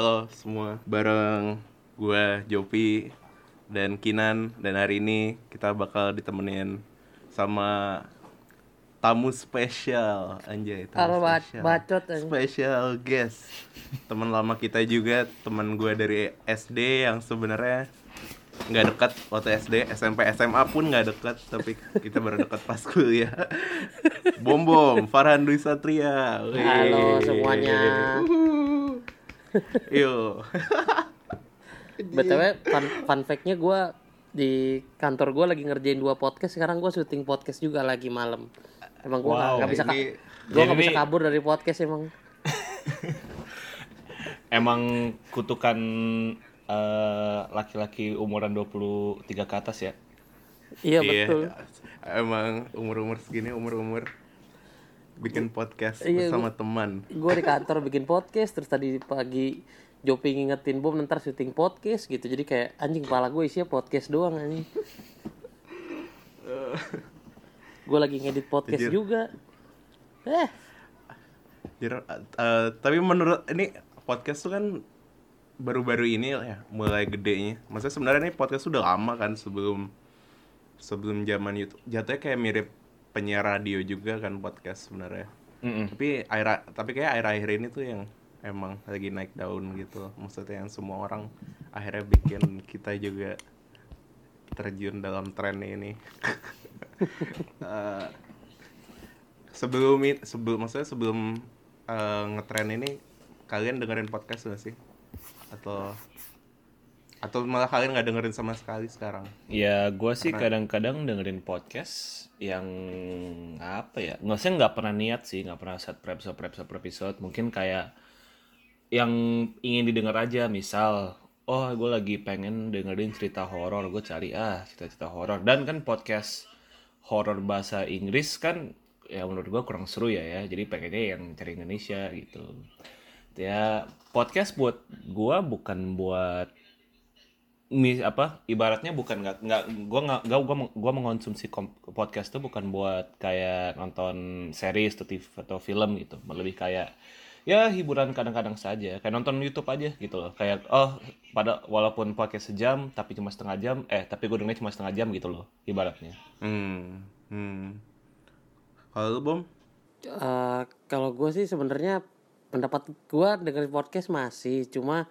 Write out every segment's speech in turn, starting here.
Halo semua. Bareng gue Jopi dan Kinan dan hari ini kita bakal ditemenin sama tamu spesial anjay tamu Halo, spesial. bacot, anjing. Special guest. Teman lama kita juga, teman gue dari SD yang sebenarnya nggak dekat waktu SD, SMP, SMA pun nggak dekat, tapi kita baru dekat pas kuliah. Bom bom, Farhan Dwi Satria. Halo semuanya. Uhuh. Yo. btw fun, fun fact-nya gue di kantor gue lagi ngerjain dua podcast sekarang gue syuting podcast juga lagi malam. Emang gue Wow, nggak bisa ini- gue nggak jadi bisa kabur dari podcast emang. Emang kutukan eh, laki-laki umuran 23 ke atas ya? iya. betul. Emang umur-umur segini umur-umur bikin podcast Iya, bersama teman. gue di kantor bikin podcast terus tadi pagi Jopi ngingetin bom ntar syuting podcast gitu jadi kayak anjing kepala gue isinya podcast doang anjing gue lagi ngedit podcast Anjir. juga eh Jir, eh, tapi menurut ini podcast tuh kan baru-baru ini lah ya mulai gedenya. Maksudnya sebenarnya ini podcast sudah lama kan sebelum sebelum zaman YouTube. Jatuhnya kayak mirip penyiar radio juga kan podcast sebenarnya. Mm-mm. Tapi akhir tapi kayak akhir-akhir ini tuh yang emang lagi naik daun gitu. Maksudnya yang semua orang akhirnya bikin kita juga terjun dalam tren ini. Eh, sebelum sebelum maksudnya sebelum eh, ngetren ini kalian dengerin podcast gak sih? Atau atau malah kalian nggak dengerin sama sekali sekarang? Ya, gue sih kadang-kadang dengerin podcast yang apa ya? Nggak sih nggak pernah niat sih, nggak pernah set per episode, per episode, per episode. Mungkin kayak yang ingin didengar aja. Misal, oh gue lagi pengen dengerin cerita horor, gue cari ah cerita-cerita horor. Dan kan podcast horor bahasa Inggris kan ya menurut gue kurang seru ya ya. Jadi pengennya yang cari Indonesia gitu. Ya podcast buat gue bukan buat mis apa ibaratnya bukan nggak nggak gua nggak gua gua, meng- gua mengonsumsi podcast tuh bukan buat kayak nonton series atau TV atau film gitu lebih kayak ya hiburan kadang-kadang saja kayak nonton YouTube aja gitu loh kayak oh pada walaupun podcast sejam tapi cuma setengah jam eh tapi gue dengernya cuma setengah jam gitu loh ibaratnya Hmm. Hmm. Kalau lu bom? Eh, kalau gue sih sebenarnya pendapat gue dengerin podcast masih cuma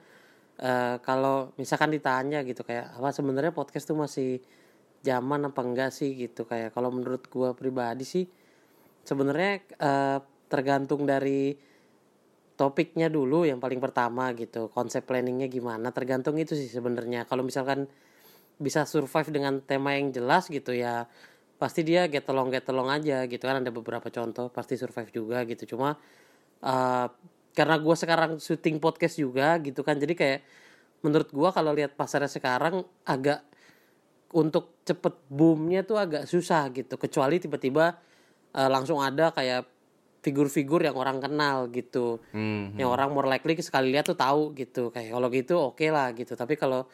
eh, kalau misalkan ditanya gitu kayak apa sebenarnya podcast tuh masih zaman apa enggak sih? gitu kayak kalau menurut gue pribadi sih sebenarnya eh, tergantung dari topiknya dulu yang paling pertama gitu konsep planningnya gimana tergantung itu sih sebenarnya. Kalau misalkan bisa survive dengan tema yang jelas gitu ya pasti dia get along get along aja gitu kan ada beberapa contoh pasti survive juga gitu. Cuma eh, karena gue sekarang syuting podcast juga gitu kan. Jadi kayak menurut gue kalau lihat pasarnya sekarang agak untuk cepet boomnya tuh agak susah gitu. Kecuali tiba-tiba eh, langsung ada kayak figur-figur yang orang kenal gitu. Hmm. yang orang more likely sekali lihat tuh tahu gitu. Kayak kalau gitu oke lah gitu. Tapi kalau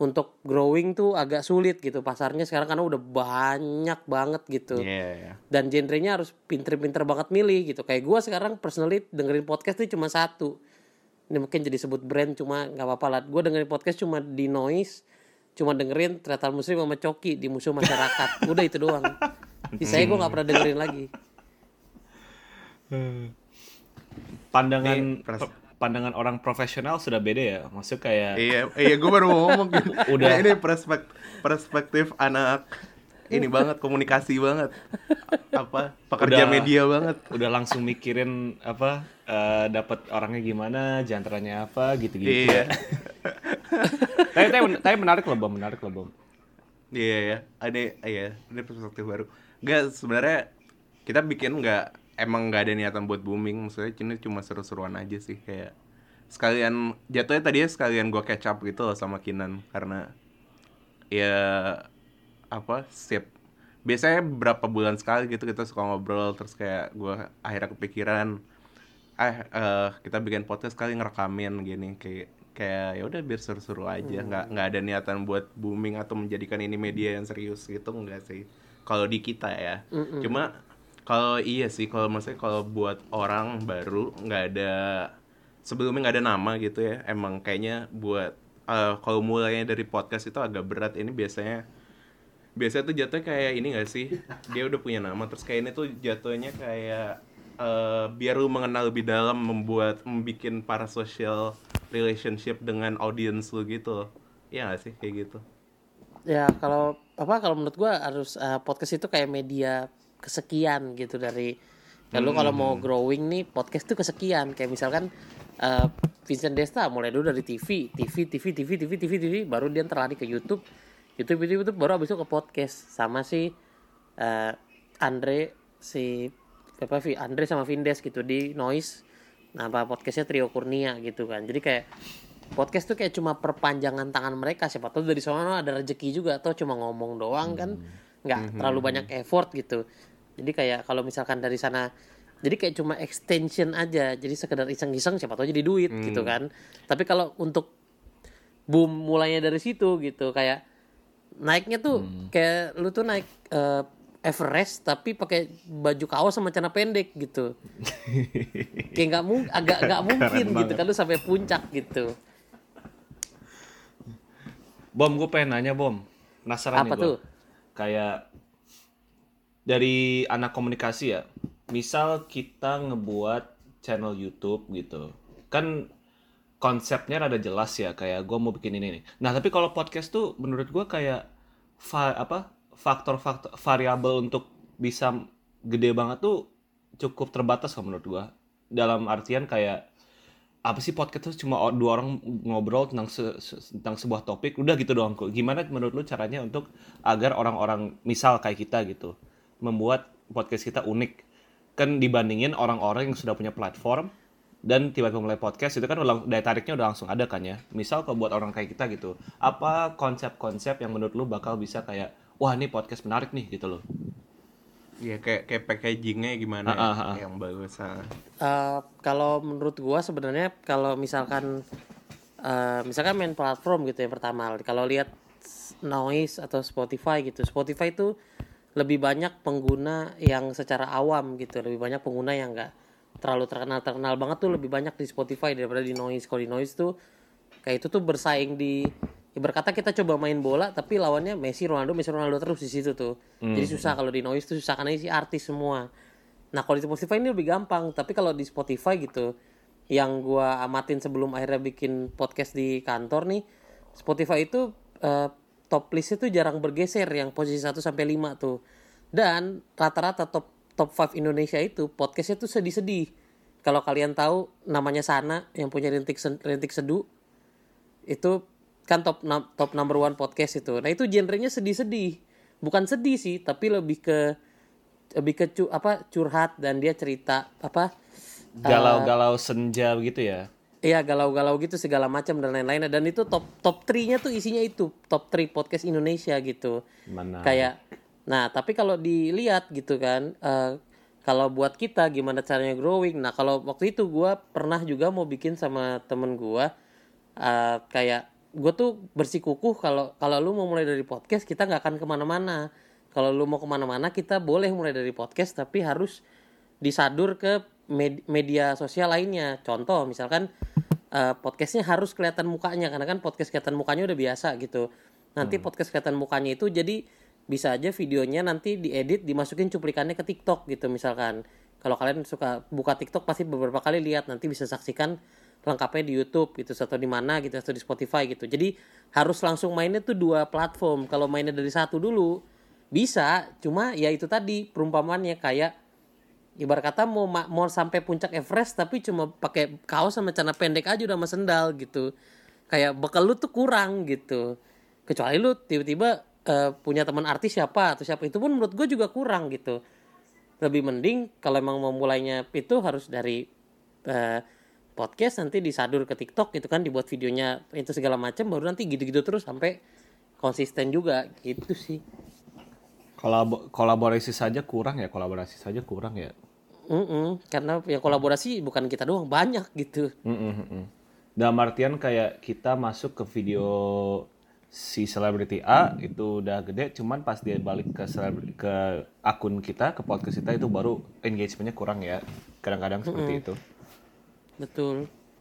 untuk growing tuh agak sulit gitu. Pasarnya sekarang karena udah banyak banget gitu. Iya, iya. dan genrenya harus pinter-pinter banget milih gitu. Kayak gua sekarang personally dengerin podcast tuh cuma satu. Ini mungkin jadi sebut brand cuma nggak apa-apa lah. Gue dengerin podcast cuma di noise cuma dengerin ternyata muslim sama coki di musuh masyarakat. Udah itu doang. Sisanya gue nggak pernah dengerin lagi. Pandangan Nih, pandangan orang profesional sudah beda ya maksud kayak Iya, iya gue baru mau ngomong. Udah. Nah, ini perspektif perspektif anak ini banget komunikasi banget. Apa? Pekerja Udah. media banget. udah langsung mikirin apa eh, dapat orangnya gimana jantranya apa gitu-gitu Iya. tapi, tapi, tapi menarik loh bom menarik loh bom Iya ya. Ada iya, ini perspektif baru. Enggak sebenarnya kita bikin nggak emang nggak ada niatan buat booming, maksudnya ini cuma seru-seruan aja sih kayak sekalian jatuhnya tadinya sekalian gua catch up gitu loh sama Kinan. Karena ya apa sip. Biasanya berapa bulan sekali gitu kita suka ngobrol terus kayak gua akhirnya kepikiran eh eh, kita bikin podcast kali ngerekamin gini. Kayak kayak ya udah biar seru-seru aja. Nggak nggak ada niatan buat booming atau menjadikan ini media yang serius gitu enggak sih. Kalau di kita ya. Cuma kalau iya sih kalau maksudnya kalau buat orang baru nggak ada sebelumnya nggak ada nama gitu ya. Emang kayaknya buat eh, kalau mulainya dari podcast itu agak berat. Ini biasanya biasanya tuh jatuhnya kayak ini gak sih? Dia udah punya nama terus kayak ini tuh jatuhnya kayak eh, biar lu mengenal lebih dalam membuat membikin para social relationship dengan audience lu gitu Iya gak sih kayak gitu? Ya kalau apa kalau menurut gua harus eh, podcast itu kayak media kesekian gitu dari ya lu kalau mau growing nih podcast tuh kesekian. Kayak misalkan eh, Vincent Desta mulai dulu dari TV TV TV TV TV TV TV baru dia terlari ke YouTube. YouTube YouTube, YouTube baru abis itu ke podcast. Sama si eh, Andre si apa Vi- Andre sama Vindes gitu di Noise. Nah apa podcastnya Trio Kurnia gitu kan. Jadi kayak podcast tuh kayak cuma perpanjangan tangan mereka. Siapa tahu dari sana ada rezeki juga atau cuma ngomong doang kan. Nggak terlalu banyak effort gitu jadi kayak kalau misalkan dari sana jadi kayak cuma extension aja. Jadi sekedar iseng-iseng siapa tahu jadi duit gitu kan. Tapi kalau untuk boom mulainya dari situ gitu. Kayak naiknya tuh kayak lu tuh naik eh, Everest tapi pakai baju kaos sama celana pendek gitu. Kayak nggak mung agak nggak mungkin gitu kan lu sampai puncak gitu. Bom, gue pengen nanya Bom. Penasaran Apa nih gua. tuh? Kayak dari anak komunikasi ya. Misal kita ngebuat channel YouTube gitu. Kan konsepnya rada jelas ya kayak gue mau bikin ini nih. Nah, tapi kalau podcast tuh menurut gue kayak va- apa? faktor-faktor variabel untuk bisa gede banget tuh cukup terbatas kalau menurut gua. Dalam artian kayak apa sih podcast tuh cuma dua orang ngobrol tentang se- se- tentang sebuah topik udah gitu doang kok gimana menurut lu caranya untuk agar orang-orang misal kayak kita gitu membuat podcast kita unik. Kan dibandingin orang-orang yang sudah punya platform dan tiba-tiba mulai podcast itu kan udah daya tariknya udah langsung ada kan ya. Misal kalau buat orang kayak kita gitu apa konsep-konsep yang menurut lu bakal bisa kayak wah ini podcast menarik nih gitu loh. Ya kayak kayak packagingnya gimana Ah, ah, ah. ya, yang bagus ah. Eh, kalau menurut gua sebenarnya kalau misalkan eh, misalkan main platform gitu yang pertama kalau lihat noise atau Spotify gitu. Spotify itu lebih banyak pengguna yang secara awam gitu lebih banyak pengguna yang enggak terlalu terkenal terkenal banget tuh lebih banyak di Spotify daripada di noise. Kalau di noise tuh kayak itu tuh bersaing di ibarat kata kita coba main bola tapi lawannya Messi Ronaldo Messi Ronaldo terus di situ tuh. Jadi susah kalau di noise tuh susah karena isi artis semua. Nah kalau di Spotify ini lebih gampang, tapi kalau di Spotify gitu, yang gua amatin sebelum akhirnya bikin podcast di kantor nih, Spotify itu eh, top listnya tuh jarang bergeser, yang posisi 1 sampai 5 tuh. Dan rata-rata top top 5 Indonesia itu podcastnya tuh sedih-sedih. Kalau kalian tahu namanya Sana yang punya rintik rintik seduh itu kan top top number one podcast itu. Nah itu genrenya sedih-sedih, bukan sedih sih, tapi lebih ke lebih ke cu- apa curhat dan dia cerita apa galau-galau senja gitu ya Iya galau-galau gitu segala macam dan lain-lain dan itu top top 3-nya tuh isinya itu top 3 podcast Indonesia gitu. mana Kayak nah, tapi kalau dilihat gitu kan eh, kalau buat kita gimana caranya growing. Nah, kalau waktu itu gua pernah juga mau bikin sama temen gua eh, kayak gue tuh bersikukuh kalau kalau lu mau mulai dari podcast kita nggak akan ke mana-mana. Kalau lu mau ke mana-mana kita boleh mulai dari podcast tapi harus disadur ke med- media sosial lainnya. Contoh misalkan eh, podcastnya harus kelihatan mukanya karena kan podcast kelihatan mukanya udah biasa gitu. Nanti podcast kelihatan mukanya itu jadi bisa aja videonya nanti diedit dimasukin cuplikannya ke TikTok gitu misalkan. Kalau kalian suka buka TikTok pasti beberapa kali lihat nanti bisa saksikan lengkapnya di YouTube gitu atau di mana gitu atau di Spotify gitu. Jadi harus langsung mainnya tuh dua platform. Kalau mainnya dari satu dulu bisa, cuma ya itu tadi perumpamannya kayak ibarat kata mau ma- mau sampai puncak Everest tapi cuma pakai kaos sama celana pendek aja udah sama sendal gitu. Kayak bekal lu tuh kurang gitu. Kecuali lu tiba-tiba eh, punya teman artis siapa atau siapa itu pun menurut gue juga kurang gitu. Lebih mending kalau emang mau mulainya itu harus dari eh, podcast nanti disadur ke TikTok gitu kan dibuat videonya itu segala macam baru nanti gitu-gitu terus sampai konsisten juga gitu sih. Kolabo- kolaborasi saja kurang ya kolaborasi saja kurang ya Mm-mm, karena ya kolaborasi bukan kita doang banyak gitu. Mm-mm, mm-mm. dalam artian kayak kita masuk ke video si selebriti A itu udah gede cuman pas dia balik ke selebri- ke akun kita ke podcast kita itu baru engagementnya kurang ya. Kadang-kadang seperti itu. Betul.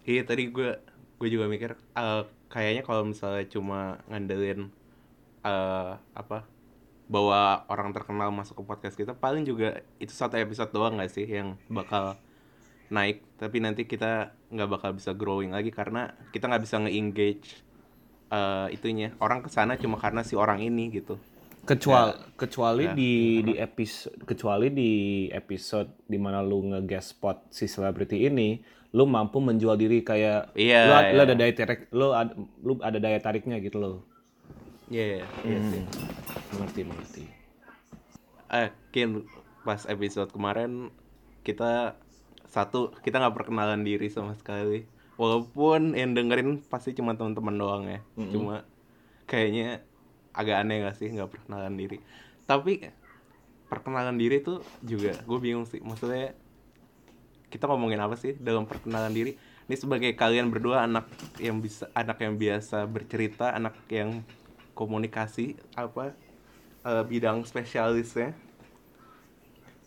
Iya tadi gue gue juga mikir eh, kayaknya kalau misalnya cuma ngandelin eh apa bawa orang terkenal masuk ke podcast kita paling juga itu satu episode doang nggak sih yang bakal naik. Tapi nanti kita nggak bakal bisa growing lagi karena kita nggak bisa nge-engage eh, itunya. Orang ke sana cuma karena si orang ini gitu. Kecuali kecuali Ya. di di episode kecuali di episode di mana lu nge-guest spot si selebriti ini lu mampu menjual diri kayak Iya, lu, ad- lu iya. ada daya tarik lu ada, lu ada daya tariknya gitu loh Iya, iya, iya sih. mengerti mengerti Eh, Kin, pas episode kemarin kita satu kita nggak perkenalan diri sama sekali. Walaupun yang dengerin pasti cuma teman-teman doang ya. Cuma kayaknya agak aneh gak sih nggak perkenalan diri. Tapi perkenalan diri tuh juga gue bingung sih. Maksudnya kita ngomongin apa sih dalam perkenalan diri? Ini sebagai kalian berdua anak yang bisa anak yang biasa bercerita, anak yang komunikasi apa eh, bidang spesialisnya.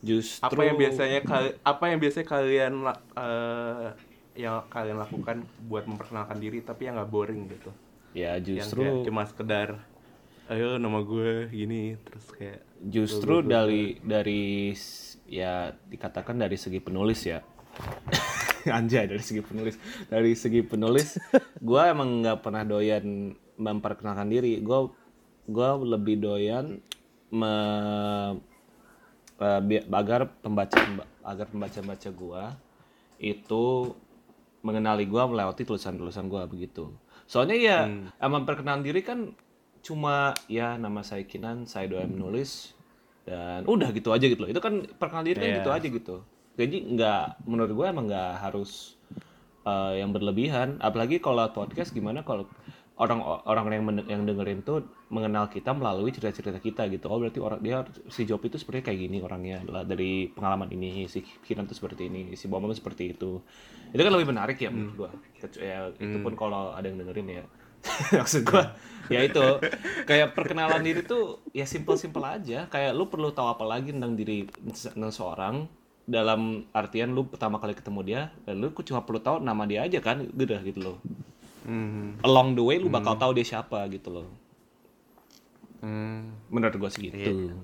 Justru apa yang biasanya kali- apa yang biasanya kalian eh, yang kalian lakukan buat memperkenalkan diri tapi yang nggak boring gitu? Ya yang justru kayak cuma sekedar ayo nama gue gini terus kayak justru dari dari s- ya dikatakan dari segi penulis ya. Anjay dari segi penulis. Dari segi penulis gue emang nggak pernah doyan memperkenalkan diri. Gue gue lebih doyan me, eh, agar pembaca agar pembaca baca gue itu mengenali gue melewati tulisan-tulisan gue begitu. Soalnya ya emang perkenalan diri kan cuma ya nama saya Kinan saya doyan menulis dan udah gitu aja gitu loh. Itu kan perkenalan diri kan Iya. gitu aja gitu. Jadi nggak menurut gue emang nggak harus eh, yang berlebihan. Apalagi kalau podcast gimana kalau orang orang yang men- yang dengerin tuh mengenal kita melalui cerita-cerita kita gitu. Oh berarti orang dia si Job itu seperti kayak gini orangnya lah dari pengalaman ini si Kinan tuh seperti ini si tuh seperti itu. Itu kan lebih menarik ya menurut gua. Kecu- ya itu pun kalau ada yang dengerin ya. Maksud gua ya itu kayak perkenalan diri tuh ya simple-simple aja. Kayak lu perlu tahu apa lagi tentang diri tentang seorang dalam artian lu pertama kali ketemu dia lu cuma perlu tahu nama dia aja kan udah gitu loh hmm, along the way lu bakal tahu dia siapa gitu loh. Hmm, menurut gua sih gitu.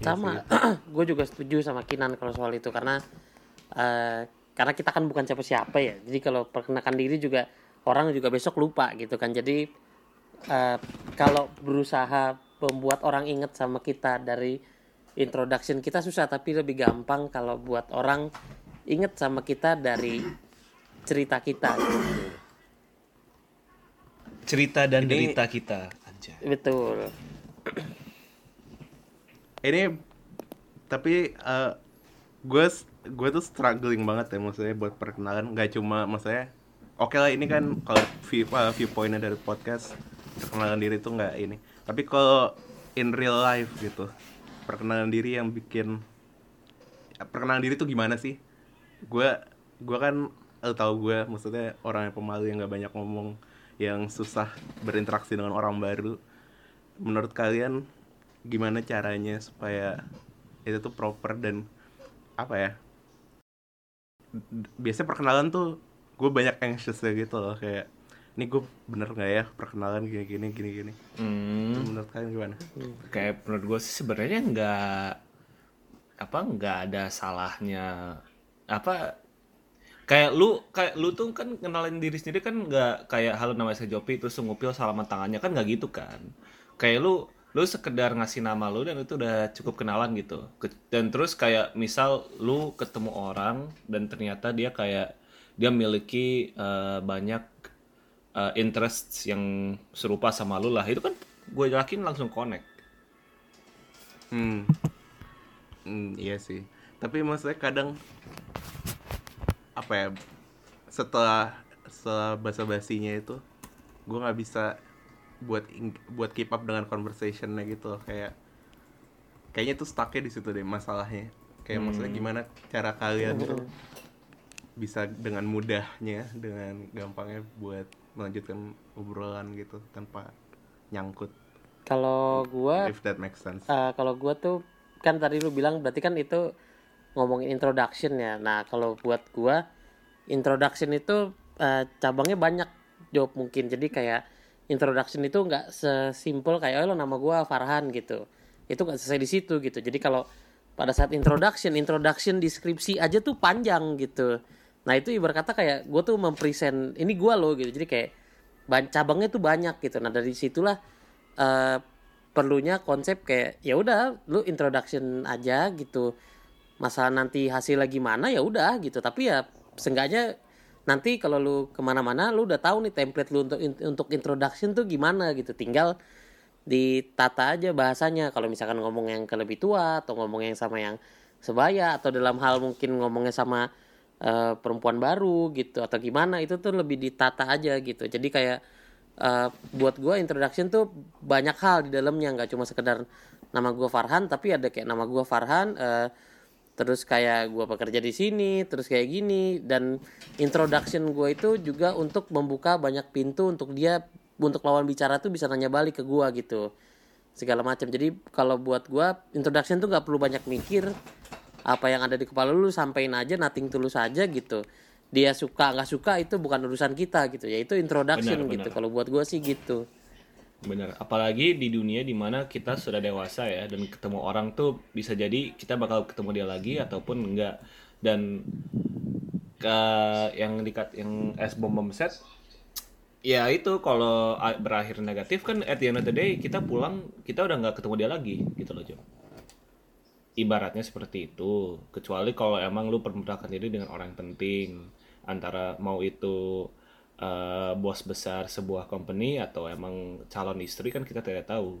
Sama. Gue juga setuju sama Kinan kalau soal itu karena eh, karena kita kan bukan siapa-siapa ya. Jadi kalau perkenalkan diri juga orang juga besok lupa gitu kan. Jadi eh, kalau berusaha membuat orang inget sama kita dari introduction kita susah tapi lebih gampang kalau buat orang inget sama kita dari cerita kita. Gitu. cerita dan Ini- derita kita anjay. Betul. Ini tapi eh, gue gue tuh struggling banget ya maksudnya buat perkenalan. Nggak cuma maksudnya oke lah ini kan kalau view eh, viewpointnya dari podcast perkenalan diri tuh nggak ini. Tapi kalau in real life gitu perkenalan diri yang bikin perkenalan diri tuh gimana sih? Gue gue kan lo tau gue maksudnya orang yang pemalu yang nggak banyak ngomong yang susah berinteraksi dengan orang baru. Menurut kalian gimana caranya supaya itu tuh proper dan apa ya? Biasanya perkenalan tuh gue banyak anxious ya gitu loh kayak ini gue bener nggak ya perkenalan gini gini gini gini. Hmm. menurut kalian gimana? Kayak menurut gue sih sebenarnya nggak apa nggak ada salahnya apa kayak lu kayak lu tuh kan kenalin diri sendiri kan nggak kayak halo nama saya Jopi terus ngupil salaman tangannya kan nggak gitu kan? Kayak lu lu sekedar ngasih nama lu dan itu udah cukup kenalan gitu. Dan terus kayak misal lu ketemu orang dan ternyata dia kayak dia memiliki eh, banyak eh, interests yang serupa sama lu lah. Itu kan gue yakin langsung connect. Hmm. Hmm, iya sih. Tapi maksudnya kadang apa ya setelah setelah basa basinya itu gue nggak bisa buat buat keep up dengan conversationnya gitu loh. kayak kayaknya tuh stucknya di situ deh masalahnya. Kayak maksudnya gimana cara kalian tuh bisa dengan mudahnya dengan gampangnya buat melanjutkan obrolan gitu tanpa nyangkut. Kalau gua if that makes sense. Eh, kalau gua tuh kan tadi lu bilang berarti kan itu ngomongin introduction ya. Nah, kalau buat gua introduction itu eh, cabangnya banyak job mungkin. Jadi kayak introduction itu nggak sesimpel kayak oh lo nama gua Farhan gitu. Itu nggak selesai di situ gitu. Jadi kalau pada saat introduction introduction deskripsi aja tuh panjang gitu. Nah itu ibarat kata kayak gue tuh mempresent ini gua loh gitu. Jadi kayak ban- cabangnya tuh banyak gitu. Nah dari situlah eh, perlunya konsep kayak ya udah lu introduction aja gitu masalah nanti hasilnya gimana ya udah gitu. Tapi ya seenggaknya nanti kalau lu ke mana-mana lu udah tahu nih template lu untuk untuk introduction tuh gimana gitu. Tinggal ditata aja bahasanya. Kalau misalkan ngomong yang ke lebih tua atau ngomong yang sama yang sebaya atau dalam hal mungkin ngomongnya sama eh, perempuan baru gitu atau gimana itu tuh lebih ditata aja gitu. Jadi kayak eh, buat gua introduction tuh banyak hal di dalamnya. Nggak cuma sekedar nama gua Farhan tapi ada kayak nama gua Farhan eh, terus kayak gua bekerja di sini terus kayak gini. Dan introduction gua itu juga untuk membuka banyak pintu untuk dia untuk lawan bicara tuh bisa nanya balik ke gua gitu. Segala macam. Jadi kalau buat gua introduction tuh nggak perlu banyak mikir. Apa yang ada di kepala lu sampein aja nothing tulus aja gitu. Dia suka nggak suka itu bukan urusan kita gitu ya. Itu introduction Benar, gitu. kalau buat gua sih gitu Bener, apalagi di dunia di mana kita sudah dewasa ya dan ketemu orang tuh bisa jadi kita bakal ketemu dia lagi ataupun enggak. Dan ke yang dikat yang es bom bom set ya itu kalau berakhir negatif kan at the end of the day kita pulang kita udah nggak ketemu dia lagi gitu loh Jo. Ibaratnya seperti itu. Kecuali kalau emang lu permudakan diri dengan orang penting antara mau itu eh, bos besar sebuah company atau emang calon istri kan kita tidak tahu.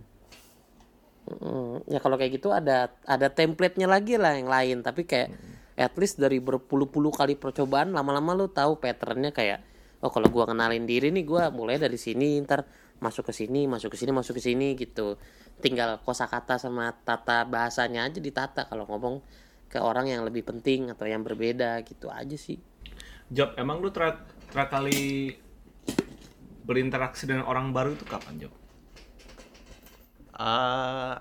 Mm, ya kalau kayak gitu ada ada template-nya lagi lah yang lain. Tapi kayak at least dari berpuluh-puluh kali percobaan lama-lama lu tahu patternnya kayak oh kalau gua kenalin diri nih gua mulai dari sini ntar masuk ke sini masuk ke sini masuk ke sini gitu. Tinggal kosakata sama tata bahasanya aja ditata kalau ngomong ke orang yang lebih penting atau yang berbeda gitu aja sih. Job, emang lu terakhir kali berinteraksi dengan orang baru itu kapan Job? Ah,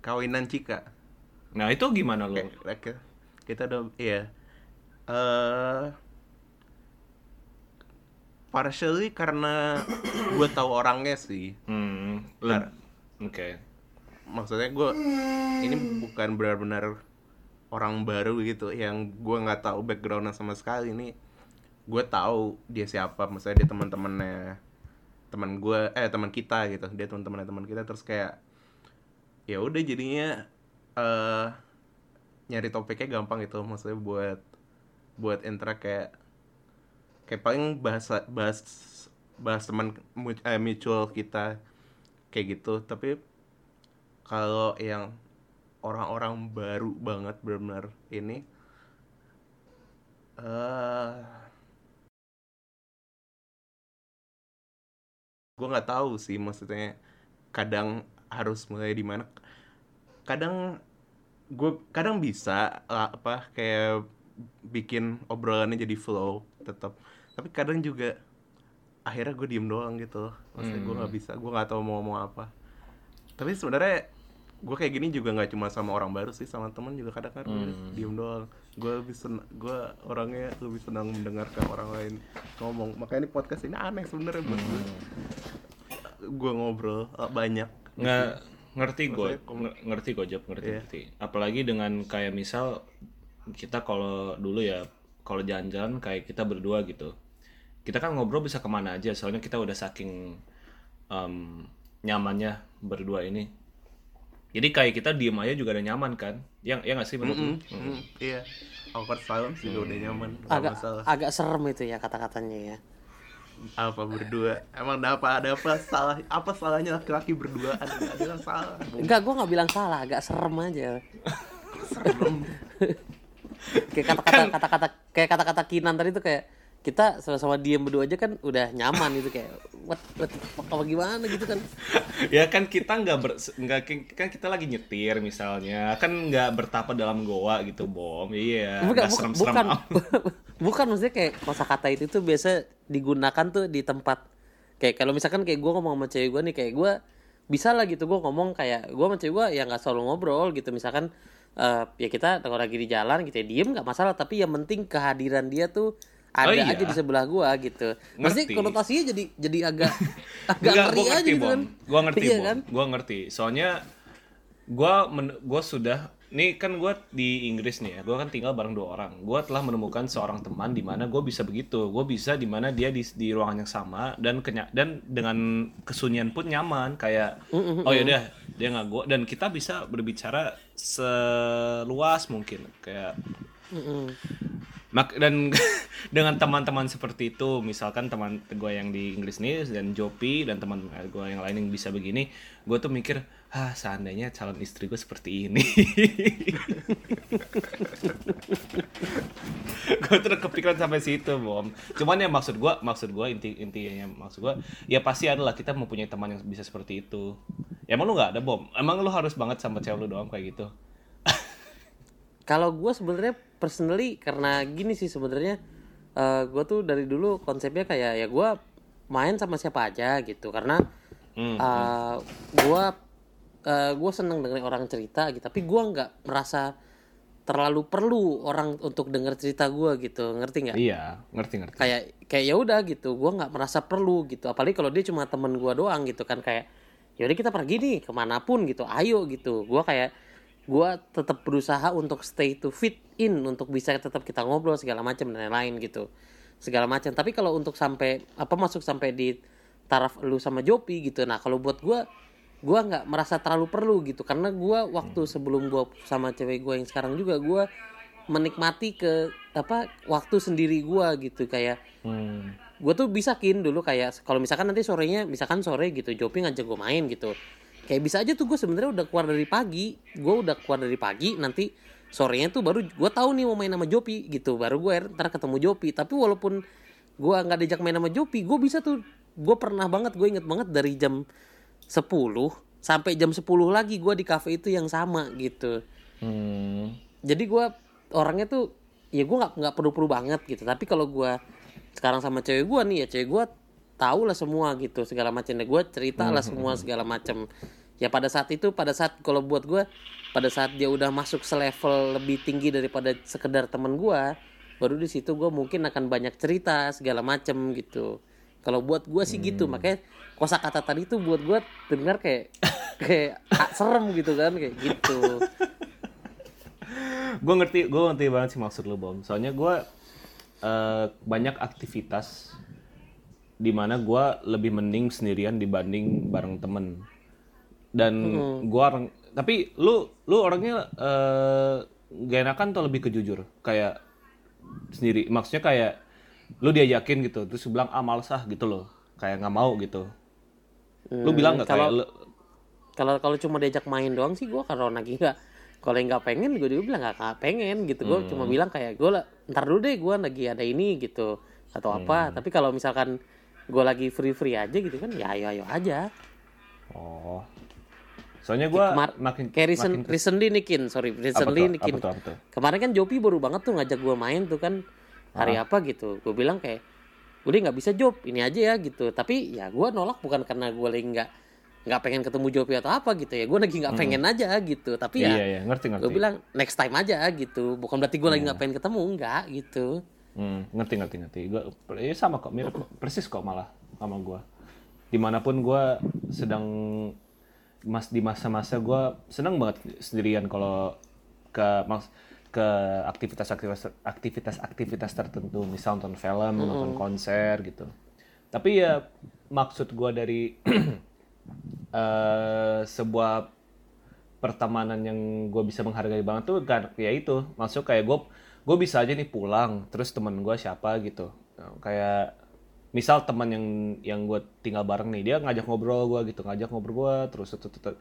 kawinan Cika. Nah itu gimana? Kayak- kayak kita udah iya. Eh partially karena gue tahu orangnya sih. Hmm. Oke. Maksudnya gue ini bukan benar-benar orang baru gitu yang gue nggak tahu backgroundnya sama sekali ini gue tahu dia siapa maksudnya dia teman-temannya teman gue eh teman kita gitu. Dia teman-temannya teman kita terus kayak ya udah jadinya eh nyari topiknya gampang gitu maksudnya buat buat interact kayak kayak paling bahasa bahas bahas teman eh, mutual kita kayak gitu. Tapi kalau yang orang-orang baru banget benar-benar ini eh gue nggak tahu sih maksudnya kadang harus mulai di mana. Kadang gue kadang bisa lah, apa kayak bikin obrolannya jadi flow tetap tapi kadang juga akhirnya gue diem doang gitu maksudnya gue nggak bisa gue nggak tahu mau ngomong apa. Tapi sebenarnya gue kayak gini juga nggak cuma sama orang baru sih sama temen juga kadang kan gue diem doang gue lebih sen gue orangnya lebih senang mendengarkan orang lain ngomong. Makanya ini podcast ini aneh sebenarnya buat gue gue ngobrol eh, banyak. Nggak ngerti gue ngerti gue Job ngerti Iya. ngerti. Apalagi dengan kayak misal kita kalau dulu ya kalau jalan-jalan kayak kita berdua gitu. Kita kan ngobrol bisa ke mana aja soalnya kita udah saking em, nyamannya berdua ini jadi kayak kita diem aja juga udah nyaman kan? Yang ya nggak sih menurut lu? Hmm, iya. Awkward silence juga udah nyaman? Agak masalah? agak serem itu ya kata-katanya ya. Apa berdua? Emang ada apa? Ada apa salah? Apa salahnya laki-laki berduaan nggak ada yang salah? Enggak gua nggak bilang salah agak serem aja. Kayak kata-kata kata-kata kayak kata-kata Kinan tadi tuh kayak kita sama-sama diem berdua aja kan udah nyaman gitu kayak what what apa gimana? gitu kan. Ya kan kita nggak ber nggak kan kita lagi nyetir misalnya kan nggak bertapa dalam goa gitu bom. Iya bukan nggak bukan serem-serem bukan, bukan maksudnya kayak kosakata itu tuh biasa digunakan tuh di tempat kayak kalau misalkan kayak gue ngomong sama cewek gue nih kayak gue bisa lah gitu gue ngomong kayak gue sama cewek gue ya nggak selalu ngobrol gitu. Misalkan eh, ya kita kalau lagi di jalan gitu ya diem nggak masalah tapi yang penting kehadiran dia tuh ada Oh, iya. aja di sebelah gua gitu pasti Ngerti. konotasinya jadi jadi agak agak Enggak, ngeri gua aja ngerti, gitu Bom. kan Gua ngerti, iya kan Gua ngerti. Soalnya gua men- gua sudah nih kan gua di Inggris nih ya. Gua kan tinggal bareng dua orang. Gua telah menemukan seorang teman di mana gua bisa begitu. Gua bisa di mana dia di, di ruangan yang sama dan kenya dan dengan kesunyian pun nyaman kayak oh ya udah dia nggak gua dan kita bisa berbicara seluas mungkin kayak Mak dan dengan teman-teman seperti itu, misalkan teman gue yang di Inggris nih dan Jopi dan teman gue yang lain yang bisa begini, gue tuh mikir, ah seandainya calon istri gue seperti ini. gue tuh kepikiran sampai situ, bom. Cuman ya maksud gue, maksud gue inti intinya maksud gue, ya pasti adalah kita mempunyai teman yang bisa seperti itu. Ya, emang lu nggak ada bom? Emang lu harus banget sama cewek lu doang kayak gitu? Kalau gue sebenarnya personally karena gini sih sebenarnya eh gue tuh dari dulu konsepnya kayak ya gue main sama siapa aja gitu. Karena Hmm, eh gue gue seneng dengerin orang cerita gitu. Tapi gue nggak merasa terlalu perlu orang untuk denger cerita gue gitu. Ngerti nggak? Iya, ngerti ngerti. kayak kayak ya udah gitu. Gue nggak merasa perlu gitu. Apalagi kalau dia cuma temen gue doang gitu kan. Kayak yaudah kita pergi nih ke mana pun gitu. Ayo gitu. Gue kayak gue tetap berusaha untuk stay to fit in untuk bisa tetap kita ngobrol segala macam dan lain-lain gitu. Segala macam tapi kalau untuk sampai apa masuk sampai di taraf lu sama Jopi gitu nah kalau buat gue gue nggak merasa terlalu perlu gitu. Karena gue waktu sebelum gue sama cewek gue yang sekarang juga gue menikmati ke apa waktu sendiri gue gitu. Kayak Hmm. gue tuh bisa kin dulu kayak kalau misalkan nanti sorenya misalkan sore gitu Jopi ngajak gue main gitu kayak bisa aja tuh gue sebenarnya udah keluar dari pagi. Gue udah keluar dari pagi nanti sorenya tuh baru gue tahu nih mau main sama Jopi gitu. Baru gue ntar ketemu Jopi. Tapi walaupun gue nggak diajak main sama Jopi gue bisa tuh. Gue pernah banget gue inget banget dari jam 10 sampai jam 10 lagi gue di cafe itu yang sama gitu. Hmm. jadi gue orangnya tuh ya gue nggak nggak perlu-perlu banget gitu. Tapi kalau gue sekarang sama cewek gue nih ya cewek gue tahu lah semua gitu segala macam. Gue cerita lah semua segala macam. Ya pada saat itu pada saat kalau buat gue pada saat dia udah masuk selevel lebih tinggi daripada sekedar teman gue baru di situ gue mungkin akan banyak cerita segala macam gitu. Kalau buat gue sih gitu. Makanya kosa kata tadi tuh buat gue dengar kayak kayak ah, serem gitu kan kayak gitu. Gue ngerti gue ngerti banget sih maksud lu bom. Soalnya gue eh, banyak aktivitas di mana gue lebih mending sendirian dibanding bareng temen. Dan gue orang tapi lu lu orangnya eh, gak enakan atau lebih ke jujur? Kayak sendiri maksudnya kayak lu diajakin gitu terus lu bilang ah males ah gitu loh. Kayak nggak mau gitu. Lu bilang nggak kayak kalau- lu? kalau kalau cuma diajak main doang sih gue kalau lagi nggak kalau yang nggak pengen gue juga bilang nggak pengen gitu. Gue cuma bilang kayak gue ntar dulu deh gue lagi ada ini gitu. Atau apa. Tapi kalau misalkan gue lagi free free aja gitu kan ya ayo ayo aja. Oh. Soalnya gue makin kayak recent, makin recently nih kin. Sorry recently nih kin. kemarin kan Jopi baru banget tuh ngajak gue main tuh kan hari apa gitu. Gue bilang kayak udah nggak bisa job ini aja ya gitu. Tapi ya gue nolak bukan karena gue lagi nggak nggak pengen ketemu Jopi atau apa gitu ya. Gue lagi nggak pengen aja gitu. Tapi ya iya iya. Ngerti ngerti. gue bilang next time aja gitu. Bukan berarti gue lagi nggak pengen ketemu. Enggak gitu Hmm, ngerti ngerti ngerti. Gue ya sama kok, mirip persis kok malah sama gue. Di mana pun gue sedang mas di masa-masa gue senang banget sendirian kalau ke mas ke aktivitas-aktivitas aktivitas-aktivitas tertentu, misal nonton film, nonton konser gitu. Tapi ya maksud gue dari eh sebuah pertemanan yang gue bisa menghargai banget tuh kan ya itu masuk kayak gue gue bisa aja nih pulang terus temen gue siapa gitu. Nah, kayak misal teman yang yang gue tinggal bareng nih dia ngajak ngobrol gue gitu ngajak ngobrol gue terus terus, terus,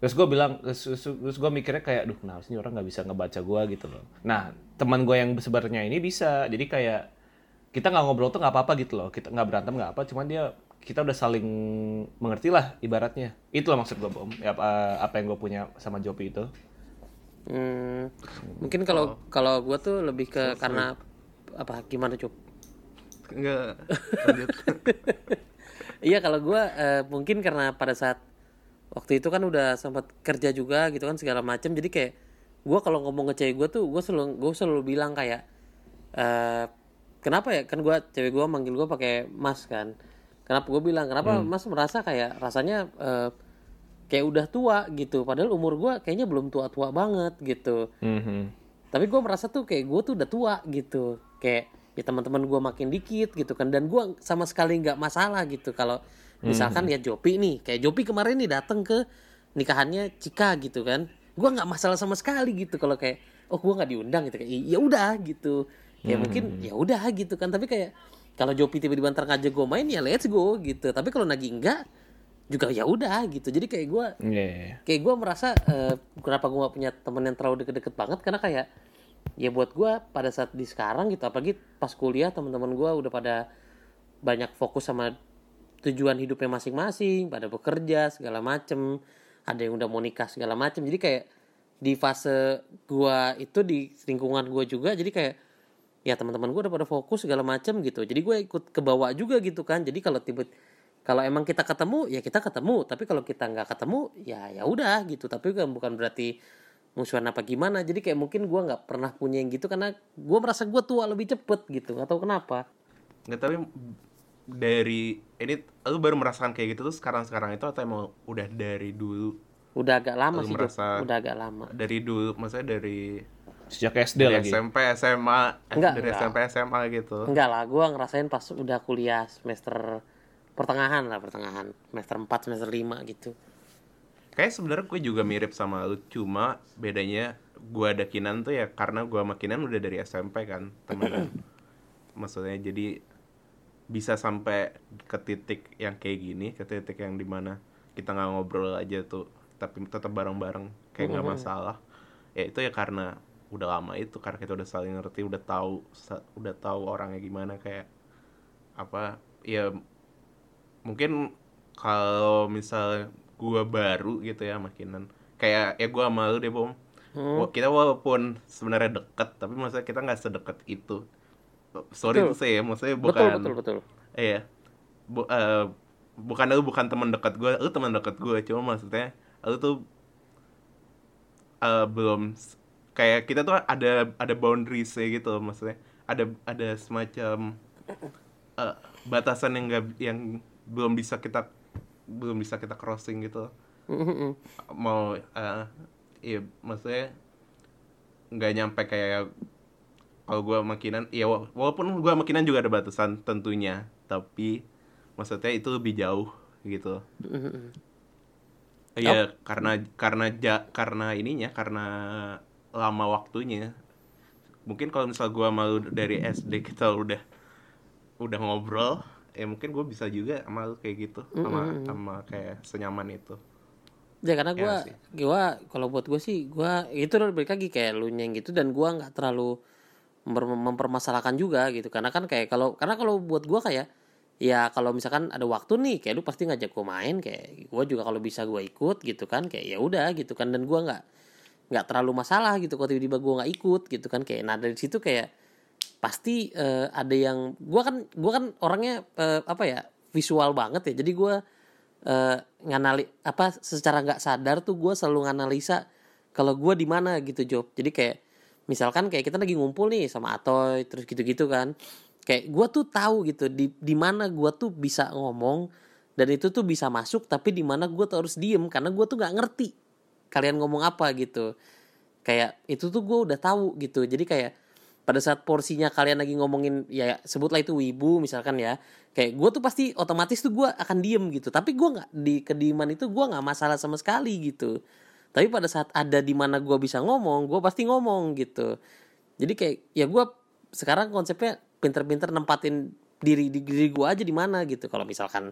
terus. Gue bilang terus, terus, gue mikirnya kayak duh kenapa sih orang nggak bisa ngebaca gue gitu loh. Nah teman gue yang sebenarnya ini bisa. Jadi kayak kita nggak ngobrol tuh nggak apa-apa gitu loh. Kita nggak berantem nggak apa cuman dia kita udah saling mengerti lah ibaratnya. Itu loh maksud gue bom. Apa, apa yang gue punya sama Jopi itu Hmm, mungkin kalau kalau gue tuh lebih ke karena apa gimana cup Enggak. Iya kalau gue mungkin karena pada saat waktu itu kan udah sempat kerja juga gitu kan segala macam jadi kayak gue kalau ngomong ke cewek gue tuh gue selalu gue selalu bilang kayak eh kenapa ya? Kan gue cewek gue manggil gue pakai mas kan. Kenapa gue bilang? Kenapa mas merasa kayak rasanya eh, kayak udah tua gitu. Padahal umur gue kayaknya belum tua-tua banget gitu. Mhm. tapi gue merasa tuh kayak gue tuh udah tua gitu. Kayak ya teman-teman gue makin dikit gitu kan. Dan gue sama sekali nggak masalah gitu kalau misalkan ya Jopi nih. Kayak Jopi kemarin nih datang ke nikahannya Cika gitu kan. Gue nggak masalah sama sekali gitu kalau kayak oh gue nggak diundang gitu kayak ya udah gitu. Kayak mungkin ya udah gitu kan. Tapi kayak kalau Jopi tiba-tiba ntar ngajak gue main ya let's go gitu. Tapi kalau lagi enggak juga ya udah gitu. Jadi kayak gue iya. kayak gue merasa eh, kenapa gue gak punya temen yang terlalu deket-deket banget? Karena kayak ya buat gue pada saat di sekarang gitu apalagi pas kuliah teman-teman gue udah pada banyak fokus sama tujuan hidupnya masing-masing pada bekerja segala macem ada yang udah mau nikah segala macem. Jadi kayak di fase gue itu di lingkungan gue juga jadi kayak ya teman-teman gue udah pada fokus segala macem gitu. Jadi gue ikut ke bawah juga gitu kan. Jadi kalau tiba kalau emang kita ketemu ya kita ketemu. Tapi kalau kita nggak ketemu ya ya udah gitu. Tapi kan bukan berarti musuhan apa gimana. Jadi kayak mungkin gue nggak pernah punya yang gitu karena gue merasa gue tua lebih cepet gitu. Nggak tahu kenapa. Nggak tapi dari ini lu baru merasakan kayak gitu tuh sekarang sekarang itu atau emang udah dari dulu? Udah agak lama Lu sih Jok. merasa- udah agak lama. dari dulu maksudnya dari Sejak SD dari lagi. SMP SMA Enggak, dari enggak. SMP SMA gitu. Enggak lah gue ngerasain pas udah kuliah semester pertengahan lah pertengahan. Semester 4 semester 5 gitu. Kayak sebenarnya gue juga mirip sama lu cuma bedanya gue ada Kinan tuh ya karena gue sama Kinan udah dari SMP kan temenan. Maksudnya jadi bisa sampai ke titik yang kayak gini ke titik yang di mana kita nggak ngobrol aja tuh tapi tetap bareng-bareng kayak nggak masalah. Ya itu ya karena udah lama itu karena kita udah saling ngerti udah tahu udah tahu orangnya gimana kayak apa ya mungkin kalau misal gua baru gitu ya makinan kayak ya gua sama lu deh bom. Wa- kita walaupun sebenarnya deket tapi maksudnya kita nggak sedekat itu. Sorry Betul. tuh saya maksudnya betul bukan betul betul. iya. Bu- eh, bukan lu bukan teman dekat gue lu teman dekat gue cuma maksudnya lu tuh eh, belum kayak kita tuh ada ada boundaries gitu maksudnya. Ada ada semacam eh, batasan yang nggak yang belum bisa kita belum bisa kita crossing gitu. Mau eh iya maksudnya nggak nyampe kayak kalau gue makinan ya wa- walaupun gue makinan juga ada batasan tentunya tapi maksudnya itu lebih jauh gitu. Iya karena karena ja, karena ininya karena lama waktunya. Mungkin kalau misal gue mau dari SD kita udah udah ngobrol ya mungkin gue bisa juga sama lu kayak gitu sama sama kayak senyaman itu. Ya karena Ya gua sih. gua kalau buat gue sih gua itu balik lagi kayak lu yang gitu dan gua nggak terlalu memper- mempermasalahkan juga gitu. Karena kan kayak kalau karena kalau buat gua kayak ya kalau misalkan ada waktu nih kayak lu pasti ngajak gua main kayak gua juga kalau bisa gua ikut gitu kan kayak ya udah gitu kan. Dan gua nggak nggak terlalu masalah gitu kalau tiba-tiba gua nggak ikut gitu kan. Kayak nah dari situ kayak pasti eh, ada yang gua kan gua kan orangnya eh, apa ya visual banget ya. Jadi gua eh, nganali apa secara nggak sadar tuh gue selalu nganalisa kalau gue di mana gitu job. Jadi kayak misalkan kayak kita lagi ngumpul nih sama Atoy terus gitu-gitu kan. Kayak gue tuh tahu gitu di di mana gue tuh bisa ngomong dan itu tuh bisa masuk tapi di mana gue tuh harus diem karena gue tuh nggak ngerti kalian ngomong apa gitu. Kayak itu tuh gue udah tahu gitu. Jadi kayak pada saat porsinya kalian lagi ngomongin ya sebutlah itu wibu misalkan ya kayak gue tuh pasti otomatis tuh gue akan diem gitu. Tapi gue nggak di kediaman itu gue nggak masalah sama sekali gitu. Tapi pada saat ada di mana gue bisa ngomong gue pasti ngomong gitu. Jadi kayak ya gue sekarang konsepnya pinter-pinter nempatin diri di diri gue aja di mana gitu. Kalau misalkan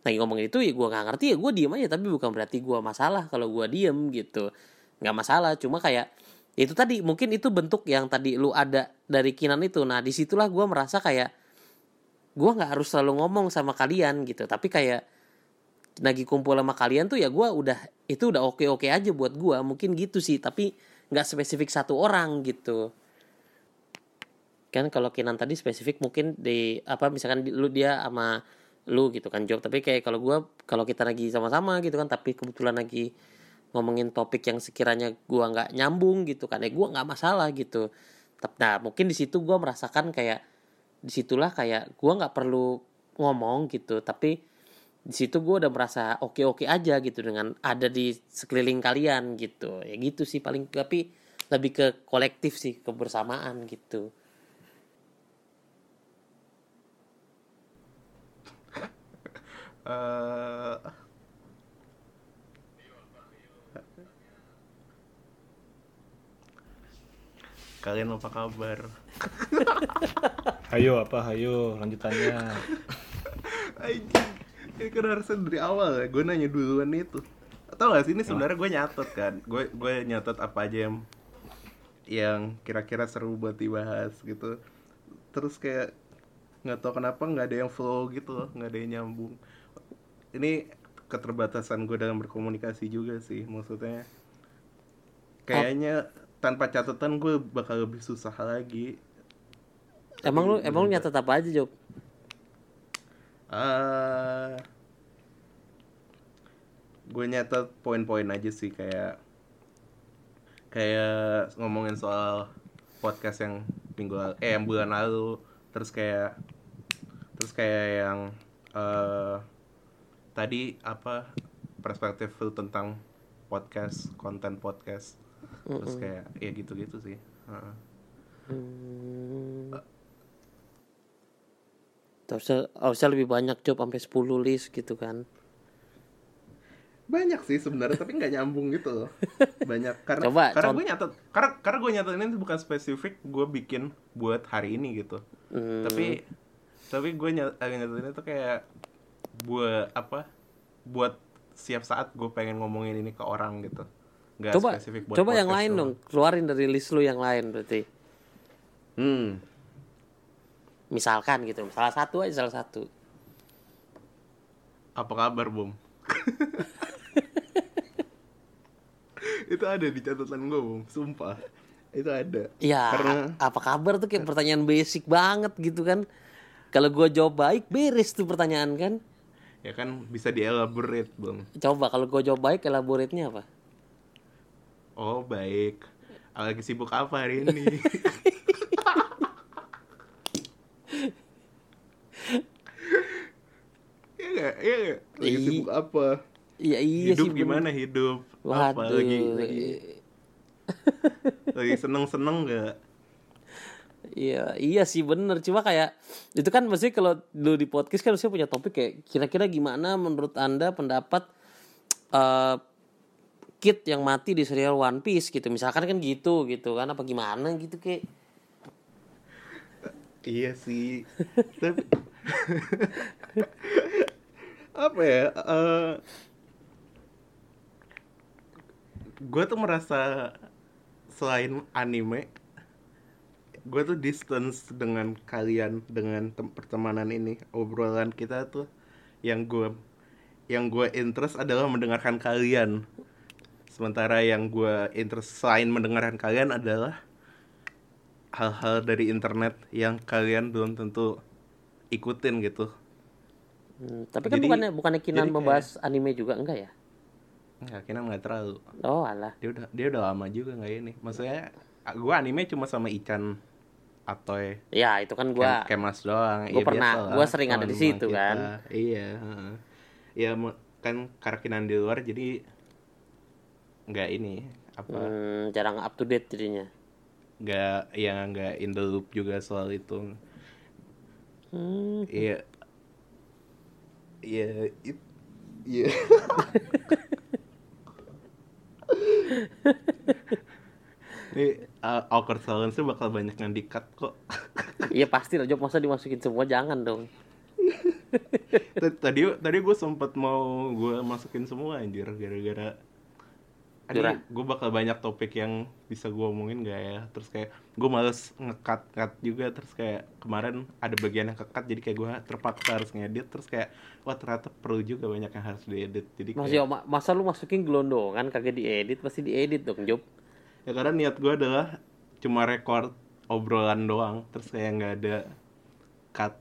lagi ngomongin itu ya gue nggak ngerti ya gue diem aja. Tapi bukan berarti gue masalah kalau gue diem gitu. Nggak masalah cuma kayak ya itu tadi mungkin itu bentuk yang tadi lu ada dari kinan itu. Nah di situlah gue merasa kayak gue nggak harus selalu ngomong sama kalian gitu. Tapi kayak lagi kumpul sama kalian tuh ya gue udah itu udah oke oke aja buat gue mungkin gitu sih tapi nggak spesifik satu orang gitu. Kan kalau Kinan tadi spesifik mungkin di apa misalkan di- lu dia sama lu gitu kan job. Tapi kayak kalau gua kalau kita lagi sama-sama gitu kan tapi kebetulan lagi ngomongin topik yang sekiranya gua nggak nyambung gitu kan ya gua nggak masalah gitu. Nah mungkin di situ gua merasakan kayak di situlah kayak gua nggak perlu ngomong gitu tapi di situ gue udah merasa oke oke aja gitu dengan ada di sekeliling kalian gitu. Ya gitu sih paling tapi lebih ke kolektif sih kebersamaan gitu. Eh kalian apa kabar. Hayo apa? Hayo lanjutannya. Anjing, ini kan harusnya dari awal ya, gue nanya duluan itu. Tau gak sih, ini sebenarnya gue nyatet kan. Gue gue nyatet apa aja yang Yang kira-kira seru buat dibahas gitu. Terus kayak nggak tau kenapa nggak ada yang flow gitu loh nggak ada yang nyambung. Ini keterbatasan gue dalam berkomunikasi juga sih maksudnya. Kayaknya tanpa catatan gue bakal lebih susah lagi. Emang lu emang lu nyatet apa aja Job? Ah, gue nyatet poin-poin aja sih kayak kayak ngomongin soal podcast yang minggu lalu, eh yang bulan lalu. Terus kayak terus kayak yang eh tadi apa perspektif lu tentang podcast konten podcast terus kayak ya gitu-gitu sih. Heeh. Hmm. harusnya harusnya lebih banyak Job sampai 10 list gitu kan. Banyak sih sebenarnya tapi nggak nyambung gitu loh. Banyak. Karena Coba, karena cont- gue nyatet karena karena gue nyatet ini bukan spesifik gue bikin buat hari ini gitu. Hmm. tapi tapi gue nyat, eh, nyatet ini tuh kayak buat apa? Buat siap saat gue pengen ngomongin ini ke orang gitu nggak coba spesifik buat coba yang lain dong keluarin dari list lu yang lain berarti. Hmm. Misalkan gitu salah satu aja salah satu. Apa kabar bom itu ada di catatan gue bom sumpah. Itu ada. Ya karena apa kabar tuh kayak pertanyaan basic banget gitu kan. Kalau gua jawab baik beres tuh pertanyaan kan. Ya kan bisa dielaborate bang coba kalau gua jawab baik elaborate-nya apa Oh baik. Lagi sibuk apa hari ini? Iya gak? Iya gak? Lagi Ih, sibuk apa? iya iya hidup sih bener. gimana hidup? Apa waduh lagi lagi lagi seneng-seneng gak? Iya, iya sih bener. Cuma kayak itu kan mesti kalau lu di podcast kan harusnya punya topik kayak kira-kira gimana menurut anda pendapat eh Kid yang mati di serial One Piece gitu. Misalkan kan gitu gitu kan apa gimana gitu kayak Iya sih. Tapi apa ya? eh gue tuh merasa selain anime, gue tuh distance dengan kalian dengan tem- pertemanan ini. Obrolan kita tuh yang gue yang gue interest adalah mendengarkan kalian. Sementara yang gue interest selain mendengarkan kalian adalah hal-hal dari internet yang kalian belum tentu ikutin gitu. Hmm, tapi kan Jadi- bukannya bukannya Kinan kayak- membahas anime juga enggak ya? Nggak, kira nggak terlalu. Oh alah. Dia udah dia udah lama juga nggak ini. Maksudnya gue anime cuma sama Ichan Atoy. Ya itu kan gua Kayak Mas doang. gua Iya, pernah- biasa lah, gua sering ada di situ kita. kan. Iya. heeh. Ya kan karakinan di luar jadi nggak ini apa hmm, jarang up to date jadinya. nggak ya nggak in the loop juga soal itu. Hmm, Iya. Iya, it- iya. Ini uh, awkward silence bakal banyak yang di-cut kok. iya pasti lah Job masa dimasukin semua jangan dong. Tadi tadi gue sempet mau gue masukin semua anjir gara-gara Jurah. gue bakal banyak topik yang bisa gue omongin gak ya terus kayak gue males ngekat cut juga terus kayak kemarin ada bagian yang kekat jadi kayak gue terpaksa harus ngedit terus kayak wah ternyata perlu juga banyak yang harus diedit jadi kayak, Masih ma- masa lu masukin gelondongan kagak diedit pasti diedit dong Job. ya karena niat gue adalah cuma record obrolan doang terus kayak nggak ada cut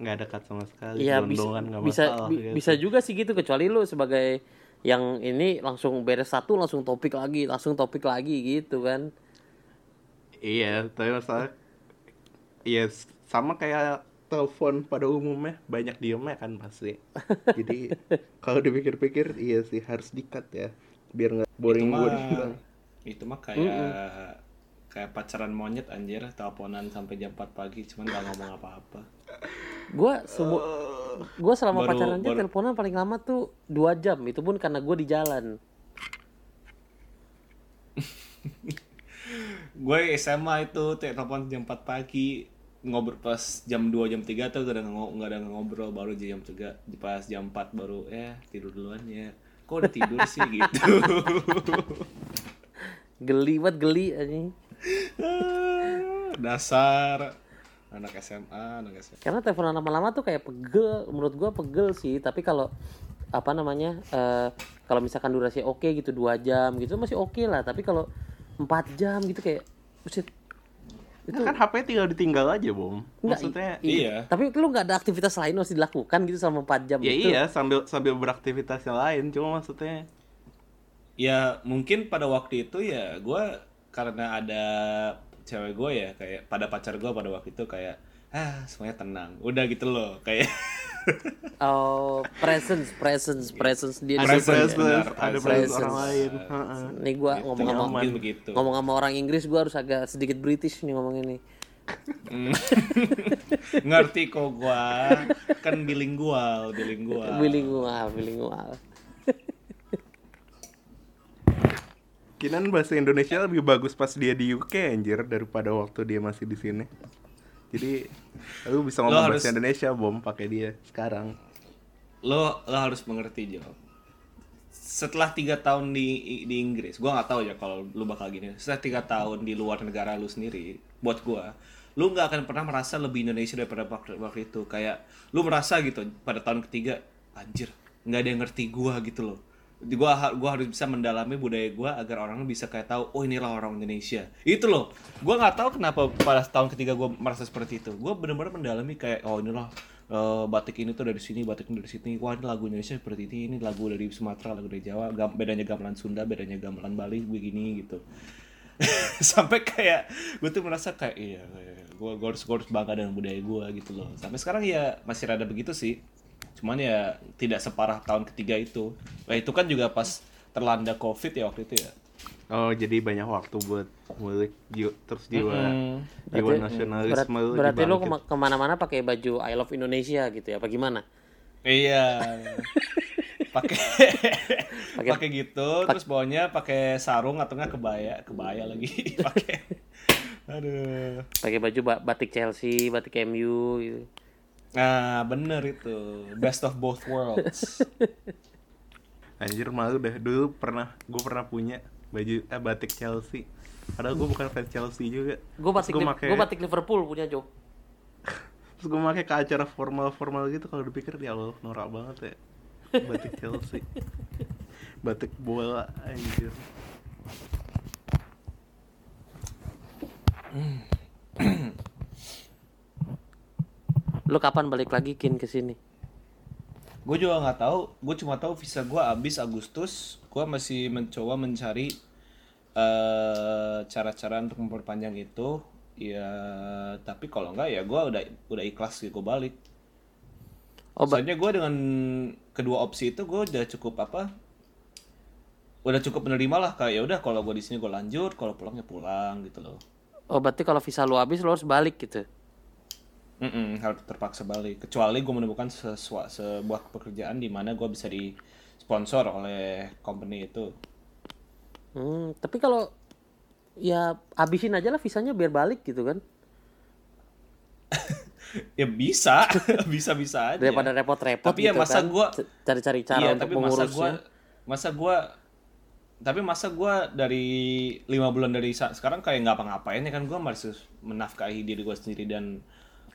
nggak ada cut sama sekali bisa gelondongan nggak bisa masalah bi- gitu. bisa juga sih gitu kecuali lu sebagai yang ini langsung beres satu langsung topik lagi langsung topik lagi gitu kan. Iya, tapi masalah Iya, sama kayak telepon pada umumnya banyak diemnya kan pasti. Jadi kalau dipikir-pikir iya sih harus dikat ya biar nggak boring itu gue mah itu mah kayak kayak pacaran monyet anjir teleponan sampai jam 4 pagi cuman gak ngomong apa-apa gue semua gue selama Baru- pacaran aja baru- teleponan paling lama tuh dua jam. Itu pun karena gue di jalan. Gue SMA itu te- telepon jam 4 pagi ngobrol pas jam 2 jam 3 tuh gak ada nggak ada ngobrol baru jam 3 pas jam 4 baru eh tidur duluan ya. Kok udah tidur sih gitu. Geli banget geli anjing. Dasar anak SMA anak SMA karena teleponan lama-lama tuh kayak pegel menurut gue pegel sih. Tapi kalau apa namanya eh, kalau misalkan durasi oke gitu dua jam gitu masih oke lah. Tapi kalau empat jam gitu kayak buset. Itu kan HP tinggal ditinggal aja bom. Enggak, maksudnya iya. Tapi lu nggak ada aktivitas lain harus dilakukan gitu selama 4 jam ya itu iya sambil sambil beraktivitas yang lain. Cuma maksudnya ya mungkin pada waktu itu ya gue karena ada cewek gue ya kayak pada pacar gue pada waktu itu kayak ah semuanya tenang. Udah gitu loh kayak oh presence presence presence dia ada ya. presence benar, ada presence. presence. orang lain. Heeh. nih gua ngomong sama mungkin begitu. ngomong sama orang Inggris gua harus agak sedikit British nih ngomong ini ngerti kok gue kan bilingual bilingual. Bilingual bilingual Kinan bahasa Indonesia lebih bagus pas dia di UK anjir daripada waktu dia masih di sini. Jadi lu bisa ngomong harus- bahasa Indonesia bom pakai dia sekarang. lo lo harus mengerti Jo setelah tiga tahun di di Inggris gua nggak tahu ya kalau lu bakal gini setelah tiga tahun di luar negara lu sendiri buat gua lu nggak akan pernah merasa lebih Indonesia daripada waktu, waktu itu kayak lu merasa gitu pada tahun ketiga anjir nggak ada yang ngerti gua gitu loh ha- gua harus bisa mendalami budaya gua agar orang bisa kayak tahu oh inilah orang Indonesia. Itu loh. Gua nggak tahu kenapa pada tahun ketiga gua merasa seperti itu. Gua benar-benar mendalami kayak oh inilah eh, batik ini tuh dari sini batik ini dari sini. Wah ini lagu Indonesia seperti ini ini lagu dari Sumatera lagu dari Jawa. Gam- bedanya gamelan Sunda bedanya gamelan Bali begini gitu. Sampai kayak gue tuh merasa kayak iya gue gue harus gue harus bangga dengan budaya gue gitu loh. Sampai sekarang ya masih rada begitu sih cuman ya tidak separah tahun ketiga itu. Nah itu kan juga pas terlanda covid ya waktu itu ya? Oh, jadi banyak waktu buat jiwa, terus jiwa jiwa Berarti- nasionalisme Berat- lu berarti lu dibangkit. kema- ke mana-mana pakai baju I love Indonesia gitu ya apa gimana? Iya. Pakai pakai gitu terus bawahnya pakai sarung atau enggak kebaya kebaya lagi. Pakai. Aduh. Pakai baju ba- batik Chelsea batik MU gitu nah bener itu best of both worlds Anjir malu dah dulu pernah gue pernah punya baju eh, batik Chelsea. Padahal gue bukan fans Chelsea juga. gue batik gue gua batik Liverpool punya Jo terus gue pakai ke acara formal-formal gitu kalau dipikir ya Allah norak banget ya. Batik Chelsea. Batik bola anjir. lu kapan balik lagi kin ke sini? Gue juga nggak tahu. Gue cuma tahu visa gue habis Agustus. Gue masih mencoba mencari eh cara-cara untuk memperpanjang itu. Ya tapi kalau enggak ya gue udah udah ikhlas sih gue balik. Oh soalnya gue dengan kedua opsi itu gue udah cukup apa udah cukup menerima lah kayak ya udah kalau gue di sini gue lanjut kalau pulang ya pulang gitu loh. Oh berarti kalau visa lu habis lu harus balik gitu Mm-mm, harus terpaksa balik kecuali gue menemukan sesua, sebuah pekerjaan di mana gue bisa di sponsor oleh company itu Hmm, tapi kalau ya habisin aja lah visanya biar balik gitu kan. ya bisa bisa bisa aja Daripada repot-repot Tapi ya gitu masa kan. gua- C- cari-cari cara iya untuk tapi masa mengurusnya. gua masa gua tapi masa gua dari lima bulan dari sekarang kayak nggak apa-ngapain ya kan gua masih menafkahi diri gua sendiri dan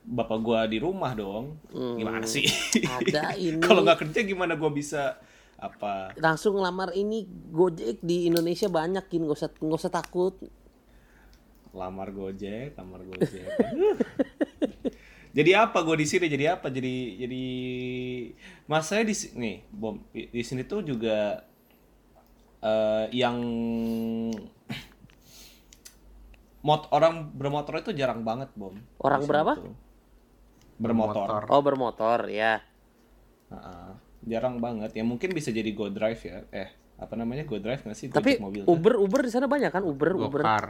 bapak gua di rumah dong gimana sih Hmm. Ada ini. kalau nggak kerja gimana gua bisa apa Langsung ngelamar ini Gojek di Indonesia banyak kin, gak usah nggak usah takut. lamar gojek lamar gojek jadi apa gue di sini jadi apa jadi jadi masanya di sini nih bom di sini tuh juga eh, yang mot orang bermotor itu jarang banget bom Orang berapa? tuh. Bermotor, Bermotor. Oh bermotor ya. Heeh. jarang banget ya mungkin bisa jadi go drive ya eh apa namanya go drive nggak sih Tapi mobil. Uber Uber di sana banyak kan Uber Uber. Gokar.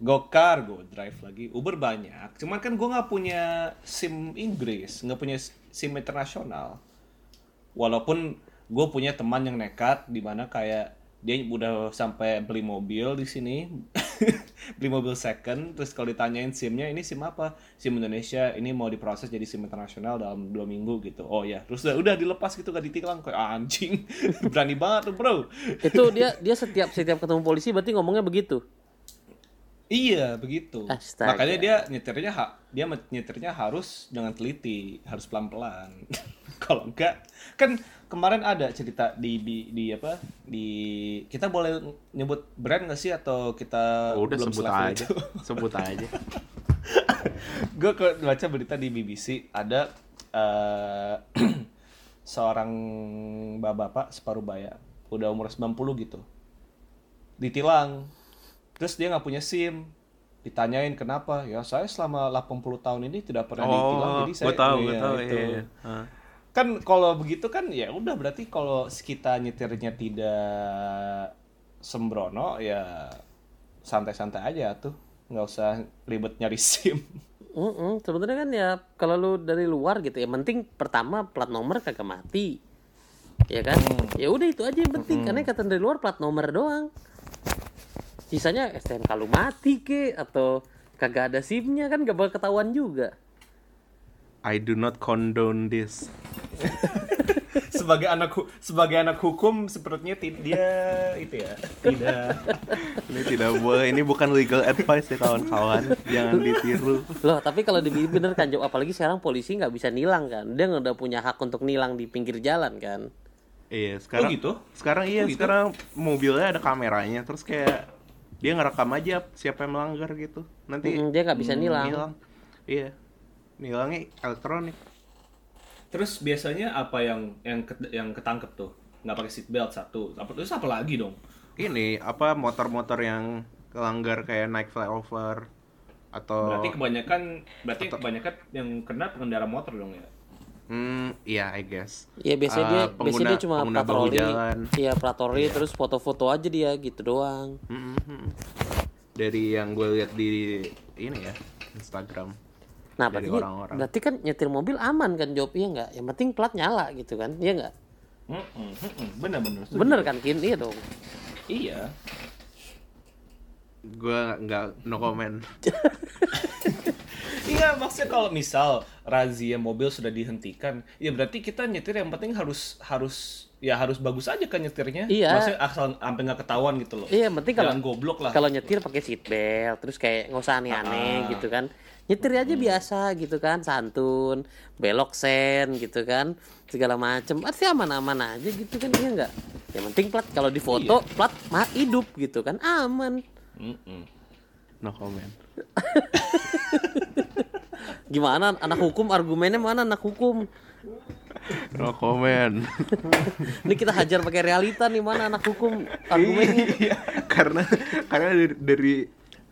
Gokar, Go Drive lagi. Uber banyak. Cuman kan gue nggak punya SIM Inggris, nggak punya SIM internasional. Walaupun gue punya teman yang nekat, di mana kayak dia udah sampai beli mobil di sini, beli mobil second, terus kalau ditanyain SIM-nya ini SIM apa? SIM Indonesia, ini mau diproses jadi SIM internasional dalam dua minggu gitu. Oh ya, terus udah, udah dilepas gitu gak ditilang kayak "Ah, anjing, berani banget tuh bro. Itu dia dia setiap setiap ketemu polisi berarti ngomongnya begitu. Iya begitu. Astaga. Makanya dia nyetirnya ha- dia nyetirnya harus dengan teliti, harus pelan-pelan. Kalau enggak, kan kemarin ada cerita di, di di apa di kita boleh nyebut brand nggak sih atau kita Oh, udah belum sebut aja. itu? Sebut aja. gue baca berita di BBC ada eh, seorang bapak-bapak separuh baya udah umur 90 gitu ditilang terus dia nggak punya SIM ditanyain kenapa ya saya selama 80 tahun ini tidak pernah ditilang Oh, jadi saya gue tahu, gue Iya, tahu. itu. Iya, iya. Kan kalau begitu kan ya udah berarti kalau kita nyetirnya tidak sembrono ya santai-santai aja tuh. Nggak usah ribet nyari SIM. Mm-mm, sebenarnya kan ya kalau lu dari luar gitu ya penting pertama plat nomor kagak mati. Ya kan? Ya udah itu aja yang penting karena kata dari luar plat nomor doang. Sisanya STNK lu mati ke atau kagak ada SIM-nya kan gak bakal ketahuan juga I do not condone this. sebagai anak sebagai anak hukum sepertinya ti- dia itu ya tidak Ini tidak boleh. Ini bukan legal advice ya kawan-kawan. Jangan ditiru. loh tapi kalau di bener kan Jok, apalagi sekarang polisi nggak bisa nilang kan dia nggak udah punya hak untuk nilang di pinggir jalan kan Iya, sekarang Oh, gitu? Sekarang iya, Oh, gitu? sekarang mobilnya ada kameranya terus kayak dia ngerekam aja siapa yang melanggar gitu. Nanti Mm-mm, dia nggak bisa hmm, nilang. nilang. Iya. Nilangnya elektronik. terus biasanya apa yang yang ket- yang ketangkep tuh nggak pakai seat belt satu apa terus apa lagi dong Ini apa motor-motor yang kelanggar kayak naik flyover atau berarti kebanyakan berarti kebanyakan yang kena pengendara motor dong ya Hmm, iya I guess. Iya biasanya Ah, dia pengguna- biasanya dia cuma bahu patroli. jalan. Iya patroli terus foto-foto aja dia gitu doang. Hmm, hmm. Dari yang gue lihat di ini ya Instagram. Nah Dari berarti orang-orang. berarti kan nyetir mobil aman kan Job iya nggak? Yang penting plat nyala gitu kan? Iya nggak? bener-bener Bener kan Kin? Iya dong. iya Gue nggak no comment. Iya, maksudnya kalau misal razia mobil sudah dihentikan, ya berarti kita nyetir yang penting harus harus ya harus bagus aja kan nyetirnya. Iya. Maksudnya asal sampai nggak ketahuan gitu loh. Iya penting kalau Jangan goblok lah. kalau nyetir pakai seat belt terus kayak nggak usah aneh-aneh gitu kan. Nyetir aja biasa gitu kan, santun, belok sen gitu kan, segala macem. Pasti aman-aman aja gitu kan, iya nggak? Yang penting plat kalau di foto plat mah hidup gitu kan, aman. Mm-mm. No comment. Gimana anak hukum argumennya mana anak hukum? No comment. Ini kita hajar pakai realita nih mana anak hukum argumennya. karena karena dari, dari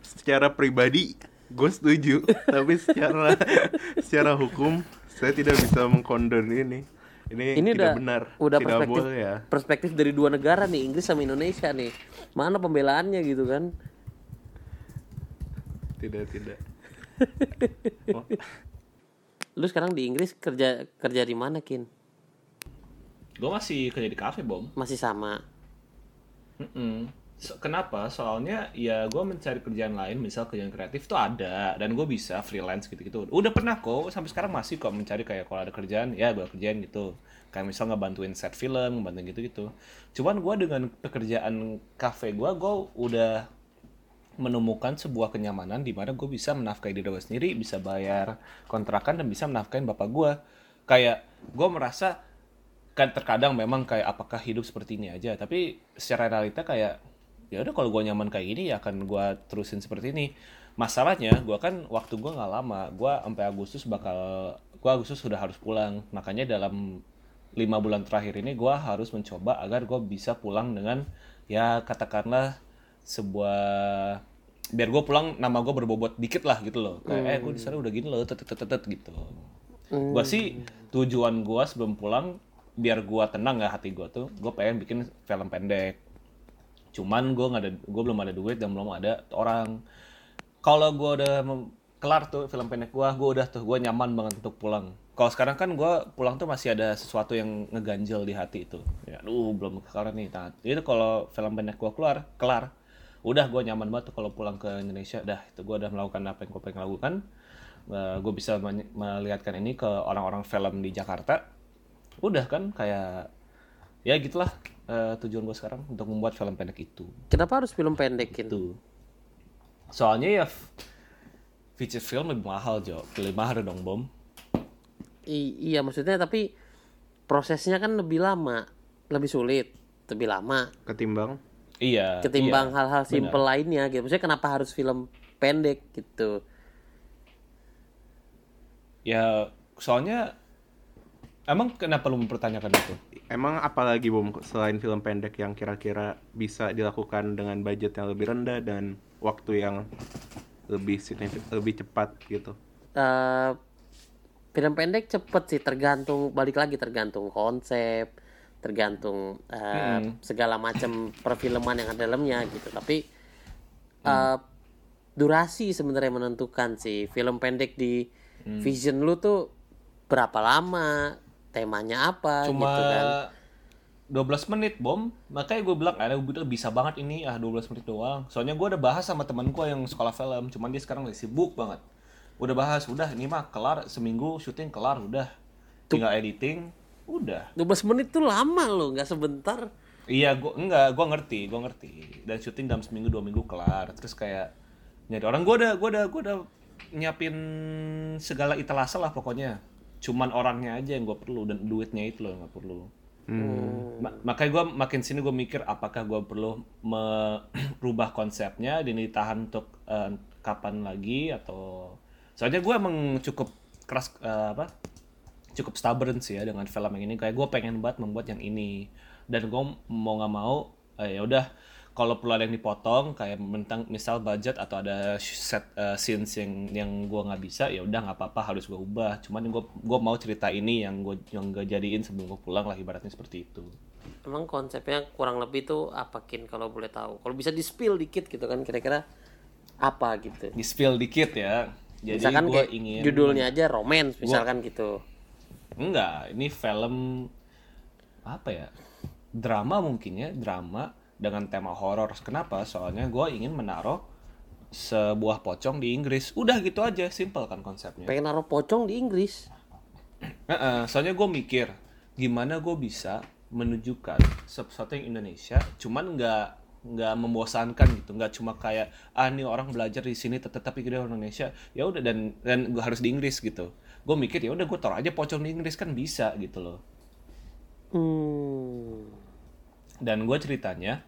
secara pribadi gue setuju tapi secara secara hukum saya tidak bisa mengkondon ini ini, Ini tidak udah benar udah tidak perspektif boleh ya perspektif dari dua negara nih Inggris sama Indonesia nih. Mana pembelaannya gitu kan? tidak tidak Lu sekarang di Inggris kerja kerja di mana Kin? Gue masih kerja di kafe, Bom. Masih sama. Mm-mm. So- kenapa? Soalnya ya gue mencari kerjaan lain, misal kerjaan kreatif tuh ada dan gue bisa freelance gitu-gitu. Udah pernah kok, sampai sekarang masih kok mencari kayak kalau ada kerjaan, ya gue kerjaan gitu. Kayak misal ngebantuin set film, ngebantuin gitu-gitu. Cuman gue dengan pekerjaan kafe gue, gue udah menemukan sebuah kenyamanan di mana gue bisa menafkahi diri gue sendiri, bisa bayar kontrakan dan bisa menafkahi bapak gue. Kayak gue merasa kan terkadang memang kayak apakah hidup seperti ini aja, tapi secara realita kayak ya udah kalau gue nyaman kayak gini ya akan gue terusin seperti ini. Masalahnya gue kan waktu gue nggak lama, gue sampai Agustus bakal gue Agustus sudah harus pulang, makanya dalam lima bulan terakhir ini gue harus mencoba agar gue bisa pulang dengan ya katakanlah sebuah biar gue pulang nama gue berbobot dikit lah gitu loh. Kayak eh gue di sana udah gini loh tet tet tet tet, gitu. Gue sih tujuan gue sebelum pulang biar gue tenang ya hati gue tuh gue pengen bikin film pendek cuman gue nggak ada gue belum ada duit dan belum ada orang. Kalau gue udah kelar tuh film pendek gue gue udah tuh gue nyaman banget untuk pulang. Kalau sekarang kan gue pulang tuh masih ada sesuatu yang ngeganjel di hati itu ya aduh belum kelar nih. Nah, itu kalau film pendek gue keluar kelar. Udah gue nyaman banget kalau pulang ke Indonesia. Dah itu gue udah melakukan apa yang gue pengen lakukan. Gue bisa melihatkan ini ke orang-orang film di Jakarta. Udah kan kayak ya gitulah eh, tujuan gue sekarang untuk membuat film pendek itu. Kenapa harus film pendekin? itu. Soalnya ya feature film lebih mahal Jo. Lebih mahal dong bom. I- iya maksudnya tapi prosesnya kan lebih lama, lebih sulit, lebih lama. Ketimbang? Iya ketimbang iya. hal-hal simple lainnya gitu. Maksudnya kenapa harus film pendek gitu? ya soalnya emang kenapa lu mempertanyakan itu Emang apalagi Bom selain film pendek yang kira-kira bisa dilakukan dengan budget yang lebih rendah dan waktu yang lebih signifik, lebih cepat gitu. eh film pendek cepet sih tergantung balik lagi tergantung konsep tergantung eh, segala macam perfilman yang ada dalamnya gitu. Tapi eh, durasi sebenarnya menentukan sih. Film pendek di vision lu tuh berapa lama temanya apa cuma gitu kan. 12 menit bom. Makanya gue bilang ada gue bisa banget ini. Ah 12 menit doang. Soalnya gue udah bahas sama temen gue yang sekolah film cuman dia sekarang lagi sibuk banget. Udah bahas udah ini mah kelar seminggu syuting kelar udah. Tinggal editing udah. 12 menit tuh lama loh nggak sebentar. Iya, gua enggak, gua ngerti, gua ngerti. Dan syuting dalam seminggu dua minggu kelar. Terus kayak nyari orang. Gua udah gua udah gua udah nyiapin segala italase lah pokoknya. Cuman orangnya aja yang gua perlu dan duitnya itu loh nggak perlu. Ma- makanya gua makin sini gua mikir apakah gua perlu merubah konsepnya dan ditahan untuk eh, kapan lagi atau soalnya gua emang cukup keras eh, apa cukup stubborn sih ya dengan film yang ini. Kayak gue pengen banget membuat yang ini. Dan gue mau nggak mau eh, ya udah kalau perlu ada yang dipotong kayak mentang misal budget atau ada set eh, scenes yang yang gue nggak bisa ya udah nggak apa-apa harus gue ubah. Cuman gue gue mau cerita ini yang gue yang gue jadiin sebelum gue pulang lah ibaratnya seperti itu. Emang konsepnya kurang lebih tuh apa kin kalau boleh tahu? Kalau bisa di spill dikit gitu kan kira-kira apa gitu? Di spill dikit ya. Jadi misalkan gue kayak ingin judulnya aja romance misalkan gitu. Enggak, ini film apa ya? Drama mungkin ya, drama dengan tema horor. Kenapa? Soalnya gue ingin menaruh sebuah pocong di Inggris. Udah gitu aja, simple kan konsepnya. pengen naruh pocong di Inggris Heeh, soalnya gue mikir gimana gue bisa menunjukkan sesuatu yang Indonesia, cuman nggak nggak membosankan gitu, nggak cuma kayak ah ini orang belajar di sini tet- tetapi dia orang Indonesia, ya udah dan dan gue harus di Inggris gitu. Gue mikir ya udah gue taruh aja pocong di Inggris kan bisa gitu loh. hmm. dan gue ceritanya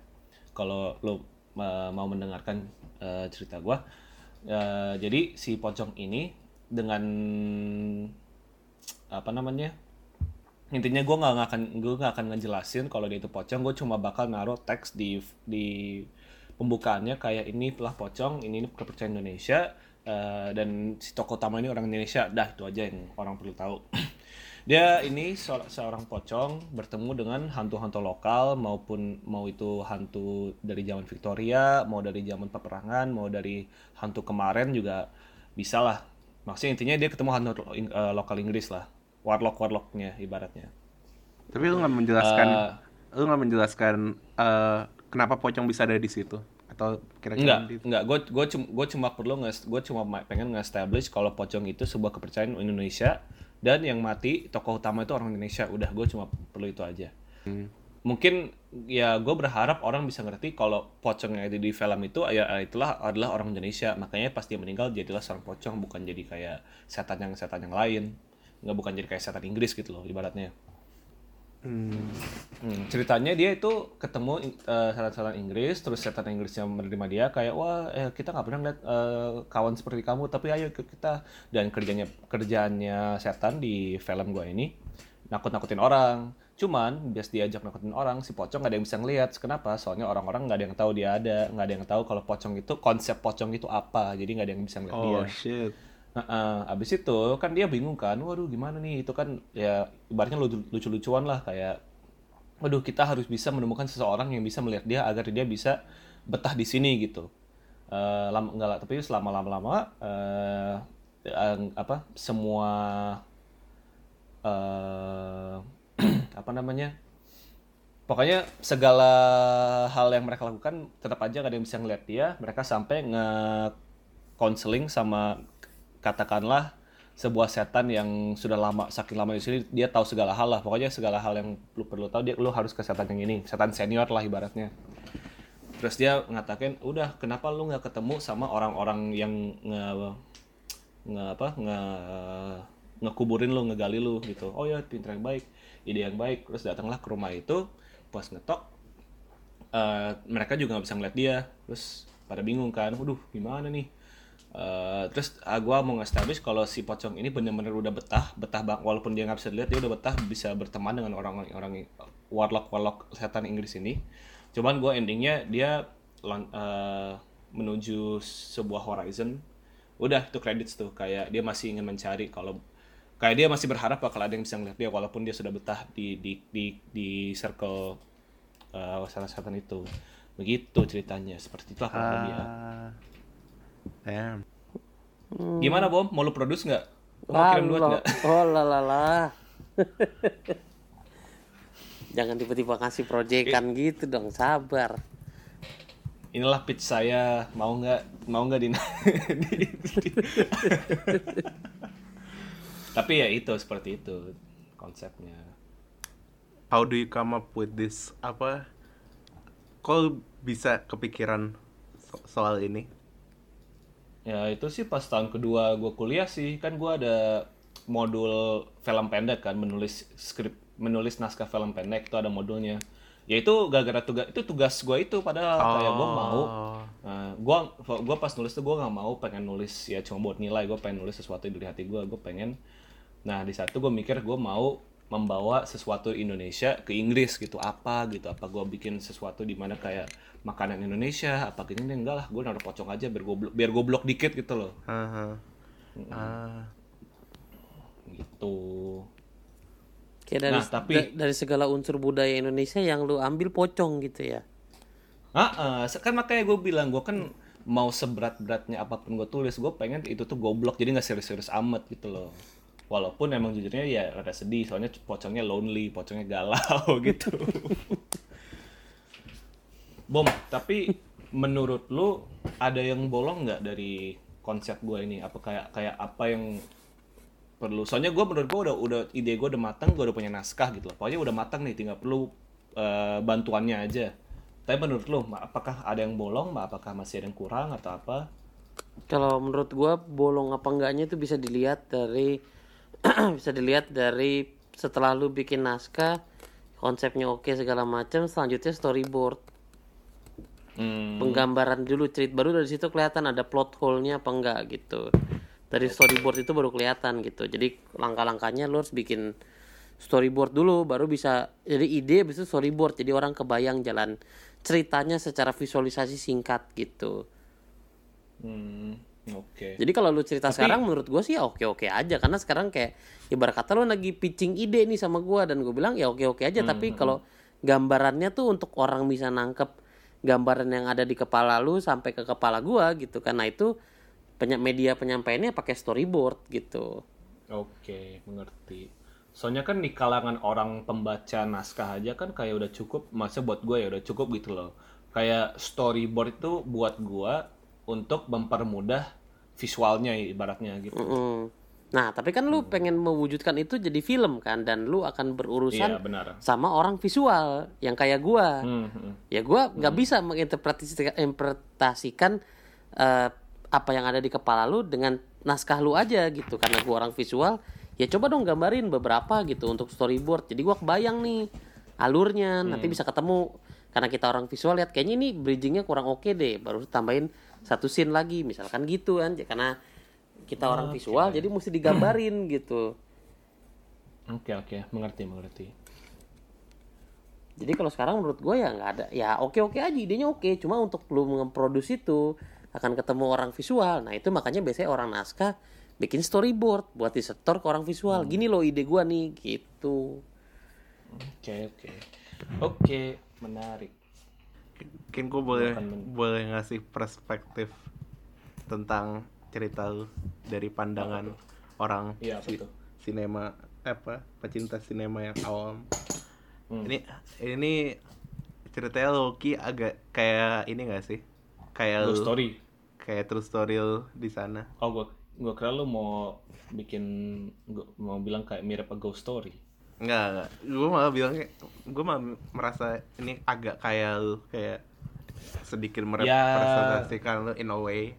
kalau lo mau mendengarkan uh, cerita gue uh, jadi si pocong ini dengan apa namanya intinya gue nggak akan gue nggak akan ngejelasin kalau dia itu pocong gue cuma bakal naruh teks di di pembukaannya kayak ini telah pocong ini, ini kepercayaan Indonesia uh, dan si tokoh utama ini orang Indonesia. Dah itu aja yang orang perlu tahu dia ini se- seorang pocong bertemu dengan hantu-hantu lokal maupun mau itu hantu dari zaman Victoria mau dari zaman peperangan mau dari hantu kemarin juga bisa lah. Maksudnya intinya dia ketemu hantu eh, lokal Inggris lah. Warlock warlocknya ibaratnya. Tapi lu nggak menjelaskan, Eh. lu nggak menjelaskan eh, kenapa pocong bisa ada di situ? Atau kira-kira Enggak, enggak. Gue gue cuma gue cuma perlu nge gue cuma ma- pengen nge-establish kalau pocong itu sebuah kepercayaan Indonesia dan yang mati tokoh utama itu orang Indonesia. Udah gue cuma perlu itu aja. Hmm. Mungkin ya gue berharap orang bisa ngerti kalau pocong yang ada di film itu ya itulah adalah orang Indonesia. Makanya pas dia meninggal jadilah seorang pocong bukan jadi kayak setan yang setan yang lain. Nggak bukan jadi kayak setan Inggris gitu loh ibaratnya. Hmm. Hmm, ceritanya dia itu ketemu eh, setan-setan Inggris, terus setan Inggrisnya menerima dia kayak wah eh, kita nggak pernah lihat eh, kawan seperti kamu, tapi ayo ikut kita. Dan kerjanya kerjaannya setan di film gua ini nakut-nakutin orang. Cuman bias diajak nakutin orang, si pocong nggak ada yang bisa ngeliat. Kenapa? Soalnya orang-orang nggak ada yang tahu dia ada, nggak ada yang tahu kalau pocong itu konsep pocong itu apa. Jadi nggak ada yang bisa ngeliat dia. Oh shit. Nah, eh, abis itu kan dia bingung kan, waduh gimana nih? Itu kan ya ibaratnya lucu- lucu-lucuan lah kayak, waduh kita harus bisa menemukan seseorang yang bisa melihat dia agar dia bisa betah di sini gitu. Eh, lama enggak lah, tapi selama lama-lama eh, eh, apa semua eh apa namanya? Pokoknya segala hal yang mereka lakukan tetap aja gak ada yang bisa ngeliat dia. Mereka sampai nge counseling sama katakanlah sebuah setan yang sudah lama saking lama di sini dia tahu segala hal lah. Pokoknya segala hal yang lu perlu tahu dia lu harus ke setan yang ini setan senior lah ibaratnya. Terus dia ngatakan udah kenapa lu nggak ketemu sama orang-orang yang nge nge apa nge ngekuburin lu ngegali lu? Gitu. Oh ya pinter yang baik ide yang baik. Terus datanglah ke rumah itu pas ngetok eh, mereka juga nggak bisa ngeliat dia. Terus pada bingung kan waduh gimana nih Eh, terus ah, gua mau nge-establish kalau si pocong ini bener-bener udah betah betah bang walaupun dia nggak bisa lihat dia udah betah bisa berteman dengan orang-orang orang warlock warlock setan Inggris ini. Cuman gua endingnya dia eh, menuju sebuah horizon. Udah itu credits tuh kayak dia masih ingin mencari kalau kayak dia masih berharap bakal ada yang bisa ngeliat dia walaupun dia sudah betah di di di di circle eh, setan-setan itu. Begitu ceritanya seperti itu kurang lebih ya. Damn. Gimana Bom? Mau lu produce nggak? Mau kirim Halo. nggak? Oh lalala. Jangan tiba-tiba kasih proyekan gitu dong, sabar. Inilah pitch saya. Mau nggak? Mau nggak di, di- di- Tapi ya itu seperti itu konsepnya. How do you come up with this apa? Kok bisa kepikiran so- soal ini? Ya itu sih pas tahun kedua gue kuliah sih. Kan gue ada modul film pendek kan menulis skrip menulis naskah film pendek itu ada modulnya. Ya itu gara-gara tugas itu tugas gue itu padahal kayak gue mau. Oh. Nah, gua gua pas nulis tuh gua nggak mau pengen nulis ya cuma buat nilai. Gue pengen nulis sesuatu yang dari hati gue gue pengen. Nah di satu gue mikir gue mau membawa sesuatu Indonesia ke Inggris gitu. Apa gitu apa gue bikin sesuatu di mana kayak makanan Indonesia apa gini nih enggak lah gue naruh pocong aja biar gue biar gue blok dikit gitu loh Aha. Ah. gitu Kayak dari, Nah, tapi- da- dari segala unsur budaya Indonesia yang lu ambil pocong gitu ya. Ah, ah, kan makanya gue bilang gue kan mau seberat-beratnya apa pun gue tulis gue pengen itu tuh goblok jadi nggak serius-serius amat gitu loh walaupun emang jujurnya ya rada sedih soalnya pocongnya lonely pocongnya galau gitu bom tapi menurut lu ada yang bolong nggak dari konsep gue ini? Apa kayak kayak apa yang perlu? Soalnya gue menurut gue udah udah ide gue udah matang gue udah punya naskah gitu loh. Pokoknya udah matang nih tinggal perlu eh, bantuannya aja. Tapi menurut lu apakah ada yang bolong apakah masih ada yang kurang atau apa? Kalau menurut gua bolong apa enggaknya itu bisa dilihat dari bisa dilihat dari setelah lu bikin naskah konsepnya oke segala macam selanjutnya storyboard hmm, penggambaran dulu cerita baru dari situ kelihatan ada plot hole-nya apa enggak gitu. Dari storyboard itu baru kelihatan gitu. Jadi langkah-langkahnya lu harus bikin storyboard dulu baru bisa jadi ide habis itu storyboard. Jadi orang kebayang jalan ceritanya secara visualisasi singkat gitu. Hmm, oke. Jadi kalau lu cerita sekarang menurut gue sih ya oke-oke aja. Karena sekarang kayak ibarat kata lu lagi pitching ide nih sama gua dan gue bilang ya oke-oke aja. Tapi kalau gambarannya tuh untuk orang bisa nangkep gambaran yang ada di kepala lu sampai ke kepala gua gitu karena itu banyak media penyampaiannya pakai storyboard gitu. Oke, mengerti. Soalnya kan di kalangan orang pembaca naskah aja kan kayak udah cukup, masa buat gue ya udah cukup gitu loh. Kayak storyboard itu buat gue untuk mempermudah visualnya ibaratnya gitu. Mm-mm. Nah, tapi kan lu pengen mewujudkan itu jadi film kan dan lu akan Iya berurusan benar. sama orang visual yang kayak gua. Hmm, hmm. ya gue nggak bisa menginterpretasikan interpretasikan eh, apa yang ada di kepala lu dengan naskah lu aja gitu. Karena gue orang visual ya coba dong gambarin beberapa gitu untuk storyboard. Jadi gue kebayang nih alurnya nanti bisa ketemu. Karena kita orang visual lihat kayaknya ini bridgingnya kurang oke deh. Baru tambahin satu scene lagi misalkan gitu kan. Ya, karena kita orang visual jadi mesti digambarin gitu. Oke oke, mengerti mengerti. jadi kalau sekarang menurut gue ya nggak ada ya oke oke aja idenya oke. Cuma untuk lu ngeproduce itu akan ketemu orang visual. Nah itu makanya biasanya orang naskah bikin storyboard buat disetor ke orang visual. Gini loh ide gua nih gitu. Oke oke. Oke menarik. Mungkin gue boleh Bukan men- boleh ngasih perspektif tentang cerita lu dari pandangan orang Iya, apa tuh? sinema apa pecinta sinema yang awam. Hmm. Ini ini ceritanya Loki agak kayak ini gak sih? Kayak Ghost lu- story. kayak true story lu di sana. Oh gua gua kira lu mau bikin gua mau bilang kayak mirip a ghost story. Enggak, enggak. Gue malah bilangnya, gue malah merasa ini agak kayak lu, kayak sedikit merepresentasikan lu in a way.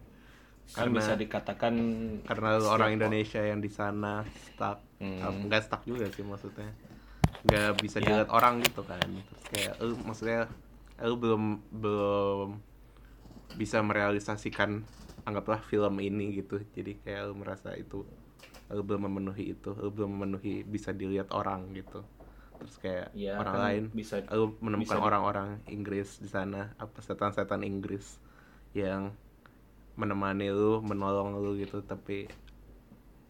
Kan Karena bisa dikatakan karena lu orang Indonesia yang di sana stuck, Hmm. enggak stuck juga sih maksudnya. Enggak bisa Ya. dilihat orang gitu kan. Terus kayak lu maksudnya lu belum belum bisa merealisasikan anggaplah film ini gitu. Jadi kayak lu merasa itu lu belum memenuhi itu, lu belum memenuhi bisa dilihat orang gitu. Terus kayak Ya, orang kan lain bisa- lu menemukan orang-orang Inggris di sana, apa setan-setan Inggris yang menemani lu, menolong lu gitu, tapi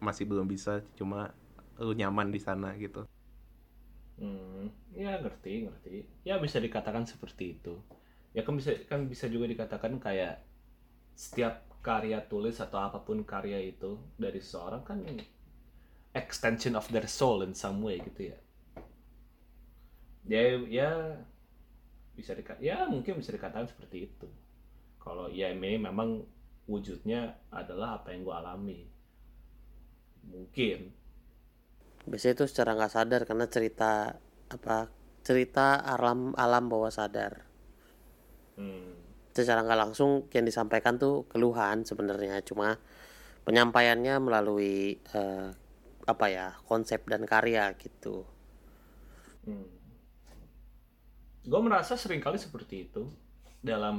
masih belum bisa, cuma lu nyaman di sana gitu. Hmm, ya ngerti, ngerti. Ya bisa dikatakan seperti itu. Ya kan bisa kan bisa juga dikatakan kayak setiap karya tulis atau apa pun karya itu dari seseorang kan extension of their soul in some way gitu ya. Ya ya bisa dikat ya mungkin bisa dikatakan seperti itu. Kalau ya ini memang wujudnya adalah apa yang gue alami. Mungkin biasanya itu secara nggak sadar karena cerita apa cerita alam alam bawah sadar hmm. secara nggak langsung yang disampaikan tuh keluhan sebenarnya cuma penyampaiannya melalui eh, apa ya konsep dan karya gitu Hmm. Gue merasa sering kali seperti itu dalam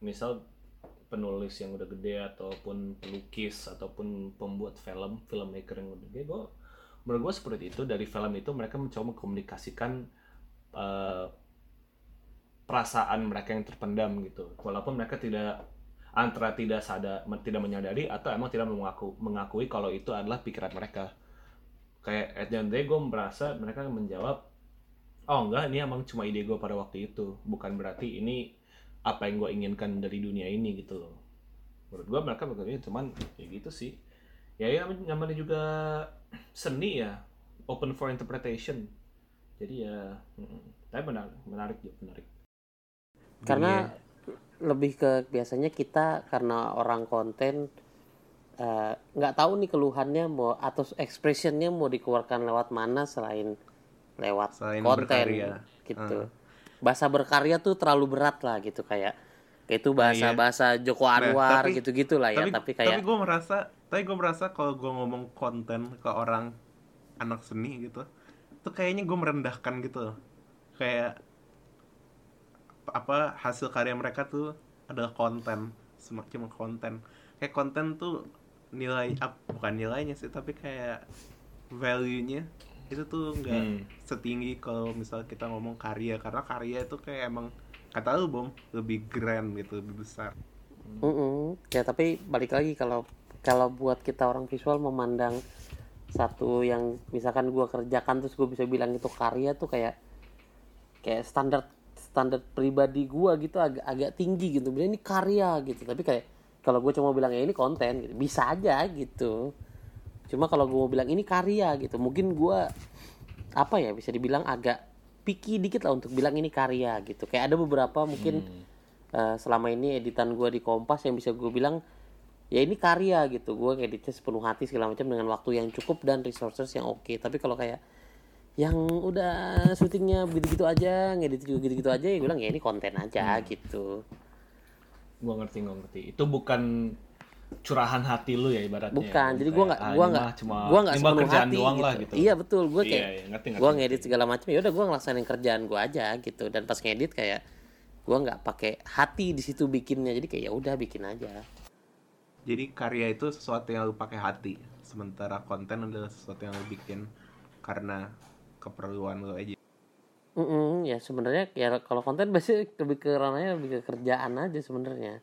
misal penulis yang udah gede ataupun pelukis ataupun pembuat film filmmaker yang udah gede gue menurut gue seperti itu. Dari film itu mereka mencoba mengkomunikasikan eh, perasaan mereka yang terpendam gitu. Walaupun mereka tidak antara tidak sadar tidak menyadari atau emang tidak mengaku, mengakui kalau itu adalah pikiran mereka. Kayak at the end gue merasa mereka menjawab oh enggak ini emang cuma ide gue pada waktu itu. Bukan berarti ini apa yang gue inginkan dari dunia ini gitu loh. Menurut gue mereka bekerja cuman ya gitu sih. Ya ya namanya juga seni ya open for interpretation. Jadi ya tapi menarik menarik juga menarik. Karena lebih ke biasanya kita karena orang konten eh, nggak tahu nih keluhannya mau atau expressionnya mau dikeluarkan lewat mana selain lewat Selain konten berkarya. gitu bahasa berkarya tuh terlalu berat lah gitu kayak kayak itu bahasa iya. bahasa Joko Nah, Anwar tapi- gitu gitulah ya tapi, kayak tapi gue merasa tapi gue merasa kalau gue ngomong konten ke orang anak seni gitu tuh kayaknya gue merendahkan gitu kayak apa hasil karya mereka tuh adalah konten Sem- cuma konten. Kayak konten tuh nilai ap- bukan nilainya sih tapi kayak value-nya itu tuh nggak Hmm. setinggi kalau misal kita ngomong karya karena karya itu kayak emang kata lu bom lebih grand gitu lebih besar. Mm-mm. ya tapi balik lagi kalau kalau buat kita orang visual memandang satu yang misalkan gua kerjakan terus gue bisa bilang itu karya tuh kayak kayak standar standar pribadi gua gitu agak agak tinggi gitu. Bilang ini karya gitu. Tapi kayak kalau gue cuma bilang ya ini konten gitu. Bisa aja gitu cuma kalau gue mau bilang ini karya gitu mungkin gua apa ya bisa dibilang agak picky dikit lah untuk bilang ini karya gitu. Kayak ada beberapa mungkin eh, selama ini editan gue di Kompas yang bisa gue bilang ya ini karya gitu. Gue ngeditnya sepenuh hati segala macam dengan waktu yang cukup dan resources yang oke. Tapi kalau kayak yang udah syutingnya gitu-gitu aja ngedit juga gitu-gitu aja ya gue bilang ya ini konten aja gitu. Gue ngerti gue ngerti. Itu bukan curahan hati lu ya ibaratnya. Bukan jadi gue nggak ah, gue nggak gue nggak sepenuh kerjaan hati doang gitu. lah gitu. iya betul gue Iya, kayak iya, ngerti, gue ngedit segala macam ya udah gue ngelaksanain kerjaan gue aja gitu. Dan pas ngedit kayak gue nggak pakai hati di situ bikinnya jadi kayak ya udah bikin aja. Jadi karya itu sesuatu yang lu pakai hati, sementara konten adalah sesuatu yang lu bikin karena keperluan lu aja. Mm-mm, ya sebenarnya ya kalau konten biasanya lebih ke ranahnya lebih ke kerjaan aja sebenarnya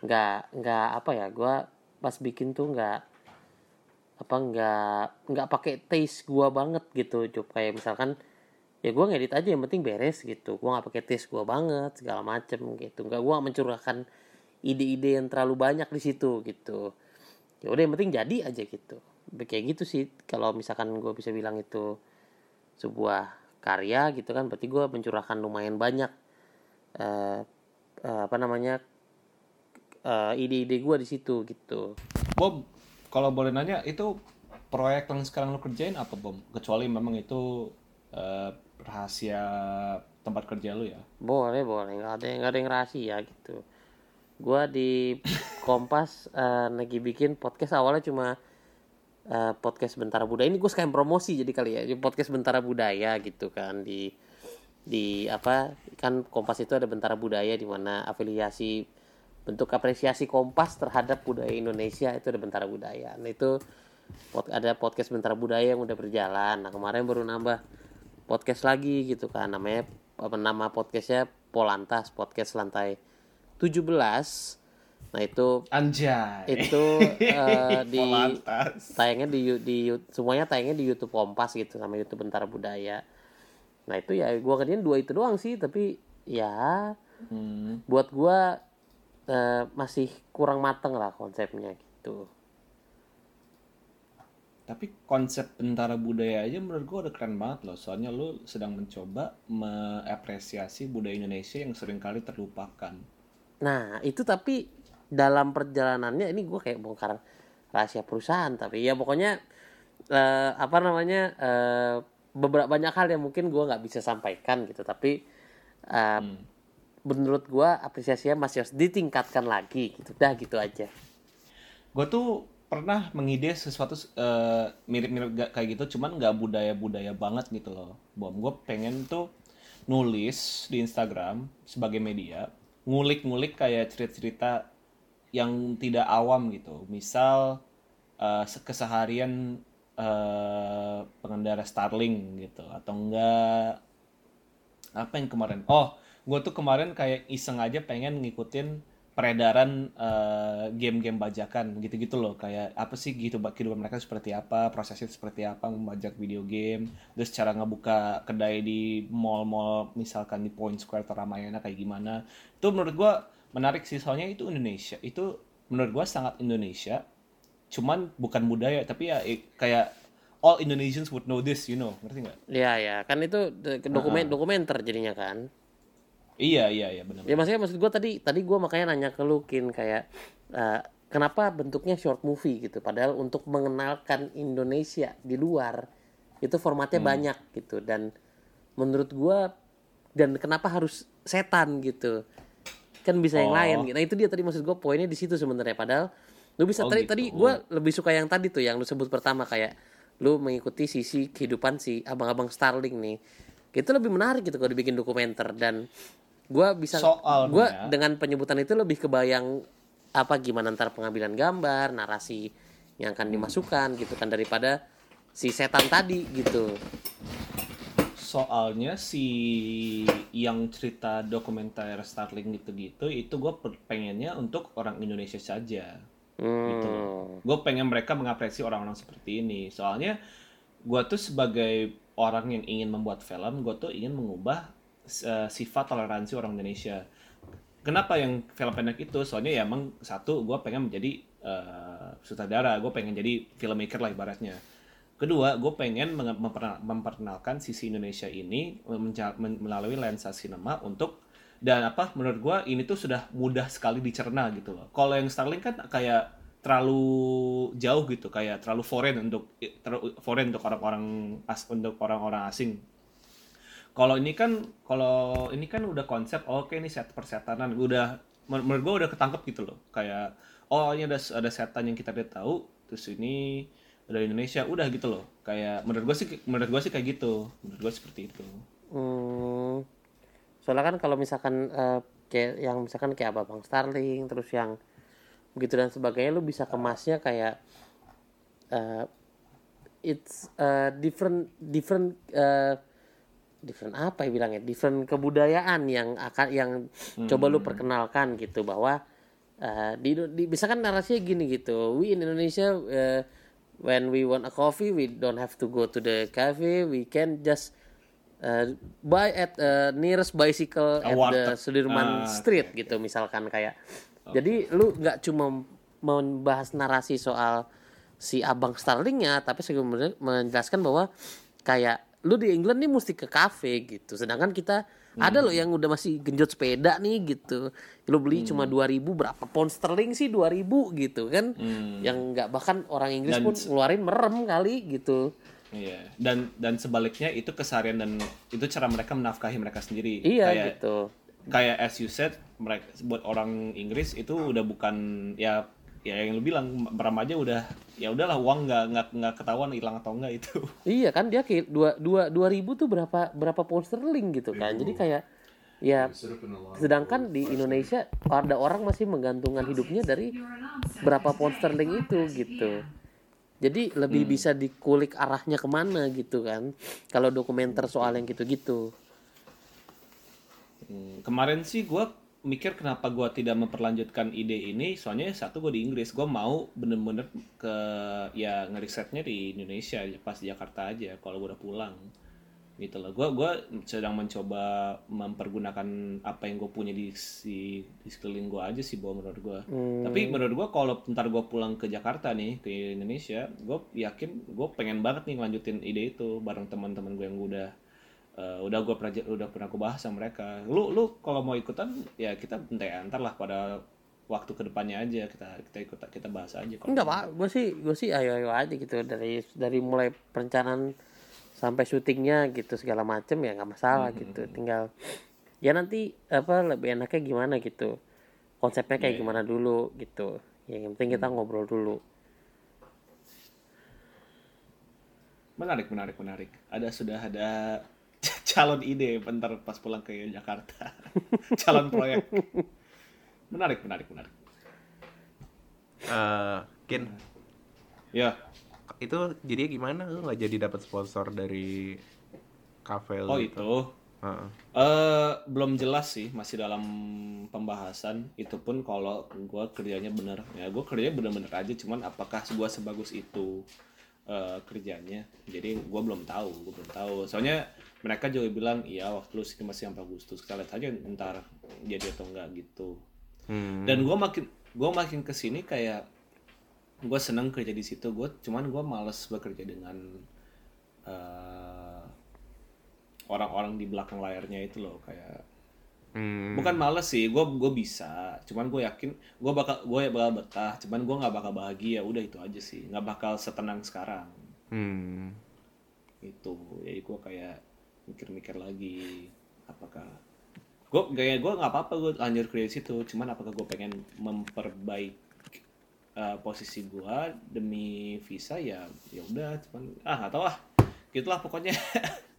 nggak nggak apa ya gua pas bikin tuh nggak apa nggak nggak pakai taste gua banget gitu Cup. Kayak misalkan ya gua ngedit aja yang penting beres gitu. Gua nggak pakai taste gua banget segala macem gitu. Nggak nggak mencurahkan ide-ide yang terlalu banyak di situ gitu. Ya udah yang penting jadi aja gitu. Kayak gitu sih kalau misalkan gua bisa bilang itu sebuah karya gitu kan berarti gue mencurahkan lumayan banyak eh eh, apa namanya eh, ide-ide gue di situ gitu. Bob, kalau boleh nanya itu proyek yang sekarang lo kerjain apa Bob? Kecuali memang itu eh, rahasia tempat kerja lo ya. boleh boleh. Nggak ada yang nggak ada yang rahasia gitu. Gue di Kompas eh, lagi bikin podcast awalnya cuma eh, podcast Bentara Budaya. Ini gue sekalian promosi jadi kali ya. Podcast Bentara Budaya gitu kan. Di di apa kan Kompas itu ada Bentara Budaya di mana afiliasi bentuk apresiasi Kompas terhadap budaya Indonesia itu ada Bentara Budaya. Nah itu pod- ada podcast Bentara Budaya yang udah berjalan. Nah kemarin baru nambah podcast lagi gitu kan namanya apa nama podcastnya Polantas podcast lantai 17 nah itu Anjay. itu eh, di Polantas. tayangnya di di semuanya tayangnya di YouTube Kompas gitu sama YouTube Bentara Budaya nah itu ya gua kerjain dua itu doang sih tapi ya Hmm. buat gua eh, masih kurang mateng lah konsepnya gitu Tapi konsep tentara budaya aja menurut gua udah keren banget loh. Soalnya lu sedang mencoba mengapresiasi budaya Indonesia yang sering kali terlupakan. Nah, itu tapi dalam perjalanannya ini gue kayak bongkar rahasia perusahaan tapi ya pokoknya eh, apa namanya eh, beberapa banyak hal yang mungkin gue nggak bisa sampaikan gitu tapi eh, menurut gue apresiasinya masih harus ditingkatkan lagi gitu dah gitu aja Gue tuh pernah mengide sesuatu eh, mirip-mirip ga- kayak gitu, cuman nggak budaya-budaya banget gitu loh. Bom, gue pengen tuh nulis di Instagram sebagai media, ngulik-ngulik kayak cerita-cerita yang tidak awam gitu. Misal se- keseharian eh, pengendara Starlink gitu, atau enggak apa yang kemarin? Oh, gue tuh kemarin kayak iseng aja pengen ngikutin peredaran eh, game-game bajakan gitu-gitu loh. Kayak apa sih gitu kehidupan mereka seperti apa, prosesnya seperti apa membajak video game, terus cara ngebuka kedai di mall-mall misalkan di Point Square atau Ramayana kayak gimana. Itu menurut gue menarik sih soalnya itu Indonesia. Itu menurut gue sangat Indonesia. Cuman bukan budaya tapi ya eh, kayak all Indonesians would know this, you know, ngerti nggak? ya ya kan itu de- dokumen dokumenter jadinya kan Iya iya iya benar. ya maksudnya maksud gue tadi tadi gue makanya nanya ke lu Kin kayak eh, kenapa bentuknya short movie gitu? Padahal untuk mengenalkan Indonesia di luar itu formatnya banyak gitu. Dan menurut gue dan kenapa harus setan gitu? Kan bisa yang Oh. lain nah itu dia tadi maksud gue poinnya di situ sebenarnya. Padahal lu bisa Oh, tadi gitu. tadi gue lebih suka yang tadi tuh yang lu sebut pertama kayak lu mengikuti sisi kehidupan si abang-abang Starling nih. Itu lebih menarik gitu kalau dibikin dokumenter. Dan gue bisa gue dengan penyebutan itu lebih kebayang apa gimana ntar pengambilan gambar narasi yang akan dimasukkan gitu kan daripada si setan tadi gitu Soalnya si yang cerita dokumenter Starlink gitu-gitu itu gue pengennya untuk orang Indonesia saja. Gitu hmm. Gue pengen mereka mengapresiasi orang-orang seperti ini. Soalnya gue tuh sebagai orang yang ingin membuat film, gue tuh ingin mengubah eh, sifat toleransi orang Indonesia. Kenapa yang film pendek itu? Soalnya ya emang satu, gue pengen menjadi eh, sutradara, gue pengen jadi filmmaker lah ibaratnya. Kedua, gue pengen memperkenalkan sisi Indonesia ini melalui lensa sinema untuk dan apa menurut gue ini tuh sudah mudah sekali dicerna gitu loh. Kalau yang Starlink kan kayak terlalu jauh gitu, kayak terlalu foreign untuk terlalu foreign untuk orang-orang as untuk orang-orang asing. Kalau ini kan kalau ini kan udah konsep oh, oke ini set persetanan. Udah men- menurut gue udah ketangkep gitu loh. Kayak oh ini ada ada setan yang kita tidak tahu terus ini dari Indonesia udah gitu loh. Kayak menurut gue sih menurut gue sih kayak gitu. Menurut gue seperti itu. Hmm. soalnya kan kalau misalkan eh, kayak yang misalkan kayak apa bang Starling terus yang begitu dan sebagainya lu bisa kemasnya kayak eh, it's eh, different different eh, different apa ya bilangnya? Different kebudayaan yang akan yang coba lu perkenalkan gitu bahwa eh, di, di misalkan narasinya gini gitu we in Indonesia eh, when we want a coffee we don't have to go to the cafe we can just uh, buy at uh, nearest bicycle A at the. Sudirman Ah, Street gitu misalkan kayak. Jadi lu nggak cuma membahas narasi soal si abang Starlingnya tapi sebenarnya menjelaskan bahwa kayak lu di England nih mesti ke kafe gitu. Sedangkan kita ada loh yang udah masih genjot sepeda nih gitu. Lu beli cuma 2000 berapa pound sterling sih 2000 gitu kan? Yang nggak bahkan orang Inggris Dan pun ngeluarin merem kali gitu. Iya. Dan dan sebaliknya itu keseharian dan itu cara mereka menafkahi mereka sendiri. iya kayak, gitu. Kayak as you said, mereka buat orang Inggris itu udah bukan ya ya yang lu bilang merem aja udah ya udahlah uang nggak nggak nggak ketahuan hilang atau enggak itu. Iya kan dia kayak dua dua dua ribu tuh berapa berapa pound sterling gitu kan. Jadi kayak ya sedangkan di Indonesia ada orang masih menggantungkan hidupnya dari berapa pound sterling itu gitu. Jadi lebih bisa dikulik arahnya ke mana gitu kan. Kalau dokumenter soal yang gitu-gitu. Hmm, kemarin sih gue mikir kenapa gue tidak memperlanjutkan ide ini soalnya satu gue di Inggris. Gue mau bener-bener ke ya ngerisetnya di Indonesia pas di Jakarta aja kalau gue udah pulang gitu loh. Gue gua sedang mencoba mempergunakan apa yang gue punya di si di sekeliling gue aja sih bahwa menurut gue tapi menurut gue kalau ntar gue pulang ke Jakarta nih ke Indonesia gue yakin gue pengen banget nih ngelanjutin ide itu bareng teman-teman gue yang udah eh, udah gue pernah udah pernah gue bahas sama mereka. Lu lu kalau mau ikutan ya kita antar lah pada waktu ke depannya aja. Kita kita ikut kita bahas aja kalau Enggak pak, gue sih gue sih ayo ayo aja gitu. Dari dari mulai perencanaan sampai syutingnya gitu segala macem ya nggak masalah gitu. Tinggal ya nanti apa lebih enaknya gimana gitu, konsepnya kayak gimana dulu gitu. Yang penting kita ngobrol dulu. Menarik, menarik, menarik. Ada sudah ada calon ide bentar pas pulang ke Jakarta. calon proyek. Menarik, menarik, menarik. Eh, Kin, Ya. itu jadinya gimana? Lu nggak jadi dapat sponsor dari kafe Oh itu. Heeh. Eh belum jelas sih, masih dalam pembahasan. Itu pun kalau gue kerjanya bener, ya gue kerjanya bener-bener aja. Cuman apakah gue sebagus itu eh, kerjanya? Jadi gue belum tahu, gue belum tahu. Soalnya mereka juga bilang, iya waktu lu sih masih sampai Agustus. Kita lihat aja ntar jadi atau enggak gitu. Hmm. Dan gue makin gue makin ke sini kayak gue seneng kerja di situ. Gue cuman gue males bekerja dengan eh, orang-orang di belakang layarnya itu loh kayak Hmm. bukan males sih gue gue bisa cuman gue yakin gue bakal gue bakal betah cuman gue nggak bakal bahagia udah itu aja sih nggak bakal setenang sekarang Hmm. itu jadi gue kayak mikir-mikir lagi apakah gue kayak gue nggak apa-apa gue lanjut di situ cuman apakah gue pengen memperbaik uh, posisi gue demi visa ya ya udah cuman ah nggak tahu ah gitulah pokoknya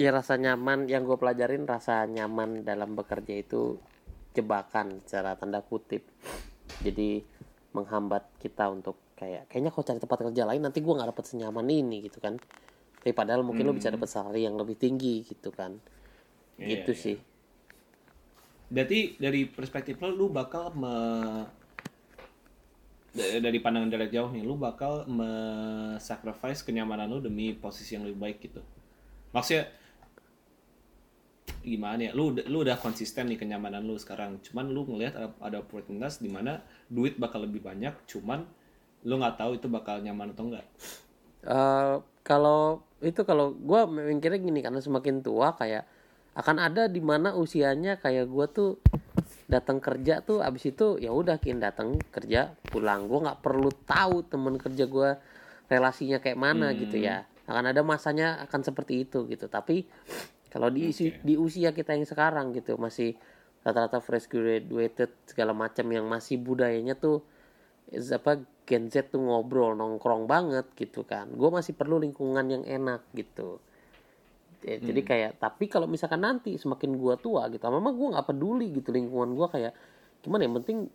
Ya rasa nyaman yang gue pelajarin rasa nyaman dalam bekerja itu jebakan secara tanda kutip. Jadi menghambat kita untuk kayak kayaknya kalau cari tempat kerja lain nanti gue nggak dapet senyaman ini gitu kan. Tapi padahal mungkin lo bisa dapet salary yang lebih tinggi gitu kan. Iya, gitu iya. sih. Berarti dari perspektif lo, lu bakal me... da- dari pandangan jarak jauh nih, lu bakal me-sacrifice kenyamanan lu demi posisi yang lebih baik gitu. Maksudnya gimana ya? Lu udah- lu udah konsisten nih kenyamanan lu sekarang. Cuman lu ngelihat ada, ada opportunitas di mana duit bakal lebih banyak, cuman lu nggak tahu itu bakal nyaman atau enggak. Eh, kalau itu kalau gue mikirnya gini karena semakin tua kayak akan ada di mana usianya kayak gue tuh datang kerja tuh abis itu ya udah kin datang kerja pulang. Gue nggak perlu tahu temen kerja gue relasinya kayak mana gitu ya. Akan ada masanya akan seperti itu gitu. Tapi kalau di usi- di usia kita yang sekarang gitu masih rata-rata fresh graduated segala macam yang masih budayanya tuh apa Gen Z tuh ngobrol nongkrong banget gitu kan. Gue masih perlu lingkungan yang enak gitu. Ya, jadi kayak tapi kalau misalkan nanti semakin gua tua gitu memang gua nggak peduli gitu lingkungan gua kayak gimana yang penting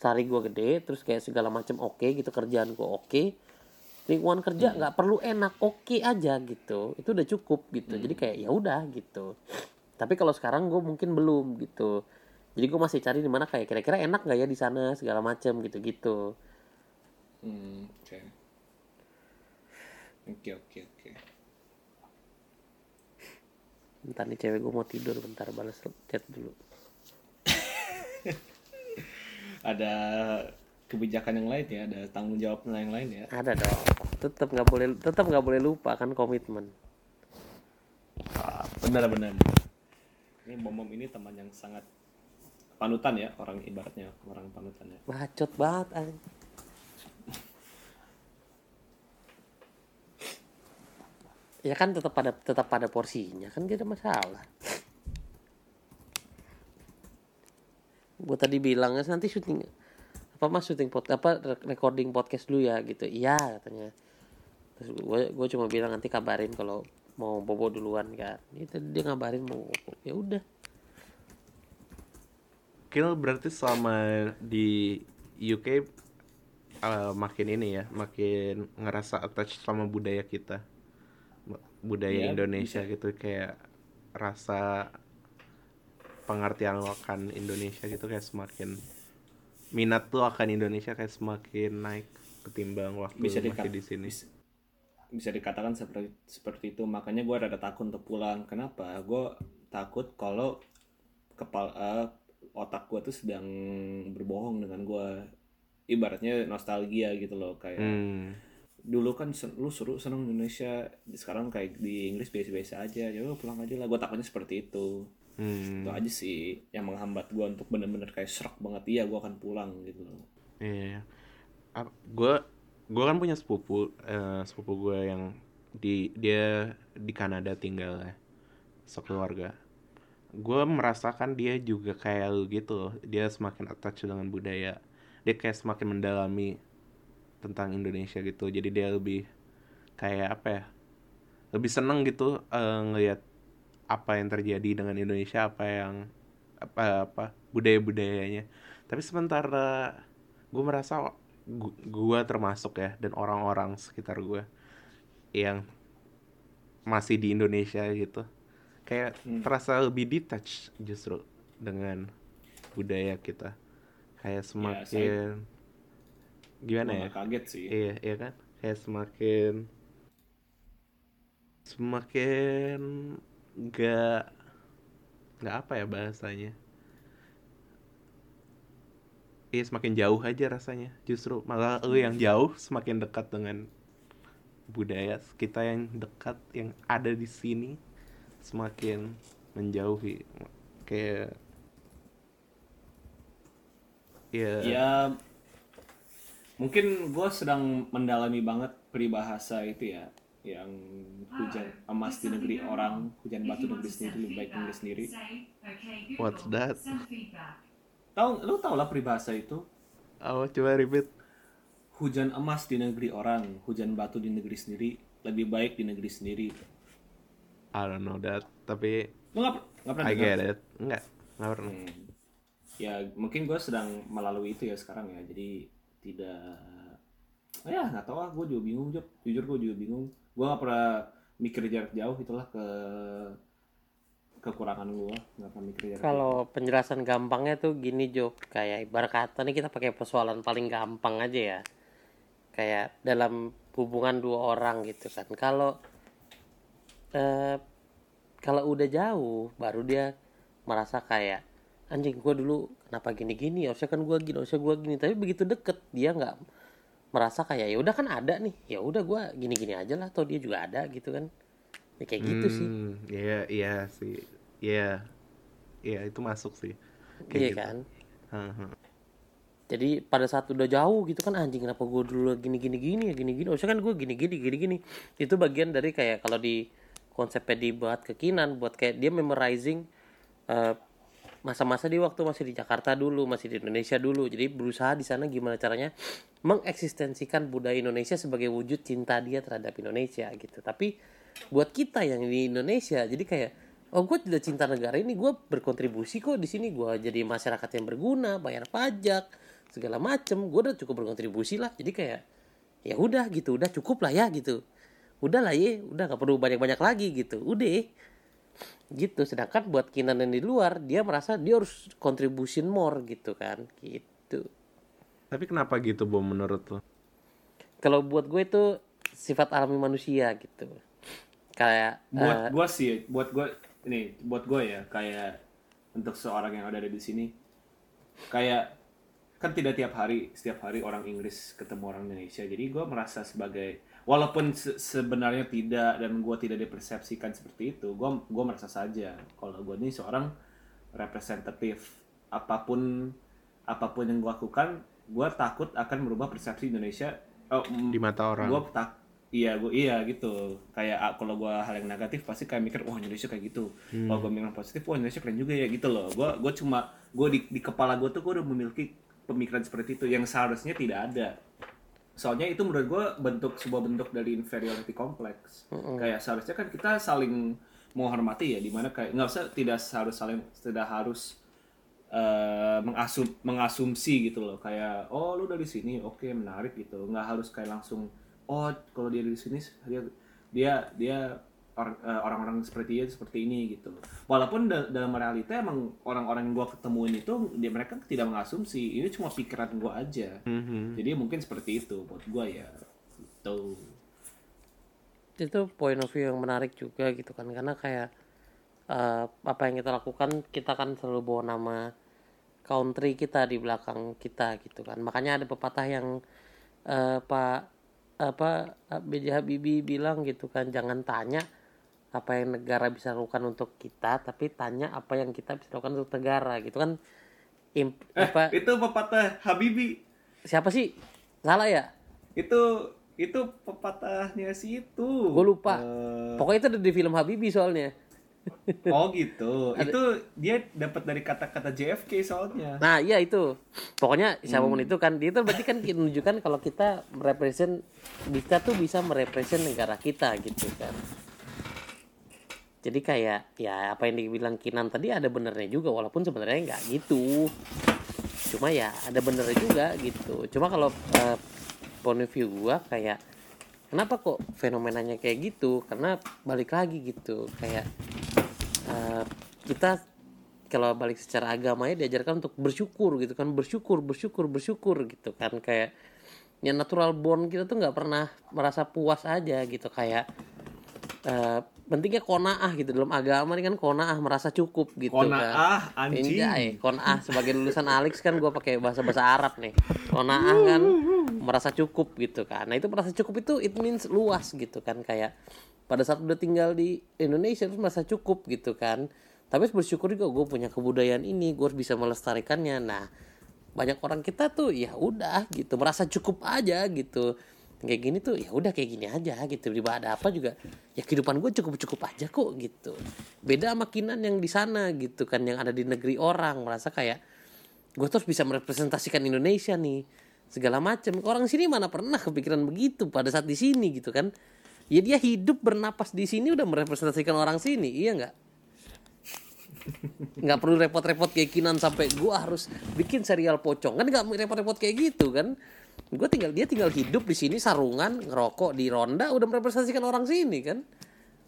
sehari gua gede terus kayak segala macam oke gitu kerjaan gua oke lingkungan kerja nggak perlu enak oke aja gitu. Itu udah cukup gitu. Jadi kayak ya udah gitu. Tapi kalau sekarang gue mungkin belum gitu. Jadi gue masih cari di mana kayak kira-kira enak nggak ya di sana segala macam Hmm, oke. Oke, oke, oke. bentar nih cewek gue mau tidur bentar balas chat dulu Ada kebijakan yang lain ya, ada tanggung jawab yang lain ya. ada dong tetap nggak boleh tetap nggak boleh lupa kan komitmen Ah, benar benar. Ini bom bom ini teman yang sangat panutan ya, orang ibaratnya orang panutan ya. bacot banget anjing. Ya kan tetap pada tetap pada porsinya. Kan gak ada masalah. Gue tadi bilang nanti syuting apa mas syuting pod apa re- recording podcast dulu ya gitu. Iya katanya. Terus gue cuma bilang nanti kabarin kalau mau bobo duluan kan. Itu dia ngabarin mau bobo. Ya udah. Kil berarti selama di UK eh, makin ini ya, makin ngerasa attached sama budaya kita. Budaya Iya, Indonesia gitu kayak rasa pengertian lo akan Indonesia gitu kayak semakin minat tuh akan Indonesia kayak semakin naik ketimbang waktu Bisa masih di sini. bis- bisa dikatakan seperti seperti itu. Makanya gue rada takut untuk pulang. Kenapa? Gue takut kalau kepala otak gue tuh sedang berbohong dengan gue ibaratnya nostalgia gitu loh kayak Hmm. Dulu kan sen- lu seru seneng Indonesia sekarang kayak di Inggris biasa-biasa aja ya pulang aja lah gue takutnya seperti itu Hmm. itu aja sih yang menghambat gue untuk bener-bener kayak serak banget iya gue akan pulang gitu loh Iya. Gue gue kan punya sepupu eh, sepupu gue yang di dia di Kanada tinggal ya sekeluarga. Gue merasakan dia juga kayak lu gitu loh. Dia semakin attach dengan budaya. Dia kayak semakin mendalami tentang Indonesia gitu. Jadi dia lebih kayak apa ya? Lebih seneng gitu eh, ngelihat apa yang terjadi dengan Indonesia, apa yang apa apa budaya-budayanya. Tapi sementara gue merasa gu- gua termasuk ya dan orang-orang sekitar gue yang masih di Indonesia gitu kayak terasa lebih detached justru dengan budaya kita kayak semakin gimana ya? kaget sih. Iya iya kan? Kayak semakin semakin nggak nggak apa ya bahasanya? Iya semakin jauh aja rasanya. Justru malah lu yang jauh semakin dekat dengan budaya kita yang dekat yang ada di sini semakin menjauhi. Kayak ya ya mungkin gue sedang mendalami banget peribahasa itu ya yang hujan emas di negeri orang hujan batu di negeri sendiri lebih baik di negeri sendiri. What's that? tahu lu tau lah peribahasa itu? Oh coba repeat. Hujan emas di negeri orang hujan batu di negeri sendiri lebih baik di negeri sendiri. I don't know that tapi lu nggak nggak pernah I get it. Enggak nggak pernah. Hmm. ya mungkin gue sedang melalui itu ya sekarang ya jadi tidak ya nggak tahu ah gue juga bingung Job. jujur gue juga bingung gue nggak pernah mikir jarak jauh itulah ke kekurangan gue nggak pernah mikir jarak jauh Kalau penjelasan gampangnya tuh gini Jo, kayak ibarat kata nih kita pakai persoalan paling gampang aja ya. Kayak dalam hubungan dua orang gitu kan. Kalau eh kalau udah jauh baru dia merasa kayak anjing gua dulu kenapa gini-gini? Harusnya kan gua gini harusnya gua gini. Tapi begitu deket dia nggak merasa kayak ya udah kan ada nih. Ya udah gua gini-gini aja lah atau dia juga ada gitu kan. Ya kayak gitu sih. Hmm, iya iya sih. Iya. Iya itu masuk sih. Kayak iya gitu. kan? Haha. jadi pada saat udah jauh gitu kan anjing kenapa gue dulu gini gini gini ya gini gini harusnya kan gue gini gini gini gini itu bagian dari kayak kalau di konsepnya dibuat kekinan buat kayak dia memorizing eh, masa-masa di waktu masih di Jakarta dulu masih di Indonesia dulu. Jadi berusaha di sana gimana caranya mengeksistensikan budaya Indonesia sebagai wujud cinta dia terhadap Indonesia gitu. Tapi buat kita yang di Indonesia jadi kayak oh gue tidak cinta negara ini gue berkontribusi kok di sini. Gue jadi masyarakat yang berguna bayar pajak segala macem. Gue udah cukup berkontribusi lah. Jadi kayak ya udah gitu udah cukup lah ya gitu. Udah lah ya udah nggak perlu banyak banyak lagi gitu. Udah gitu. Sedangkan buat Kinan yang di luar dia merasa dia harus contribution more gitu kan. Gitu. Tapi kenapa gitu, Bom, menurut lo? kalau buat gue itu sifat alami manusia gitu. Kayak buat eh, gua sih buat gua ini buat gua ya kayak untuk seorang yang ada di sini kayak kan tidak tiap hari setiap hari orang Inggris ketemu orang Indonesia. Jadi gua merasa sebagai walaupun se- sebenarnya tidak dan gua tidak dipersepsikan seperti itu gua gua merasa saja kalau gua ini seorang representatif apa pun apa pun yang gua lakukan gua takut akan merubah persepsi Indonesia oh, Di mata orang. gue tak iya gue iya gitu. Kayak ah, kalau gue hal yang negatif pasti kayak mikir wah Indonesia kayak gitu. Kalau gue mikir positif wah Indonesia keren juga ya gitu loh. Gue gue cuma gue di, di kepala gue tuh gue udah memiliki pemikiran seperti itu yang seharusnya tidak ada soalnya itu menurut gue bentuk sebuah bentuk dari inferiority complex. Kayak seharusnya kan kita saling menghormati ya di mana kayak nggak usah tidak harus saling tidak harus eh, mengasum mengasumsi gitu loh. Kayak oh lu dari sini oke menarik gitu. Nggak harus kayak langsung oh kalau dia dari sini dia dia dia orang-orang seperti dia seperti ini gitu walaupun da- dalam realita emang orang-orang yang gua ketemuin itu dia mereka tidak mengasumsi ini cuma pikiran gua aja Mhm. jadi mungkin seperti itu buat gua ya gitu itu point of view yang menarik juga gitu kan karena kayak eh, apa yang kita lakukan kita kan selalu bawa nama country kita di belakang kita gitu kan makanya ada pepatah yang eh, Pak apa B.J. Habibie bilang gitu kan jangan tanya apa yang negara bisa lakukan untuk kita tapi tanya apa yang kita bisa lakukan untuk negara gitu kan. Imp- eh apa itu pepatah Habibi. Siapa sih? Salah ya? Itu itu pepatahnya si itu. Gue lupa. Eh, pokoknya itu ada di film Habibie soalnya. Oh gitu. Itu dia dapat dari kata-kata JFK soalnya. Nah iya itu. Pokoknya siapa pun itu kan Dia itu berarti kan menunjukkan kalau kita merepresent Kita tuh bisa merepresent negara kita gitu kan Jadi kayak Ya apa yang dibilang Kinan tadi ada benernya juga Walaupun sebenarnya nggak gitu. Cuma ya ada benernya juga gitu. Cuma kalau eh, point of view gua kayak Kenapa kok fenomenanya kayak gitu? Karena balik lagi gitu Kayak eh, kita kalau balik secara agamanya diajarkan untuk bersyukur gitu kan. Bersyukur bersyukur bersyukur gitu kan. Kayak yang natural born kita tuh nggak pernah merasa puas aja gitu. Kayak eh, pentingnya konaah gitu. Dalam agama ini kan konaah merasa cukup gitu Qanaah, kan anjing. Anjay, konaah sebagai lulusan Alex kan gue pakai bahasa bahasa Arab nih. Konaah kan merasa cukup gitu kan. Nah itu merasa cukup itu it means luas gitu kan. Kayak pada saat udah tinggal di Indonesia terus merasa cukup gitu kan. Tapi bersyukur juga gue punya kebudayaan ini gue harus bisa melestarikannya. Nah banyak orang kita tuh ya udah gitu merasa cukup aja gitu kayak gini tuh ya udah kayak gini aja gitu. Di ada apa juga ya kehidupan gue cukup cukup aja kok gitu. Beda sama kinan yang di sana gitu kan yang ada di negeri orang. Merasa kayak gue terus bisa merepresentasikan Indonesia nih segala macam. Orang sini mana pernah kepikiran begitu pada saat di sini gitu kan. Ya dia hidup bernapas di sini udah merepresentasikan orang sini iya nggak? Nggak perlu repot-repot kayak kinan sampai gua harus bikin serial pocong. Kan nggak repot-repot kayak gitu kan gue tinggal dia tinggal hidup di sini sarungan ngerokok di ronda udah merepresentasikan orang sini kan?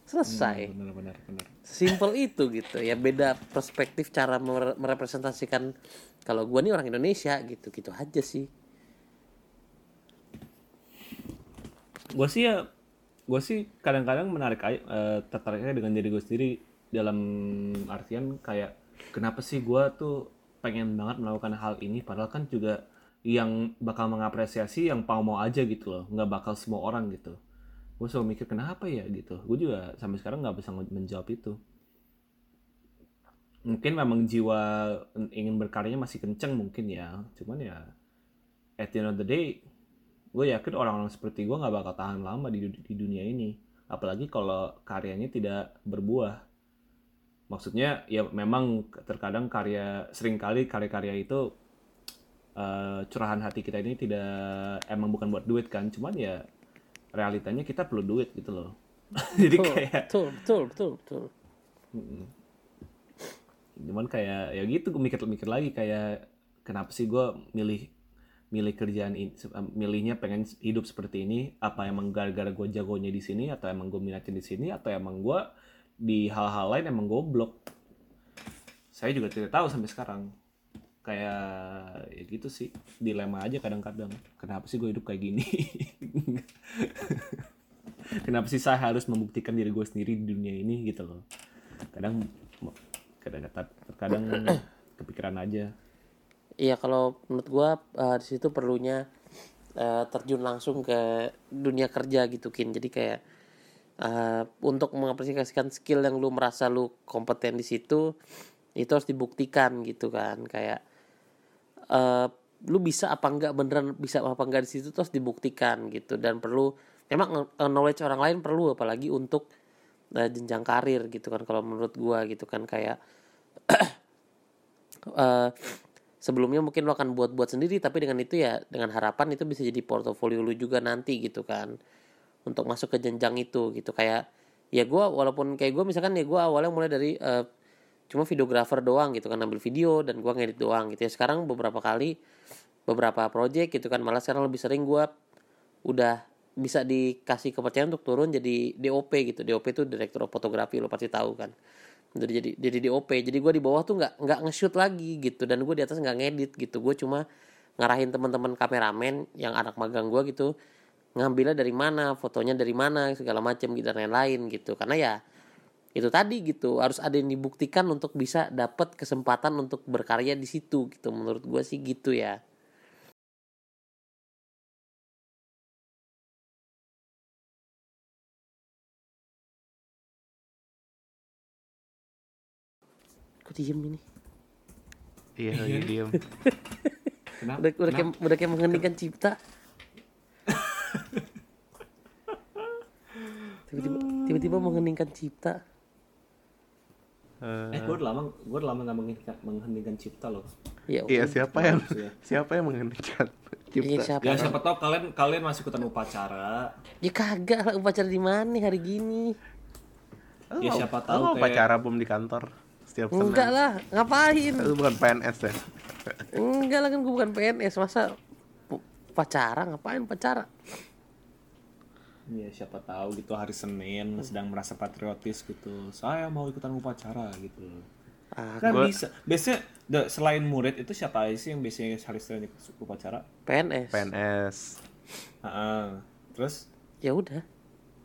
Selesai. Benar benar benar. Simple itu gitu. Ya beda perspektif cara mere- merepresentasikan kalau gua nih orang Indonesia gitu gitu aja sih. Gue sih ya gue sih kadang-kadang menarik eh, tertariknya dengan diri gue sendiri dalam artian kayak kenapa sih gue tuh pengen banget melakukan hal ini padahal kan juga yang bakal mengapresiasi yang mau mau aja gitu loh. Nggak bakal semua orang gitu. Gue selalu mikir kenapa ya? gitu. Gue juga sampai sekarang nggak bisa menjawab itu. Mungkin memang jiwa ingin berkaryanya masih kenceng mungkin ya. Cuman ya at the end of the day gue yakin orang-orang seperti gue nggak bakal tahan lama di, di dunia ini. Apalagi kalau karyanya tidak berbuah. Maksudnya ya memang terkadang karya sering kali karya-karya itu eh, curahan hati kita ini tidak emang bukan buat duit kan cuman ya realitanya kita perlu duit gitu loh jadi betul kayak betul betul betul, betul. cuman kayak ya gitu gue mikir-mikir lagi kayak kenapa sih gue milih milih kerjaan ini, milihnya pengen hidup seperti ini, apa emang gara-gara gue jagonya di sini, atau emang gue minatnya di sini, atau emang gue di hal-hal lain emang goblok. Saya juga tidak tahu sampai sekarang. Kayak ya gitu sih, dilema aja kadang-kadang. Kenapa sih gue hidup kayak gini? Kenapa sih saya harus membuktikan diri gue sendiri di dunia ini gitu loh. Kadang kadang kadang kepikiran aja Iya kalau menurut gua uh, di situ perlunya uh, terjun langsung ke dunia kerja gitu kin. Jadi kayak uh, untuk mengaplikasikan skill yang lu merasa lu kompeten di situ itu harus dibuktikan gitu kan. Kayak uh, lu bisa apa enggak beneran bisa apa enggak di situ terus dibuktikan gitu. Dan perlu memang knowledge orang lain perlu apalagi untuk uh, jenjang karir gitu kan kalau menurut gua gitu kan kayak uh, sebelumnya mungkin lo akan buat-buat sendiri tapi dengan itu ya dengan harapan itu bisa jadi portofolio lu juga nanti gitu kan untuk masuk ke jenjang itu gitu. Kayak ya gue walaupun kayak gue misalkan ya gue awalnya mulai dari uh, cuma videografer doang gitu kan ambil video dan gue ngedit doang gitu ya. Sekarang beberapa kali beberapa project gitu kan malah sekarang lebih sering gue udah bisa dikasih kepercayaan untuk turun jadi DOP gitu. DOP itu direktur fotografi lo pasti tahu kan. Jadi jadi jadi DOP jadi gue di bawah tuh nggak nggak nge-shoot lagi gitu dan gue di atas nggak ngedit gitu. Gue cuma ngarahin teman-teman kameramen yang anak magang gue gitu ngambilnya dari mana fotonya dari mana segala macam gitu dan lain-lain gitu. Karena ya itu tadi gitu harus ada yang dibuktikan untuk bisa dapat kesempatan untuk berkarya di situ gitu menurut gue sih gitu ya Kok diem ini? Iya, lagi diem. Kenapa? Udah, udah, kayak, udah kayak mengheningkan cipta. Tiba-tiba, tiba-tiba mengheningkan cipta. Uh, eh, gue udah lama, gue udah lama nggak mengheningkan, mengheningkan cipta loh. Ya, iya, siapa yang, siapa yang mengheningkan cipta? Iya, siapa, ya, siapa tahu kalian kalian masih ikutan upacara. Ya kagak lah upacara di mana hari gini. Oh, ya siapa tahu oh, kayak... upacara bom di kantor setiap Senin. Enggak lah, ngapain? Itu bukan PNS ya? Enggak lah kan gue bukan PNS, masa pacara ngapain pacara? Iya siapa tahu gitu hari Senin hmm. sedang merasa patriotis gitu. Saya mau ikutan upacara gitu. Ah, kan gua... bisa. Biasanya selain murid itu siapa aja sih yang biasanya hari Senin ikut upacara? PNS. PNS. Uh -uh. Terus? Ya udah.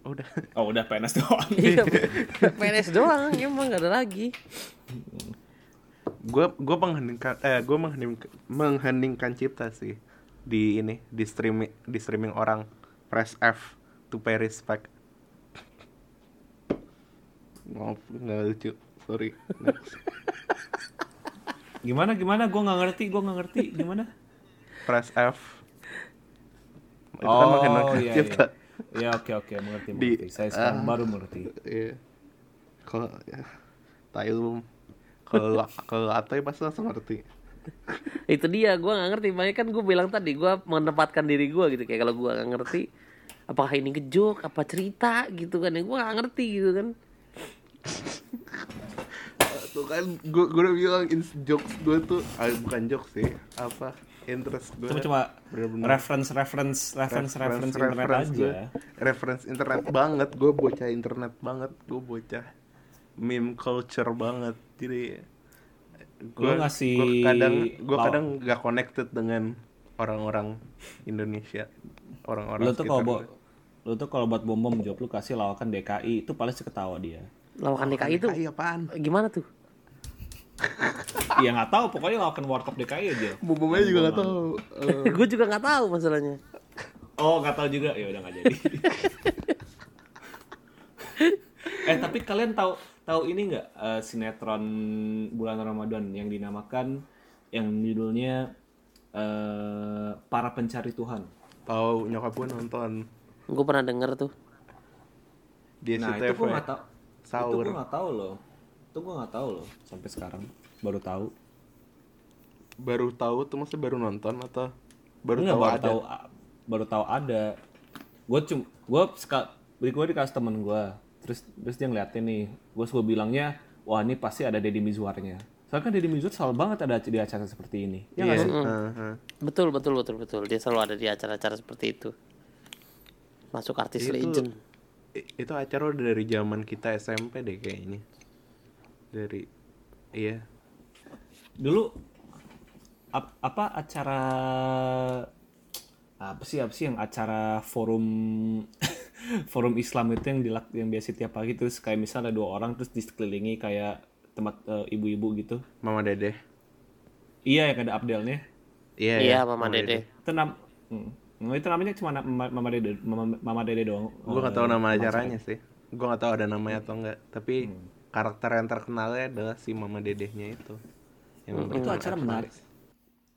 Udah. Oh udah PNS doang. iya, PNS doang, emang gak ada lagi gue gue mengheningkan eh gue mengheningkan, mengheningkan cipta sih di ini di streaming di streaming orang press F to pay respect maaf nggak lucu. Sorry. Gimana gimana? Gue nggak ngerti gue nggak ngerti. Gimana? Press F. Itu kan oh, kan mengheningkan iya, iya. oke oke. Mengerti mengerti. Di, saya sekarang uh, baru mengerti. Iya. Kalau ya, tahu kalau kalau Atoy pasti langsung ngerti. Itu dia gue nggak ngerti. Makanya kan gue bilang tadi gue menempatkan diri gue gitu. Kayak kalau gue nggak ngerti apakah ini kejok apa cerita? Gitu kan. Ya gue nggak ngerti gitu kan. Tuh kan gue gue udah bilang jokes gue tuh ah, bukan jokes sih apa interest gue cuma cuma reference reference reference reference, reference internet reference aja. gue, reference internet banget gue bocah internet banget gue bocah meme culture banget. Jadi gue ngasih gua kadang gue kadang gak connected dengan orang-orang Indonesia. Orang-orang lo tuh kalau lo tuh kalau buat bom bom job lu kasih lawakan DKI itu paling ketawa dia lawakan DKI itu DKI apaan gimana tuh Iya nggak tahu pokoknya lawakan warkop DKI aja. Bom-bomnya juga nggak tahu. Uh. gue juga nggak tahu masalahnya. Oh nggak tahu juga ya udah nggak jadi. eh tapi kalian tahu tahu ini nggak uh, sinetron bulan Ramadan yang dinamakan yang judulnya uh, para pencari Tuhan tahu nyokap gue nonton gue pernah denger tuh. Di nah itu gue nggak tahu itu gue nggak tahu loh. Itu gue nggak tahu loh. Sampai sekarang baru tahu. Baru tahu tuh maksudnya baru nonton atau baru Enggak, tahu baru ada? tahu, baru tahu ada. Gue cum gue sekal gue dikasih temen gue terus terus dia ngeliatin nih. Gue gue bilangnya wah ini pasti ada Deddy Mizwarnya. Soalnya kan Deddy Mizwar selalu banget ada di acara seperti ini. Ya Iya. sih? Heeh. Betul betul betul betul. Dia selalu ada di acara-acara seperti itu. Masuk artis Itu- legend. Itu acara udah dari zaman kita SMP deh kayaknya dari iya Dulu ap- apa acara apa sih apa sih yang acara forum forum Islam itu yang dilak yang biasa tiap pagi terus kayak misalnya ada dua orang terus dikelilingi kayak tempat eh, ibu-ibu gitu. Mama Dede Iya yang ada Abdelnya. iya Iya, ya, Mama Dede. Itu nam hmm. Itu namanya cuma na- Mama, Dede Mama, Mama Dede doang. gue gak Eh, tahu nama acaranya sih gue gak tahu ada namanya atau enggak tapi karakter yang terkenalnya adalah si Mama Dedehnya itu yang itu berperan acara menarik.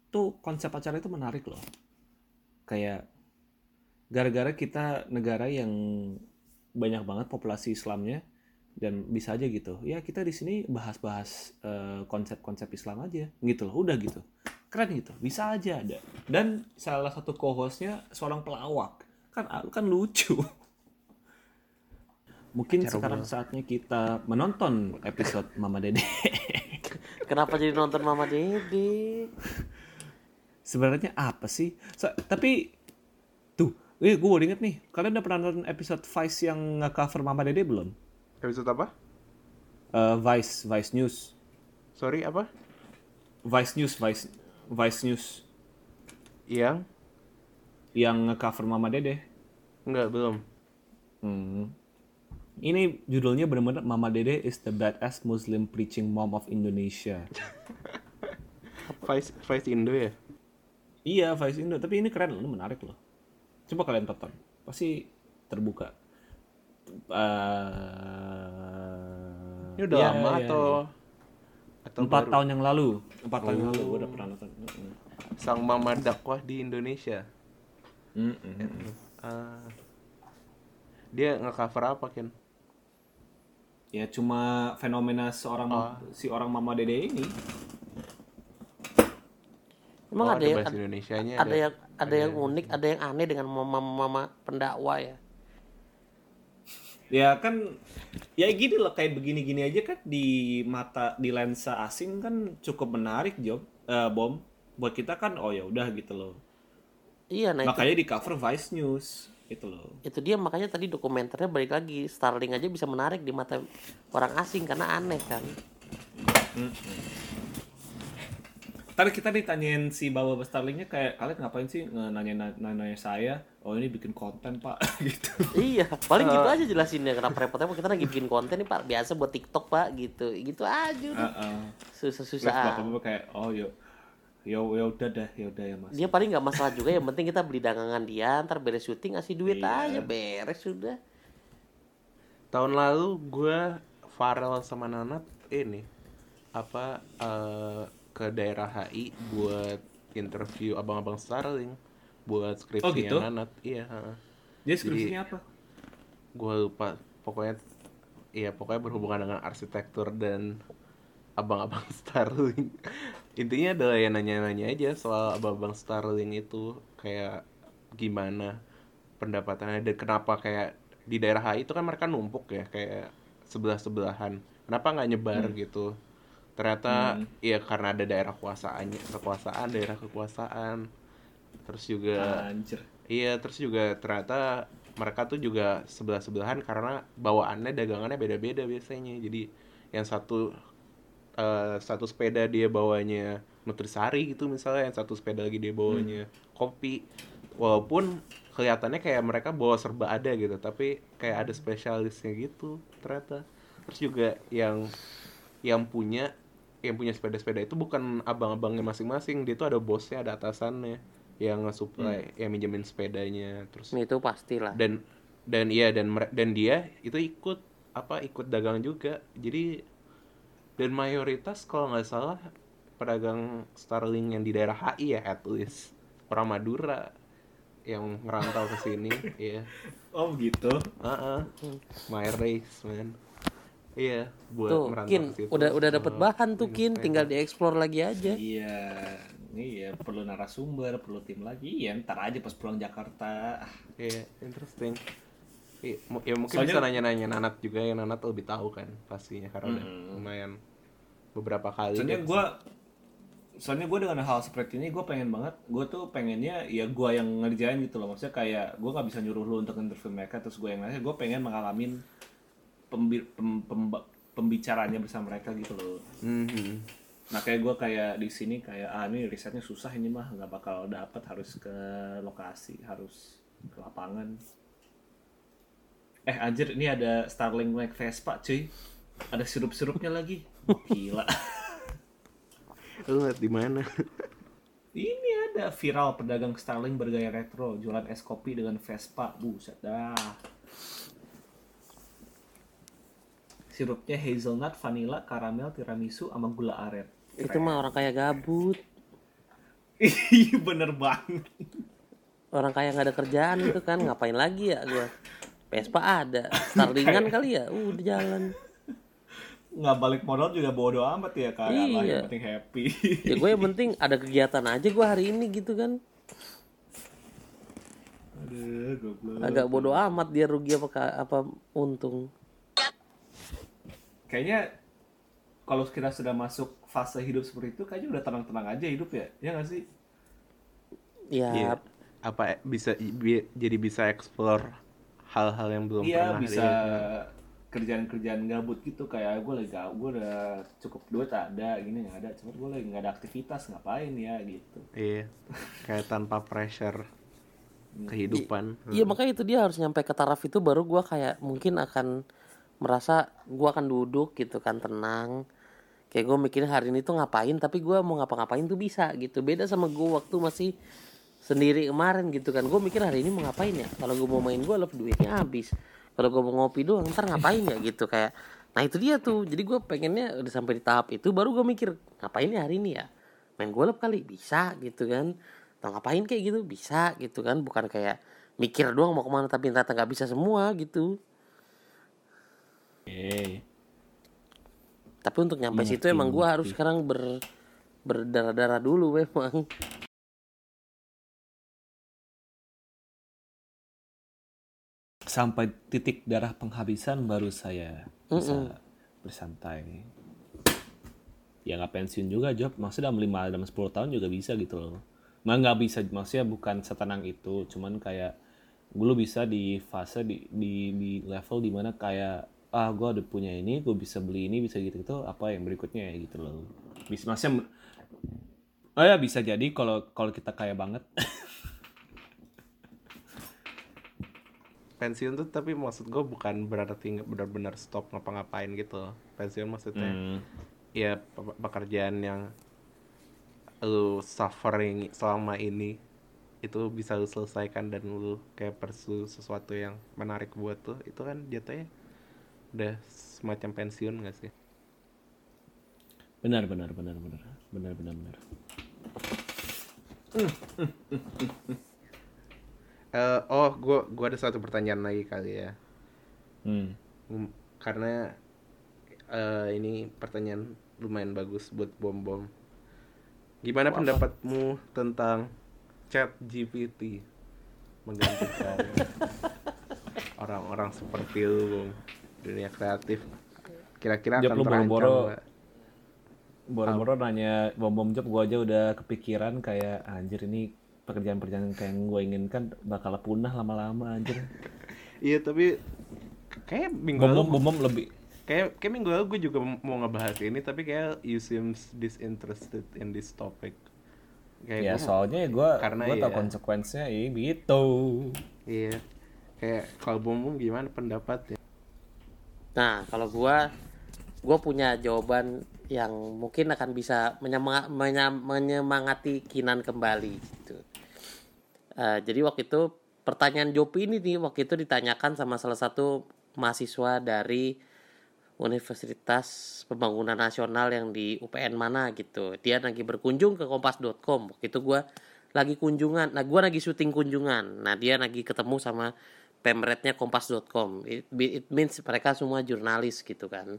Tuh konsep acara itu menarik loh. Kayak gara-gara kita negara yang banyak banget populasi Islamnya dan bisa aja gitu. Ya kita di sini bahas-bahas eh, konsep-konsep Islam aja gitu loh. Udah gitu. Keren gitu. Bisa aja ada. Dan salah satu co-hostnya seorang pelawak. Kan kan lucu. Mungkin Acara sekarang saatnya kita menonton episode Mama Dede. Kenapa jadi nonton Mama Dede? sebenarnya apa sih? So- tapi tuh, eh gue baru inget nih, kalian udah pernah nonton episode Vice yang nge-cover Mama Dede belum? episode apa Eh, Vice, Vice News, sorry apa Vice News, Vice, Vice News yang yang nge-cover Mama Dede. enggak belum Hmm. Ini judulnya bener-bener Mama Dede is the badass Muslim preaching mom of Indonesia. Vice Vice Indo ya iya, Vice Indo, tapi ini keren loh, menarik loh. Coba kalian tonton, pasti terbuka. Eh, ini udah iya, lama iya, atau iya. Atau empat baru? tahun yang lalu. Empat tahun yang lalu. Gue udah pernah nonton. Sang mama dakwah di Indonesia. Mm-mm. Ah. dia nge-cover apa Ken? Ya cuma fenomena seorang ma- si orang mama dede ini. Emang Oh, ada yang bahasa Indonesianya ada yang ada yang unik, ada yang aneh dengan mama-mama pendakwa ya. Ya kan ya gini loh kayak begini-gini aja kan di mata di lensa asing kan cukup menarik job eh, bom. Buat kita kan oh ya udah gitu loh. Iya, nah itu, makanya di cover Vice News itu loh. Itu dia makanya tadi dokumenternya balik lagi. Starling aja bisa menarik di mata orang asing karena aneh kan. Tadi kita ditanyain si bawa Starlingnya kayak kalian ngapain sih nanya nanya saya oh ini bikin konten pak gitu iya, paling gitu aja jelasinnya kenapa repotnya kita lagi bikin konten nih Pak, biasa buat TikTok Pak gitu. Gitu aja udah. Heeh. Terus Susah-susah. bapak-bapak kayak oh yo yo ya udah dah ya udah ya mas Dia paling nggak masalah juga yang penting kita beli dagangan dia, ntar beres syuting ngasih duit Iya. aja beres sudah. tahun lalu gue Farel sama Nanat ini apa eh, ke daerah HI buat interview abang-abang Starling buat skripsi Oh, gitu? Nanat iya heeh. Dia skripsinya apa? gue lupa pokoknya iya pokoknya berhubungan dengan arsitektur dan abang-abang Starling intinya adalah ya nanya-nanya aja soal abang-abang Starling itu kayak gimana pendapatannya dan kenapa kayak di daerah HI itu kan mereka numpuk ya kayak sebelah sebelahan kenapa nggak nyebar gitu ternyata ya karena ada daerah kekuasaannya kekuasaan daerah kekuasaan terus juga Anjir. Iya, terus juga ternyata mereka tuh juga sebelah-sebelahan karena bawaannya dagangannya beda-beda biasanya. Jadi yang satu eh, satu sepeda dia bawanya nutrisari gitu misalnya, yang satu sepeda lagi dia bawanya kopi. Walaupun kelihatannya kayak mereka bawa serba ada gitu, tapi kayak ada spesialisnya gitu ternyata. Terus juga yang yang punya yang punya sepeda-sepeda itu bukan abang-abangnya masing-masing, dia tuh ada bosnya, ada atasannya yang nge-supply, yang minjemin sepedanya, terus Itu pastilah. dan dan iya dan dan dia itu ikut apa ikut dagang juga jadi dan mayoritas kalau nggak salah pedagang Starling yang di daerah HI ya at least orang Madura yang ngerantau ke sini ya Oh gitu. Heeh. my race man iya buat Tuh, merantau Kin, ke situ. udah udah dapet Eh, bahan tuh Kin, tinggal dieksplor lagi aja. Iya, iya perlu narasumber, perlu tim lagi. Ya ntar aja pas pulang Jakarta. iya interesting. Iya, ya mungkin Soalnya- bisa nanya-nanya Nanat juga ya. Nanat lebih tahu kan pastinya karena udah lumayan beberapa kali soalnya gue soalnya gue dengan hal seperti ini gue pengen banget gue tuh pengennya ya gue yang ngerjain gitu loh. Maksudnya kayak gue nggak bisa nyuruh lu untuk interview mereka terus gue yang nanya gue pengen mengalamin pembi- pem- pem- pembicaranya bersama mereka gitu loh Mhm. nah kayak gue kayak di sini kayak ah ini risetnya susah ini mah nggak bakal dapet harus ke lokasi harus ke lapangan eh anjir ini ada Starling naik Vespa cuy ada sirup-sirupnya lagi gila lu liat di mana Ini ada viral pedagang Starling bergaya retro, jualan es kopi dengan Vespa. Buset dah. Sirupnya hazelnut, vanilla, karamel, tiramisu, sama gula aren. Itu mah orang kaya gabut. Iya bener banget. Orang kaya nggak ada kerjaan itu kan ngapain lagi ya gua. Vespa ada, Starlingan kali ya, udah jalan. Nggak balik modal juga bodo amat ya lah Iya. yang penting happy. Ya gue yang penting ada kegiatan aja gue hari ini gitu kan. Aduh, goblok. Agak bodoh amat dia rugi apa apa untung. Kayaknya kalau kita sudah masuk fase hidup seperti itu kayaknya udah tenang-tenang aja hidup ya. Ya nggak sih? Ya, Iya. apa bisa bi- jadi bisa explore hal-hal yang belum Iya pernah bisa kerjaan-kerjaan gabut gitu. Kayak gue lagi gak gue udah cukup duit ada gini nggak ada. Cuma gue lagi nggak ada aktivitas ngapain ya gitu. Iya. Kayak tanpa pressure kehidupan. Iya makanya itu dia harus nyampe ke taraf itu baru gua kayak mungkin akan merasa gua akan duduk gitu kan tenang. Kayak gue mikirin hari ini tuh ngapain tapi gua mau ngapa-ngapain tuh bisa gitu. Beda sama gua waktu masih sendiri kemarin gitu kan. Gue mikir hari ini mau ngapain ya. Kalau gue mau main gue love duitnya habis. Kalau gue mau ngopi doang ntar ngapain ya gitu kayak. Nah itu dia tuh. Jadi gue pengennya udah sampai di tahap itu baru gue mikir ngapain ya hari ini ya. Main golf kali bisa gitu kan. Atau ngapain kayak gitu bisa gitu kan. Bukan kayak mikir doang mau ke mana tapi ternyata nggak bisa semua gitu. Eh Tapi untuk nyampe situ emang gue harus sekarang ber berdarah-darah dulu memang. sampai titik darah penghabisan baru saya bisa bersantai. Ya nggak pensiun juga job. Maksudnya dalam 5 dalam 10 tahun juga bisa gitu loh. Mah nggak bisa. Maksudnya bukan setenang itu cuman kayak gue bisa di fase di di, di level di mana kayak ah gue udah punya ini gue bisa beli ini bisa gitu gitu apa yang berikutnya ya gitu loh. Bisa maksudnya oh ya bisa jadi kalau kalau kita kaya banget. Pensiun tuh tapi maksud gue bukan berarti benar-benar stop ngapa-ngapain gitu. Pensiun maksudnya Hmm. ya pe- pekerjaan yang lu suffering selama ini itu bisa lu selesaikan dan lu kayak persu sesuatu yang menarik buat tuh itu kan jatuhnya udah semacam pensiun gak sih? Benar benar benar benar. Benar benar benar. Eh, oh gua gua ada satu pertanyaan lagi kali ya. Hmm. Karena eh, ini pertanyaan lumayan bagus buat bom bom gimana pendapatmu tentang chat GPT menggantikan orang-orang seperti lu Bom? Dunia kreatif. Kira-kira akan lu terancam boro-boro. nanya bom bom job gue aja udah kepikiran kayak anjir ini pekerjaan-pekerjaan kayak yang gue inginkan bakal punah lama-lama anjir. iya tapi kayak minggu Bom lalu bom bom bom lebih. Kayak kayak minggu lalu gue juga mau ngebahas ini tapi kayak you seems disinterested in this topic. Kayak ya gua- soalnya gue karena gue tau ya- konsekuensinya ya gitu. iya. Kayak kalau bom bom gimana pendapat ya Nah, kalau gua gua punya jawaban yang mungkin akan bisa menyemangati Kinan kembali gitu. Eh, jadi waktu itu pertanyaan Jopi ini nih waktu itu ditanyakan sama salah satu mahasiswa dari Universitas Pembangunan Nasional yang di UPN mana gitu. Dia lagi berkunjung ke kompas.com. Waktu itu gua lagi kunjungan. Nah, gua lagi syuting kunjungan. Nah, dia lagi ketemu sama pemretnya kompas.com. It, it means mereka semua jurnalis gitu kan.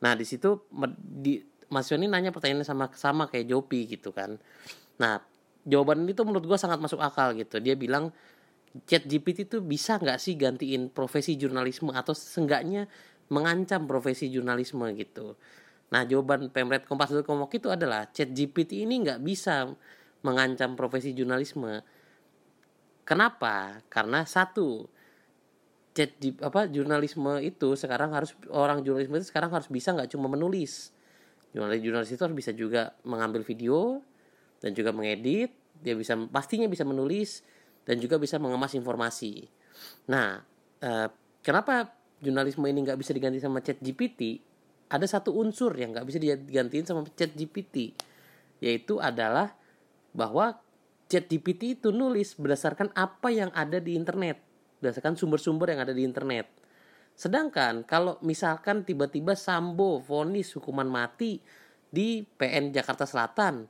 Nah, di situ di Mas Yoni nanya pertanyaan sama sama kayak Jopi gitu kan. Nah, jawaban itu menurut gua sangat masuk akal gitu. Dia bilang Chat GPT itu bisa nggak sih gantiin profesi jurnalisme atau seenggaknya mengancam profesi jurnalisme gitu. Nah, jawaban Pemret Kompas.com waktu itu adalah chat GPT ini nggak bisa mengancam profesi jurnalisme. Kenapa? Karena satu, chat G- apa jurnalisme itu sekarang harus orang jurnalisme itu sekarang harus bisa nggak cuma menulis. Jurnalis jurnalis itu harus bisa juga mengambil video dan juga mengedit. Dia bisa pastinya bisa menulis dan juga bisa mengemas informasi. Nah, eh, kenapa jurnalisme ini nggak bisa diganti sama chat GPT? Ada satu unsur yang nggak bisa digantiin sama chat GPT, yaitu adalah bahwa chat GPT itu nulis berdasarkan apa yang ada di internet, berdasarkan sumber-sumber yang ada di internet. Sedangkan kalau misalkan tiba-tiba Sambo vonis hukuman mati di PN Jakarta Selatan,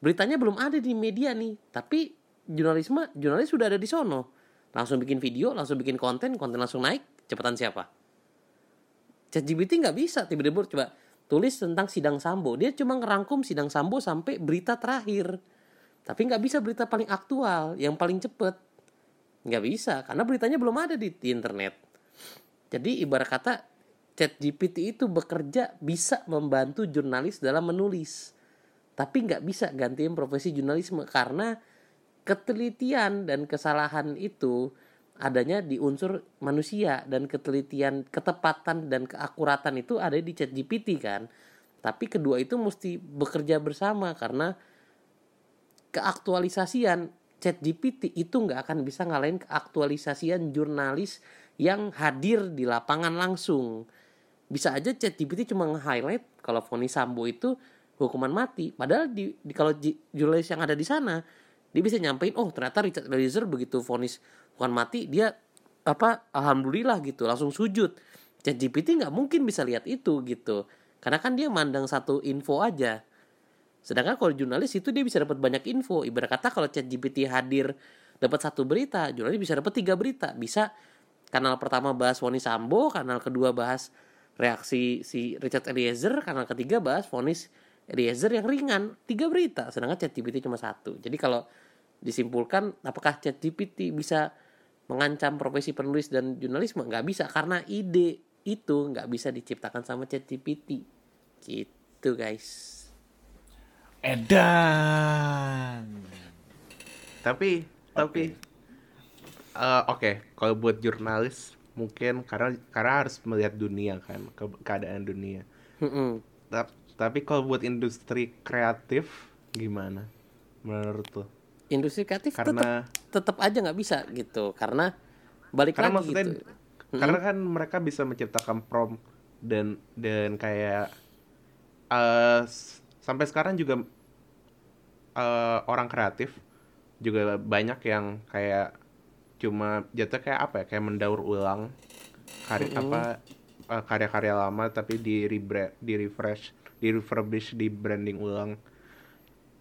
beritanya belum ada di media nih, tapi jurnalisme jurnalis sudah ada di sono. Langsung bikin video, langsung bikin konten, konten langsung naik, cepetan siapa? ChatGPT nggak bisa tiba-tiba coba tulis tentang sidang Sambo. Dia cuma ngerangkum sidang Sambo sampai berita terakhir. Tapi nggak bisa berita paling aktual, yang paling cepet. Nggak bisa, karena beritanya belum ada di, di internet. Jadi ibarat kata ChatGPT itu bekerja bisa membantu jurnalis dalam menulis. Tapi nggak bisa gantiin profesi jurnalisme karena ketelitian dan kesalahan itu adanya di unsur manusia dan ketelitian, ketepatan dan keakuratan itu ada di ChatGPT kan. Tapi kedua itu mesti bekerja bersama karena keaktualisasian ChatGPT itu nggak akan bisa ngalahin keaktualisasian jurnalis yang hadir di lapangan langsung. Bisa aja ChatGPT cuma nge-highlight kalau vonis Sambo itu hukuman mati. Padahal di, di kalau jurnalis yang ada di sana dia bisa nyampein oh ternyata Richard Eliezer begitu vonis hukuman mati dia apa alhamdulillah gitu langsung sujud. ChatGPT nggak mungkin bisa lihat itu gitu. Karena kan dia mandang satu info aja. Sedangkan kalau jurnalis itu dia bisa dapat banyak info. Ibarat kata kalau chat GPT hadir dapat satu berita, jurnalis bisa dapat tiga berita. Bisa kanal pertama bahas vonis Sambo, kanal kedua bahas reaksi si Richard Eliezer, kanal ketiga bahas vonis Eliezer yang ringan. Tiga berita, sedangkan chat GPT cuma satu. Jadi kalau disimpulkan apakah chat GPT bisa mengancam profesi penulis dan jurnalisme? Nggak bisa, karena ide itu nggak bisa diciptakan sama chat GPT. Gitu guys. Edan. Tapi tapi eh, oke kalau buat jurnalis mungkin karena karena harus melihat dunia kan ke- keadaan dunia. Ta- Tapi kalau buat industri kreatif gimana menurut lo? industri kreatif Karena tetap aja nggak bisa gitu karena balik karena lagi maksudnya gitu karena kan mereka bisa menciptakan prompt dan dan kayak eh s- sampai sekarang juga eh, orang kreatif juga banyak yang kayak cuma jatuh kayak apa ya kayak mendaur ulang karya apa eh, karya-karya lama tapi di rebra- di refresh di refurbish di branding ulang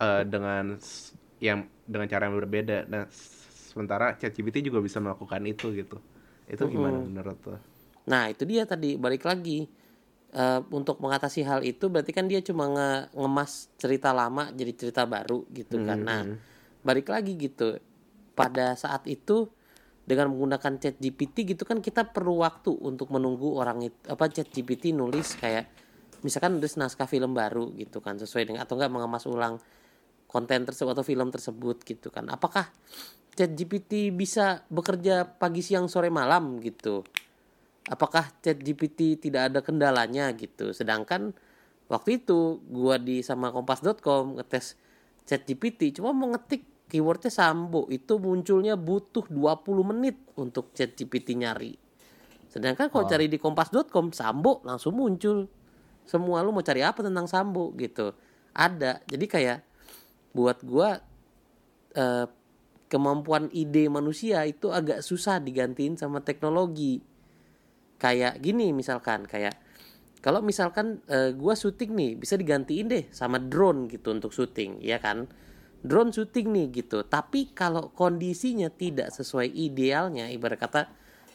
eh, dengan yang dengan cara yang berbeda. Nah sementara ChatGPT juga bisa melakukan itu gitu. Itu gimana menurut lo? nah itu dia tadi balik lagi Eh, untuk mengatasi hal itu berarti kan dia cuma nge- ngemas cerita lama jadi cerita baru gitu kan. Nah balik lagi gitu. Pada saat itu dengan menggunakan chat GPT gitu kan kita perlu waktu untuk menunggu orang itu apa chat GPT nulis kayak misalkan nulis naskah film baru gitu kan sesuai dengan atau enggak mengemas ulang konten tersebut atau film tersebut gitu kan. Apakah chat GPT bisa bekerja pagi siang sore malam gitu apakah chat GPT tidak ada kendalanya gitu? Sedangkan waktu itu gua di sama kompas.com ngetes chat GPT cuma mau ngetik keywordnya sambo itu munculnya butuh 20 menit untuk chat GPT nyari. Sedangkan kalau cari di kompas.com sambo langsung muncul. Semua lu mau cari apa tentang sambo gitu? Ada. Jadi kayak buat gua eh, kemampuan ide manusia itu agak susah digantiin sama teknologi kayak gini misalkan kayak kalau misalkan eh, gua syuting nih bisa digantiin deh sama drone gitu untuk syuting ya kan? Drone syuting nih gitu. Tapi kalau kondisinya tidak sesuai idealnya ibarat kata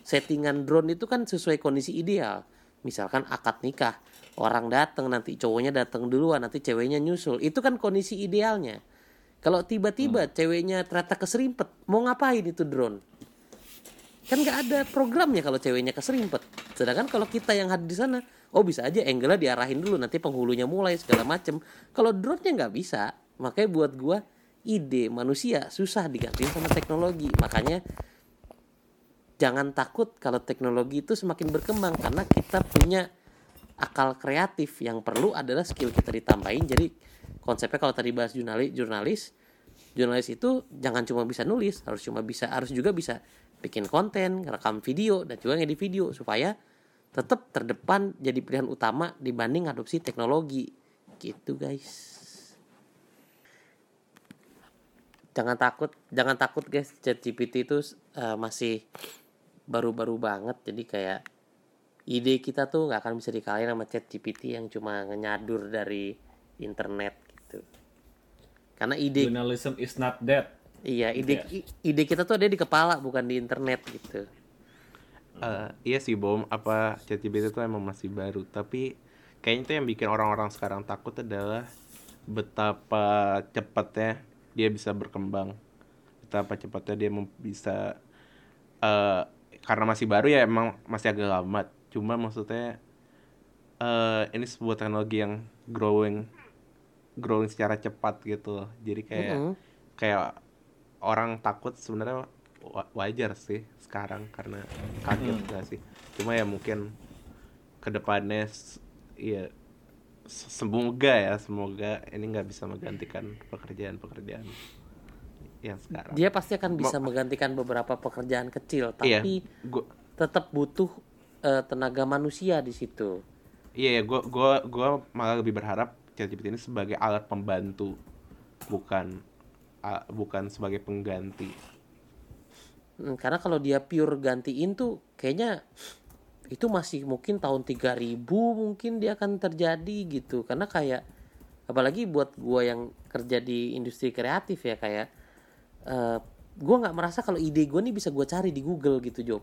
settingan drone itu kan sesuai kondisi ideal. Misalkan akad nikah orang datang nanti cowoknya datang duluan nanti ceweknya nyusul. Itu kan kondisi idealnya. Kalau tiba-tiba ceweknya ternyata keserimpet mau ngapain itu drone kan nggak ada programnya kalau ceweknya keserimpet. Sedangkan kalau kita yang hadir di sana oh bisa aja angle diarahin dulu nanti penghulunya mulai segala macem. Kalau drone-nya nggak bisa makanya buat gua ide manusia susah digantiin sama teknologi. Makanya jangan takut kalau teknologi itu semakin berkembang karena kita punya akal kreatif. Yang perlu adalah skill kita ditambahin. Jadi konsepnya kalau tadi bahas jurnalis jurnalis jurnalis itu jangan cuma bisa nulis harus cuma bisa harus juga bisa bikin konten rekam video dan juga ngedit video supaya tetap terdepan jadi pilihan utama dibanding adopsi teknologi. Gitu guys. Jangan takut jangan takut guys. Chat GPT itu uh, masih baru-baru banget. Jadi kayak ide kita tuh nggak akan bisa dikalahin sama chat GPT yang cuma nyadur dari internet gitu. Karena ide Journalism is not dead. Iya ide ide kita tuh ada di kepala bukan di internet gitu. Eh, iya sih bom. Apa ChatGPT itu emang masih baru. Tapi kayaknya itu yang bikin orang-orang sekarang takut adalah betapa cepatnya dia bisa berkembang. Betapa cepatnya dia bisa eh karena masih baru ya emang masih agak lama. Cuma maksudnya eh ini sebuah teknologi yang growing growing secara cepat gitu jadi kayak Mm-mm. kayak orang takut sebenarnya wa- wajar sih sekarang karena kaget gak sih? Cuma ya mungkin ke depannya ya semoga ya semoga ini nggak bisa menggantikan pekerjaan-pekerjaan yang sekarang. Dia pasti akan bisa menggantikan beberapa pekerjaan kecil iya tapi gua tetap butuh eh, tenaga manusia di situ. Iya ya gua gua gua malah lebih berharap ChatGPT ini sebagai alat pembantu bukan a- bukan sebagai pengganti. Hmm, karena kalau dia pure gantiin tuh kayaknya itu masih mungkin tahun 3000 mungkin dia akan terjadi gitu. Karena kayak apalagi buat gua yang kerja di industri kreatif ya kayak eh gua nggak merasa kalau ide gua nih bisa gua cari di Google gitu Job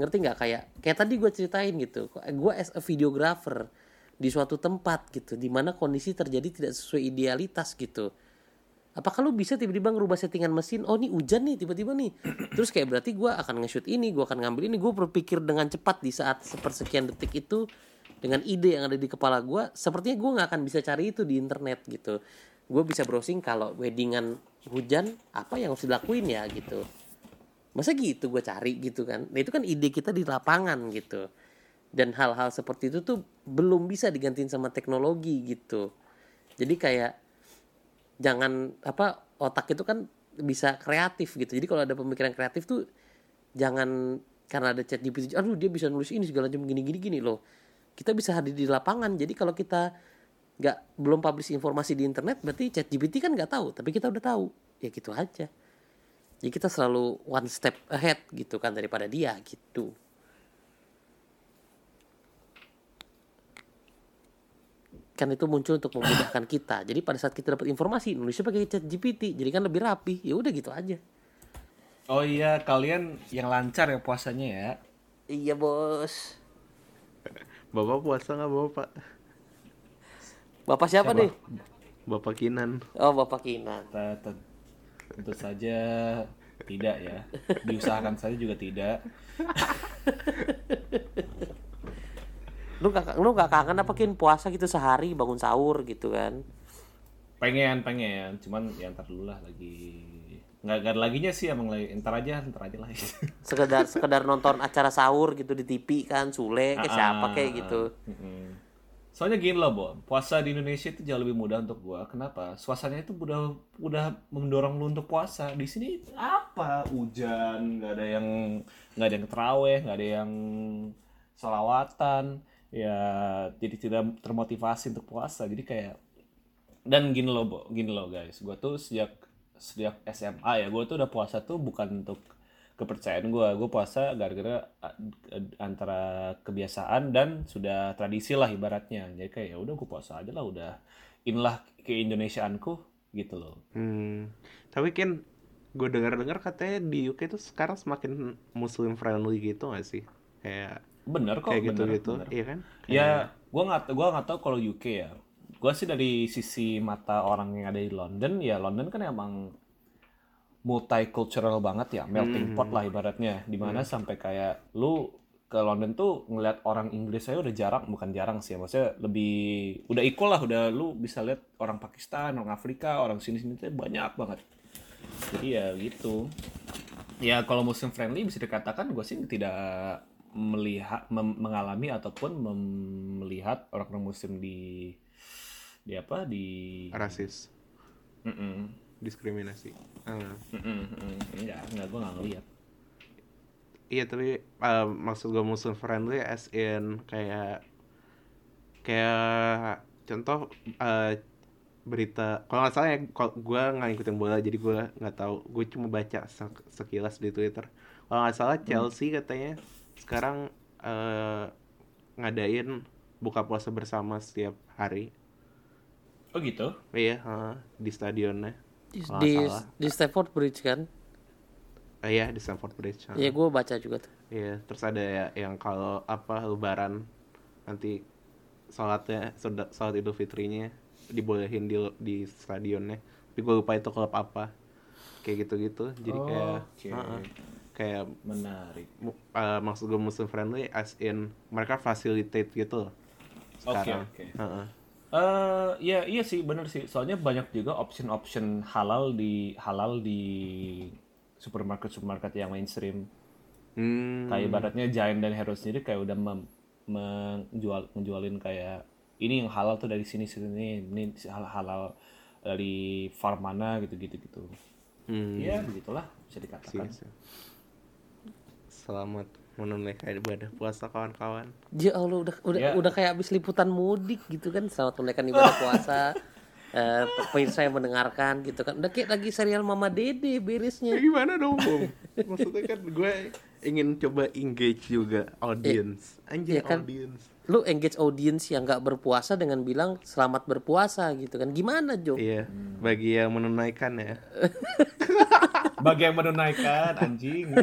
ngerti nggak? Kayak kayak tadi gue ceritain gitu. Gue as a videographer di suatu tempat gitu di mana kondisi terjadi tidak sesuai idealitas gitu apakah lu bisa tiba-tiba ngerubah settingan mesin? Oh ini hujan nih tiba-tiba nih. Terus kayak berarti gue akan nge-shoot ini gue akan ngambil ini. Gue berpikir dengan cepat di saat sepersekian detik itu dengan ide yang ada di kepala gue sepertinya gue nggak akan bisa cari itu di internet gitu. Gue bisa browsing kalau weddingan hujan apa yang harus dilakuin ya gitu. Masa gitu gue cari gitu kan? Nah itu kan ide kita di lapangan gitu. Dan hal-hal seperti itu tuh belum bisa digantiin sama teknologi gitu. Jadi kayak jangan apa otak itu kan bisa kreatif gitu. Jadi kalau ada pemikiran kreatif tuh jangan karena ada chat GPT aduh dia bisa nulis ini segala macam gini gini gini loh. Kita bisa hadir di lapangan. Jadi kalau kita nggak belum publish informasi di internet berarti chat GPT kan nggak tahu. Tapi kita udah tahu. Ya gitu aja. Jadi kita selalu one step ahead gitu kan daripada dia gitu kan itu muncul untuk memudahkan kita. Jadi pada saat kita dapat informasi nulisnya pakai chat GPT jadi kan lebih rapi. Ya udah gitu aja. Oh iya, kalian yang lancar ya puasanya ya. iya bos. Bapak puasa nggak bapak? Bapak siapa, nih? Bapak Kinan. Oh bapak Kinan. Te- te- Tentu saja tidak ya. Diusahakan saja juga tidak. lu gak lu gak kangen apa kin puasa gitu sehari bangun sahur gitu kan Pengen, pengen. Cuman ya ntar dulu lah lagi. Nggak, nggak ada laginya sih emang lagi. Ntar aja, ntar aja lah. sekedar sekedar nonton acara sahur gitu di TV kan Sule kayak siapa kayak gitu. Soalnya gini loh, Bo. Puasa di Indonesia itu jauh lebih mudah untuk gua. Kenapa? Suasananya itu udah udah mendorong lu untuk puasa. Di sini apa? Hujan, nggak ada yang nggak ada yang teraweh, nggak ada yang salawatan. Ya, jadi tidak termotivasi untuk puasa. Jadi kayak dan gini loh, Bo. Gini loh, guys. Gua tuh sejak sejak SMA ya, gua tuh udah puasa tuh bukan untuk kepercayaan gue gue puasa gara-gara antara kebiasaan dan sudah tradisi lah ibaratnya jadi kayak ya udah gue puasa aja lah udah inilah keindonesiaanku gitu loh Hmm, tapi kan gue dengar-dengar katanya di UK itu sekarang semakin muslim friendly gitu gak sih? Kayak bener kok kayak bener, gitu-gitu, bener. iya kan? ya gue nggak gua nggak tahu kalau UK ya gue sih dari sisi mata orang yang ada di London ya London kan emang multicultural banget ya, melting Hmm. pot lah ibaratnya. Di mana sampai kayak lu ke London tuh ngeliat orang Inggris saya udah jarang, bukan jarang sih ya, maksudnya lebih udah equal lah, udah lu bisa lihat orang Pakistan, orang Afrika, orang sini-sini tuh banyak banget. Jadi ya gitu. Ya kalau muslim friendly bisa dikatakan gue sih tidak melihat mem- mengalami ataupun mem- melihat orang-orang muslim di di apa di rasis Mm-mm. diskriminasi Ah. Mm-mm, mm-mm. enggak enggak gue nggak ngeliat Iya tapi uh, maksud gue muslim friendly as in kayak kayak contoh uh, berita kalau nggak salah ya gue nggak ngikutin bola jadi gue nggak tahu gue cuma baca sek- sekilas di twitter kalau nggak salah Chelsea katanya sekarang uh, ngadain buka puasa bersama setiap hari oh gitu iya uh, di stadionnya di di, salah di Stamford Bridge kan Uh, iya di Stamford Bridge uh. ya gue baca juga tuh Iya, terus ada ya yang kalau apa lebaran nanti sholatnya sholat sholat idul fitrinya dibolehin di di stadionnya. Tapi gue lupa itu klub apa. Kayak gitu-gitu. Jadi kayak Oke. uh-uh. Kayak menarik uh, maksud gue muslim friendly as in mereka facilitate gitu loh. Oke, Sekarang. oke. Uh-uh. Eh ya iya sih bener sih soalnya banyak juga option-option halal di halal di supermarket supermarket yang mainstream Hmm. kayak ibaratnya Giant dan Hero sendiri kayak udah menjual menjualin kayak ini yang halal tuh dari sini sini ini halal, halal dari farm mana gitu gitu gitu Hmm. ya begitulah bisa Sih, dikatakan sih. Selamat menunaikan ibadah puasa kawan-kawan. ya Allah udah udah Ya. udah kayak habis liputan mudik gitu kan selamat menunaikan ibadah puasa eh pemirsa yang mendengarkan gitu kan udah kayak lagi serial Mama Dede beresnya Ya gimana dong, Bung? Maksudnya kan gue ingin coba engage juga audience. Anjir, iya kan? audience. lu engage audience yang nggak berpuasa dengan bilang selamat berpuasa gitu kan gimana Jo Iya, bagi yang menunaikan ya. bagi yang menunaikan anjing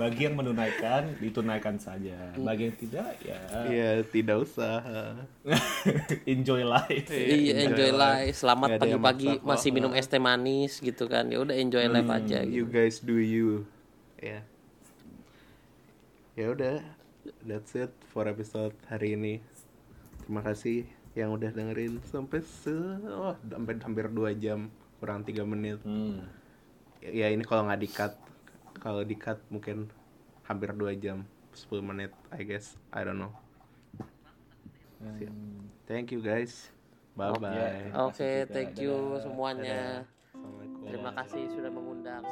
bagi yang menunaikan ditunaikan saja bagi yang tidak ya Iya, tidak usah. enjoy life Iya enjoy life. Selamat pagi-pagi masih minum es teh manis gitu kan. Ya udah enjoy life aja gitu. You guys do you. Ya. Ya udah, that's it for episode hari ini. Terima kasih yang udah dengerin sampai se oh, sampai hampir 2 jam kurang 3 menit. Hmm. ya ini kalau nggak di-cut kalau di-cut mungkin hampir 2 jam 10 menit I guess I don't know Siap. thank you guys bye bye Ya. Oke, juga. thank you Dadah. semuanya. Assalamualaikum Terima kasih sudah mengundang.